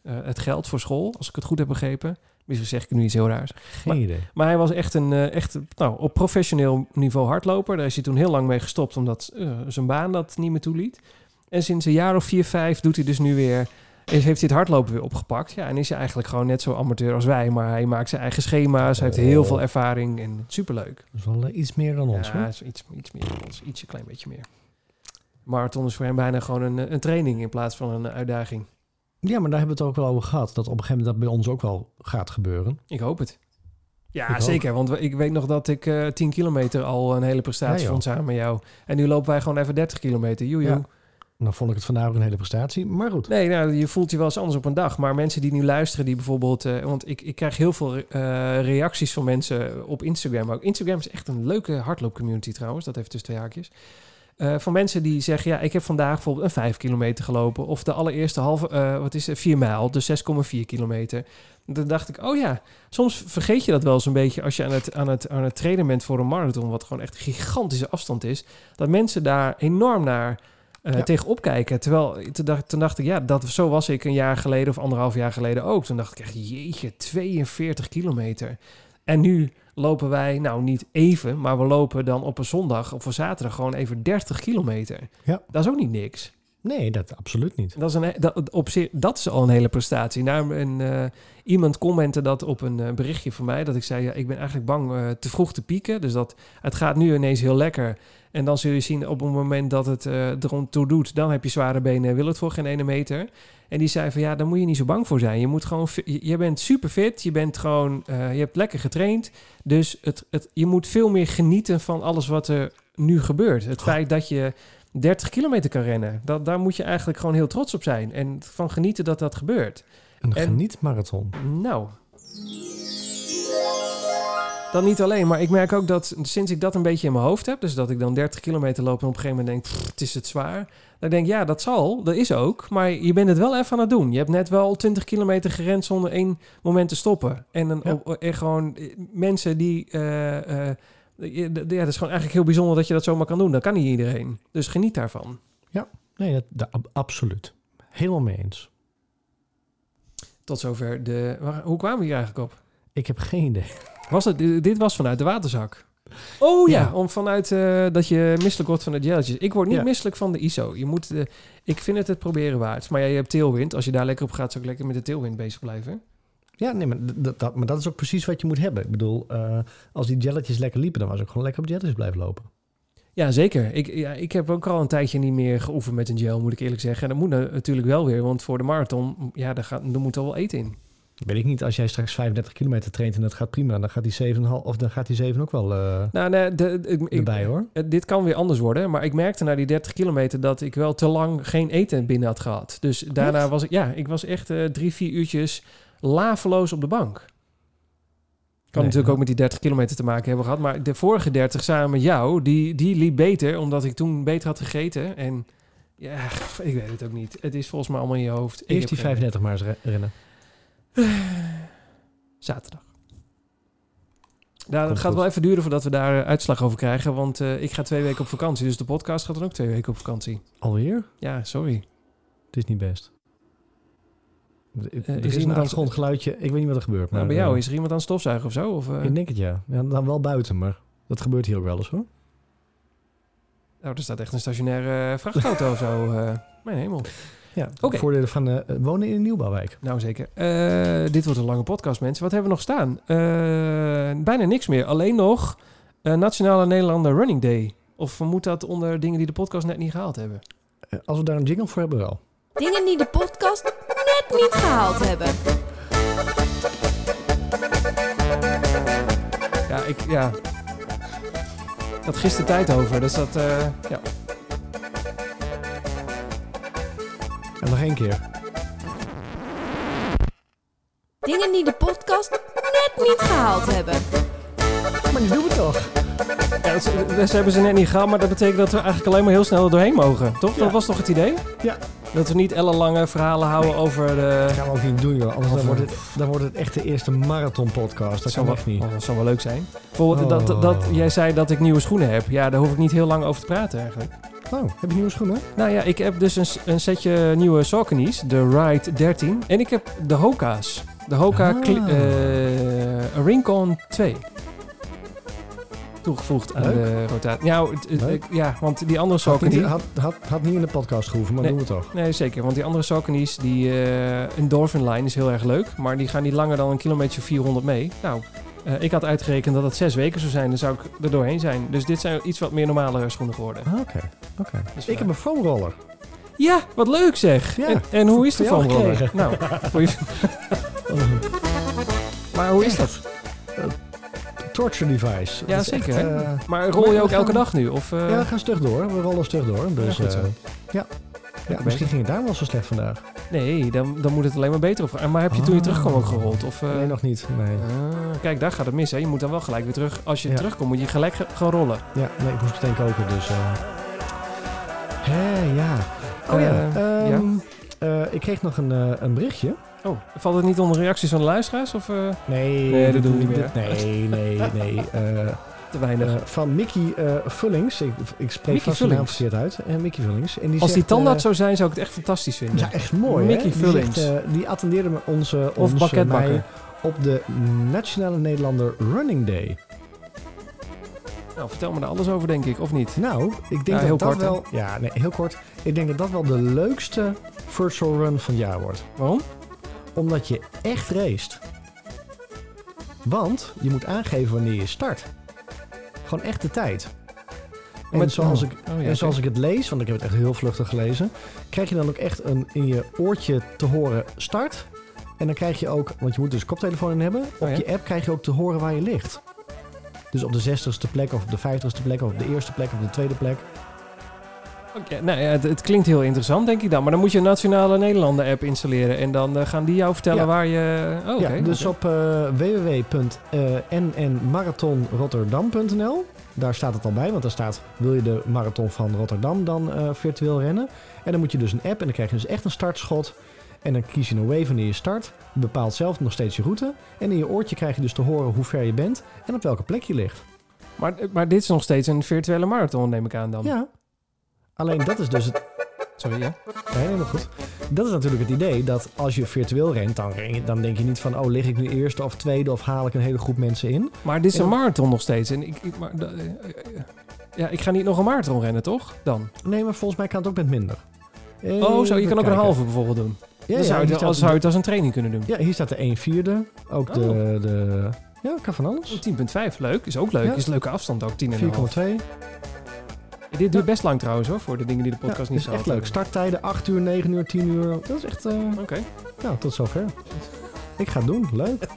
het geld voor school, als ik het goed heb begrepen. Misschien zeg ik nu iets heel raars. Geen Maar- idee. Maar hij was echt een eh, echt, nou, op professioneel niveau hardloper. Daar is hij toen heel lang mee gestopt, omdat eh, zijn baan dat niet meer toeliet. En sinds een jaar of vier, vijf doet hij dus nu weer... Is, heeft hij het hardlopen weer opgepakt. Ja, en is hij eigenlijk gewoon net zo amateur als wij. Maar hij maakt zijn eigen schema's. Hij heeft heel veel ervaring en superleuk. Dat is wel eh, iets meer dan ons, ja, hoor. is iets, iets meer dan ons. Ietsje klein beetje meer. Marathon is voor hem bijna gewoon een, een training in plaats van een uitdaging. Ja, maar daar hebben we het ook wel over gehad. Dat op een gegeven moment dat bij ons ook wel gaat gebeuren. Ik hoop het. Ja, Ik zeker. Want ik weet nog dat ik eh 10 kilometer al een hele prestatie Ja, vond samen met jou. En nu lopen wij gewoon even 30 kilometer. Joe. Ja. Dan vond ik het vandaag ook een hele prestatie. Maar goed. Nee, nou, je voelt je wel eens anders op een dag. Maar mensen die nu luisteren, die bijvoorbeeld... eh, want ik, ik krijg heel veel eh, reacties van mensen op Instagram ook. Instagram is echt een leuke hardloopcommunity trouwens. Dat heeft dus twee haakjes. Eh, van mensen die zeggen, ja, ik heb vandaag bijvoorbeeld een 5 kilometer gelopen. Of de allereerste halve, eh, wat is het, 4 mijl, dus 6,4 kilometer. Dan dacht ik, oh ja, soms vergeet je dat wel een beetje als je aan het, aan het, aan het trainen bent voor een marathon, wat gewoon echt een gigantische afstand is. Dat mensen daar enorm naar eh Ja. tegenop kijken. Terwijl toen dacht, toen dacht ik, ja, dat, zo was ik een jaar geleden of anderhalf jaar geleden ook. Toen dacht ik echt, jeetje, 42 kilometer. En nu lopen wij, nou niet even, maar we lopen dan op een zondag of een zaterdag gewoon even 30 kilometer. Ja. Dat is ook niet niks. Nee, dat absoluut niet. Dat is, een, dat, op zich, dat is al een hele prestatie. Nou, iemand commentte dat op een eh, berichtje van mij. Dat ik zei, ja, ik ben eigenlijk bang eh, te vroeg te pieken. Dus dat het gaat nu ineens heel lekker. En dan zul je zien op het moment dat het eh erom toe doet... dan heb je zware benen en wil het voor geen ene meter. En die zei van, ja, daar moet je niet zo bang voor zijn. Je, moet gewoon, je, je bent super fit. Je bent gewoon, je hebt lekker getraind. Dus het, het, je moet veel meer genieten van alles wat er nu gebeurt. Het feit dat je 30 kilometer kan rennen. Dat, daar moet je eigenlijk gewoon heel trots op zijn. En van genieten dat dat gebeurt. Een En- genietmarathon. Nou. Dan niet alleen, maar ik merk ook dat sinds ik dat een beetje in mijn hoofd heb, dus dat ik dan 30 kilometer loop en op een gegeven moment denk, "Pff, het is het zwaar. Dan denk ik, ja, dat zal, dat is ook, maar je bent het wel even aan het doen. Je hebt net wel 20 kilometer gerend zonder één moment te stoppen. En, dan Ja. op- en gewoon eh, mensen die, eh, eh, ja, dat is gewoon eigenlijk heel bijzonder dat je dat zomaar kan doen. Dat kan niet iedereen. Dus geniet daarvan. Nee, dat, dat- ab- absoluut. Helemaal mee eens. Tot zover de... waar- Hoe kwamen we hier eigenlijk op? Ik heb geen idee. Was het, dit was vanuit de waterzak. Oh ja, Ja. om vanuit eh, dat je misselijk wordt van de gelletjes. Ik word niet Ja. misselijk van de ISO. Je moet, eh, ik vind het het proberen waard. Maar ja, je hebt teelwind. Als je daar lekker op gaat, zou ik lekker met de teelwind bezig blijven. Ja, nee, maar dat, dat, maar dat is ook precies wat je moet hebben. Ik bedoel, eh, als die jelletjes lekker liepen, dan was ik gewoon lekker op jelletjes blijven lopen. Ja, zeker. Ik, ja, ik heb ook al een tijdje niet meer geoefend met een gel, moet ik eerlijk zeggen. En dat moet na- natuurlijk wel weer, want voor de marathon, ja, daar, gaat, daar moet al wel eten in. Weet ik niet, als jij straks 35 kilometer traint en dat gaat prima, dan gaat die 7, of dan gaat die 7 ook wel eh, Nou, nee, de, de- ik, erbij hoor. Eh, dit kan weer anders worden, maar ik merkte na die 30 kilometer dat ik wel te lang geen eten binnen had gehad. Dus daarna was ik, ja, ik was echt drie, vier uurtjes laveloos op de bank. Kan Nee, natuurlijk ja. ook met die 30 kilometer te maken hebben gehad, maar de vorige 30 samen met jou, die, die liep beter, omdat ik toen beter had gegeten. En ja, ik weet het ook niet. Het is volgens mij allemaal in je hoofd. Eerst die geen- 35 maar eens re- rennen. Zaterdag. Nou, het gaat goed. wel even duren voordat we daar eh, uitslag over krijgen, want eh, ik ga twee weken op vakantie, dus de podcast gaat dan ook twee weken op vakantie. Alweer? Ja, sorry. Het is niet best. Er is iemand aan- achtergrondgeluidje. Ik weet niet wat er gebeurt. Nou, Maar, bij jou eh, is er iemand aan het stofzuigen of zo? Of, eh? Ik denk het ja. ja. Dan wel buiten, maar dat gebeurt hier ook wel eens hoor. Nou, er staat echt een stationaire eh, vrachtauto of zo. eh mijn hemel. Ja, Oké. voordelen van eh, wonen in een nieuwbouwwijk. Nou zeker. Eh, dit wordt een lange podcast, mensen. Wat hebben we nog staan? Eh, bijna niks meer. Alleen nog eh, Nationale Nederlander Running Day. Of moet dat onder dingen die de podcast net niet gehaald hebben? Eh, als we daar een jingle voor hebben, wel. Dingen die de podcast niet gehaald hebben. Ja, ik, ja. Ik had gisteren tijd over, dus dat, eh, ja. En nog één keer. Dingen die de podcast net niet gehaald hebben. Maar die doen we toch? Ze, ze hebben ze net niet gehaald, maar dat betekent dat we eigenlijk alleen maar heel snel er doorheen mogen. Toch? Ja. Dat was toch het idee? Ja. Dat we niet ellenlange verhalen houden over de... Dat gaan we ook niet doen, joh. Anders dan wordt, het, dan wordt het echt de eerste marathon-podcast. Dat zou kan echt niet. oh, dat zou wel leuk zijn. Bijvoorbeeld dat, Oh. dat jij zei dat ik nieuwe schoenen heb. Ja, daar hoef ik niet heel lang over te praten eigenlijk. Oh, heb je nieuwe schoenen? Nou ja, ik heb dus een, een setje nieuwe Saucony's, de Ride 13. En ik heb de Hoka's. De Hoka Ah. Eh, Rincon 2. Toegevoegd aan Leuk. de rotatie. Nou, ja, want die andere Saucony... had, had, had niet in de podcast gehoeven, maar Nee. doen we toch. Nee, zeker. Want die andere Saucony's, die eh Endorphin Line is heel erg leuk. Maar die gaan niet langer dan een kilometer 400 mee. Nou, eh, ik had uitgerekend dat het zes weken zou zijn. Dan zou ik er doorheen zijn. Dus dit zijn iets wat meer normale schoenen geworden. Ah, Oké, oké. Dus Ik heb een foamroller. Ja, wat leuk zeg. Ja, En, en hoe is de foamroller? Nou, voor je... maar hoe is dat? Torture device. Ja, zeker, echt, eh, Maar rol je ook elke gaan- dag nu? Of, eh, ja, we gaan stug door. We rollen stug door. Dus, Ja, goed zo. eh, ja. ja, misschien ging het daar wel zo slecht vandaag. Nee, dan, dan moet het alleen maar beter op. Maar heb je toen je Ah. terugkwam ook gerold? Of, eh, nee, nog niet. Nee. ah, kijk, daar gaat het mis. Hè? Je moet dan wel gelijk weer terug. Als je Ja. terugkomt, moet je gelijk ge- gaan rollen. Ja, nee, ik moest meteen koken, dus... eh Hé, ja. Oh ja, Eh, eh, ik kreeg nog een, eh, een berichtje. Oh, valt het niet onder reacties van de luisteraars? Of eh, Nee, Nee, dat doen we niet meer. Nee, nee, nee. te weinig? van Mickey Vullings. Ik, ik spreek Mickey vast naam verkeerd uit. En Mickey Vullings. En die Als die tandarts zou zijn, zou ik het echt fantastisch vinden. Ja, echt mooi. Mickey hè? Die Vullings. zegt, die attendeerde me onze, of ons, mij op de Nationale Nederlander Running Day. Nou, vertel me daar alles over, denk ik, of niet? Nou, ik denk Ja, dat dat kort, wel... Ja, nee, heel kort. Ik denk dat dat wel de leukste virtual run van het jaar wordt. Waarom? Omdat je echt raced. Want je moet aangeven wanneer je start. Gewoon echt de tijd. En Met- zoals, oh. ik, Oh, ja, en zoals ik het lees, want ik heb het echt heel vluchtig gelezen, krijg je dan ook echt een, in je oortje te horen start. En dan krijg je ook, want je moet dus koptelefoon in hebben, op Oh, ja? je app krijg je ook te horen waar je ligt. Dus op de 60ste plek, of op de 50ste plek, of op de eerste plek, of op de tweede plek. Oké, nou ja, het, het klinkt heel interessant, denk ik dan. Maar dan moet je een Nationale Nederlanden-app installeren. En dan eh, gaan die jou vertellen Ja. waar je... Oh, ja, dus op uh, www.nnmarathonrotterdam.nl. Daar staat het al bij, want daar staat: wil je de marathon van Rotterdam dan eh, virtueel rennen? En dan moet je dus een app en dan krijg je dus echt een startschot. En dan kies je een way wanneer je start. Je bepaalt zelf nog steeds je route. En in je oortje krijg je dus te horen hoe ver je bent en op welke plek je ligt. maar, maar dit is nog steeds een virtuele marathon, neem ik aan dan. Ja. Alleen dat is dus het. Sorry, ja. Nee, helemaal goed. Dat is natuurlijk het idee dat als je virtueel rent, dan, dan denk je niet van: oh, lig ik nu eerste of tweede of haal ik een hele groep mensen in. Maar dit is En een dan- marathon nog steeds. En ik, ik, maar, eh, eh, ja, ik ga niet nog een marathon rennen, toch? Dan. Nee, maar volgens mij kan het ook met minder. Oh, zo. Je kan ook een halve bijvoorbeeld doen. Ja, dan zou, je, als, zou je het als een training kunnen doen. Ja, hier staat de 1 vierde. Ook de, Oh. de... Ja, kan van alles. 10.5, leuk. Is ook leuk. Ja. Is een leuke afstand ook, 10,5. 4,2. Dit duurt best lang trouwens hoor, voor de dingen die de Ja, podcast niet is zo echt leuk. Starttijden 8 uur, 9 uur, 10 uur. Dat is echt... eh Oké. nou, tot zover. Ik ga het doen. Leuk.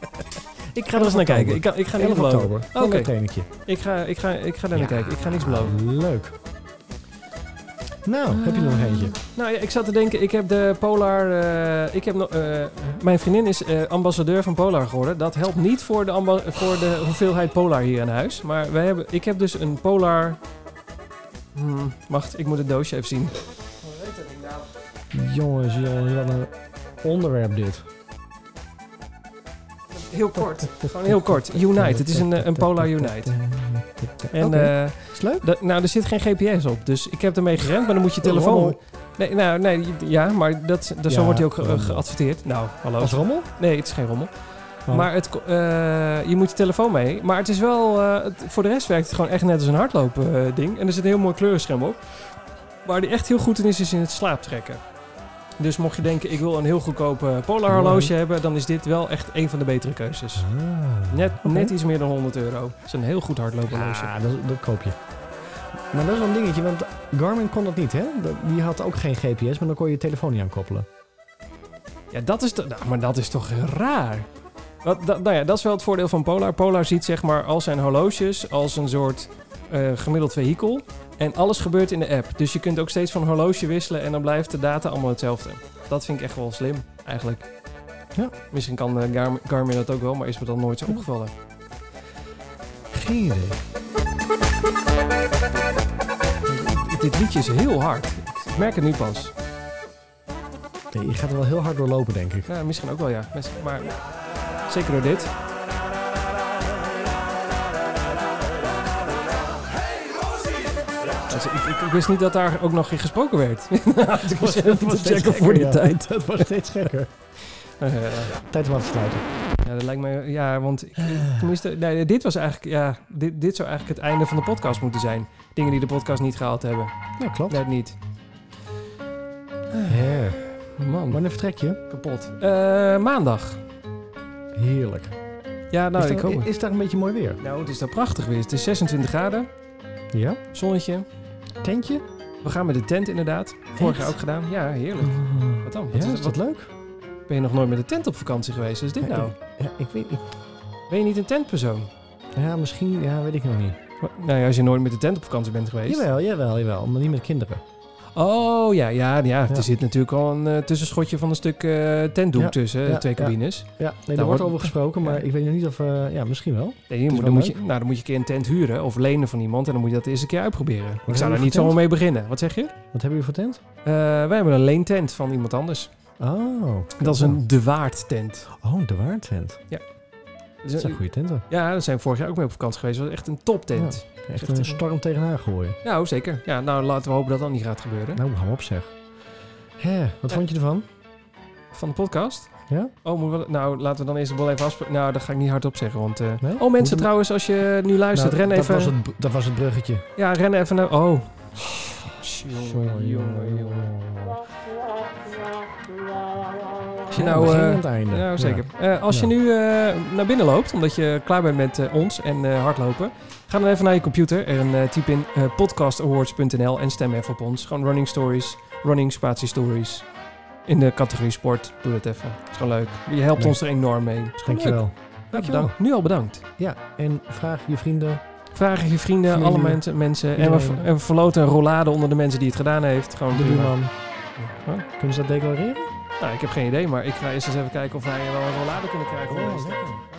Ik ga er eens naar kijken. Ik, ik ga niet 11 beloven. oktober. Oké. Trainingje. Ik ga, ik, ga, ik ga daar naar Ja. kijken. Ik ga niks beloven. Leuk. Nou, heb je er nog eentje? Nou ja, ik zat te denken, ik heb de Polar... eh, ik heb nog, eh, mijn vriendin is eh, ambassadeur van Polar geworden. Dat helpt niet voor de, voor de hoeveelheid Polar hier aan huis. Maar wij hebben, ik heb dus een Polar... Hmm, wacht, ik moet het doosje even zien. Jongens, jongens, wat een onderwerp dit. Heel kort. Gewoon heel kort. Unite. Het is een, eh, een Polar Unite. En Oké. eh, Is leuk? da- nou, er zit geen GPS op. Dus ik heb ermee gerend, maar dan moet je Een telefoon... rommel. Nee, nou, nee, ja, maar dat, dat zo wordt hij ook ge- geadverteerd. Nou, hallo. Als rommel? Nee, het is geen rommel. Oh. Maar het, eh, je moet je telefoon mee. Maar het is wel... eh, het- voor de rest werkt het gewoon echt net als een hardlopen eh, ding. En er zit een heel mooi kleurenscherm op. Waar die echt heel goed in is, is in het slaaptrekken. Dus mocht je denken, ik wil een heel goedkoop eh, Polar horloge hebben, dan is dit wel echt een van de betere keuzes. Ah. Net, net iets meer dan 100 euro. Dat is een heel goed hardloophorloge. Ja, dat, dat koop je. Maar dat is wel een dingetje, want Garmin kon dat niet, hè? Die had ook geen GPS, maar dan kon je je telefoon niet aankoppelen. Ja, dat is, nou, maar dat is toch raar? Dat, nou ja, dat is wel het voordeel van Polar. Polar ziet zeg maar al zijn horloges als een soort eh, gemiddeld vehikel. En alles gebeurt in de app. Dus je kunt ook steeds van horloge wisselen en dan blijft de data allemaal hetzelfde. Dat vind ik echt wel slim, eigenlijk. Ja. Misschien kan eh, Garmin, Garmin dat ook wel, maar is me dan nooit zo opgevallen. Geen idee. Dit liedje is heel hard. Ik merk het nu pas. Nee, je gaat er wel heel hard door lopen, denk ik. Ja, misschien ook wel, ja. Maar zeker door dit. Dus ik, ik, ik wist niet dat daar ook nog gesproken werd. ik was even te checken voor die ja. tijd. Dat wordt steeds gekker. Eh, Tijd om af te sluiten. ja, dat lijkt me... Ja, want ik, tenminste... Nee, dit was eigenlijk... Ja, dit, dit zou eigenlijk het einde van de podcast moeten zijn. Dingen die de podcast niet gehaald hebben. Ja, klopt. Net niet. Ja. Man, Wanneer vertrek je? kapot. Eh, maandag. Heerlijk. Ja, nou, is, ik hoop... is daar een beetje mooi weer? Nou, het is daar prachtig weer. Het is 26 graden. Ja? Zonnetje. Tentje? We gaan met de tent inderdaad. Vorig jaar ook gedaan. Ja, heerlijk. Wat dan? Wat Ja, is, is dat wat, leuk? ben je nog nooit met de tent op vakantie geweest? Wat is dit Ja, nou? Ja, ik weet ik, Ben je niet een tentpersoon? Ja, misschien. Ja, weet ik nog niet. Nou ja, als je nooit met de tent op vakantie bent geweest. Jawel, jawel, jawel. Maar niet met kinderen. Oh ja, ja, ja, Ja. Er zit natuurlijk al een eh, tussenschotje van een stuk eh, tentdoek Ja, tussen, ja, de twee ja. cabines. Ja, nee, daar wordt over gesproken, maar ja. ik weet nog niet of... eh, ja, misschien wel. Nee, je is moet, wel dan, moet je, nou, dan moet je een keer een tent huren of lenen van iemand en dan moet je dat eerst een keer uitproberen. ik zou daar niet zomaar mee beginnen. Wat zeg je? Wat hebben jullie voor tent? Eh, wij hebben een leentent van iemand anders. Oh. Dat is een De Waard tent. Oh, de waardtent. Dus, Dat zijn goede tenten. Ja, daar zijn we vorig jaar ook mee op vakantie geweest. Dat was echt een toptent. Echt Echt een storm tegenaan gooien. Nou, zeker. Ja, nou, laten we hopen dat dat niet gaat gebeuren. Nou, hou op zeg. Hè, wat Ja. vond je ervan? Van de podcast? Ja? Oh, moeten we, nou, laten we dan eerst wel even afspreken. Nou, dat ga ik niet hardop zeggen, want... eh, Nee? Oh, mensen trouwens, als je nu luistert, Nou, ren dat even... Was het, dat was het bruggetje. Ja, ren even naar... Oh. Jongen, jongen, jongen. Als je nou... het einde. ja, zeker. Eh, als Ja. je nu eh, naar binnen loopt, omdat je klaar bent met ons en hardlopen, ga dan even naar je computer en typ in podcastawards.nl en stem even op ons. Gewoon running stories, running spatie stories. In de categorie sport, doe dat even. Het is gewoon leuk. Je helpt Leuk. ons er enorm mee. Dankjewel. Dankjewel. bedankt. Nu al bedankt. Ja, en vraag je vrienden. Vragen je vrienden, alle mensen. mensen en, we, iedereen. en we verloten een rollade onder de mensen die het gedaan heeft. Gewoon De prima. buurman. Huh? Kunnen ze dat declareren? Nou, ik heb geen idee, maar ik ga eerst eens even kijken of wij wel een rollade kunnen krijgen. Oh, voor deze. lekker. Ja.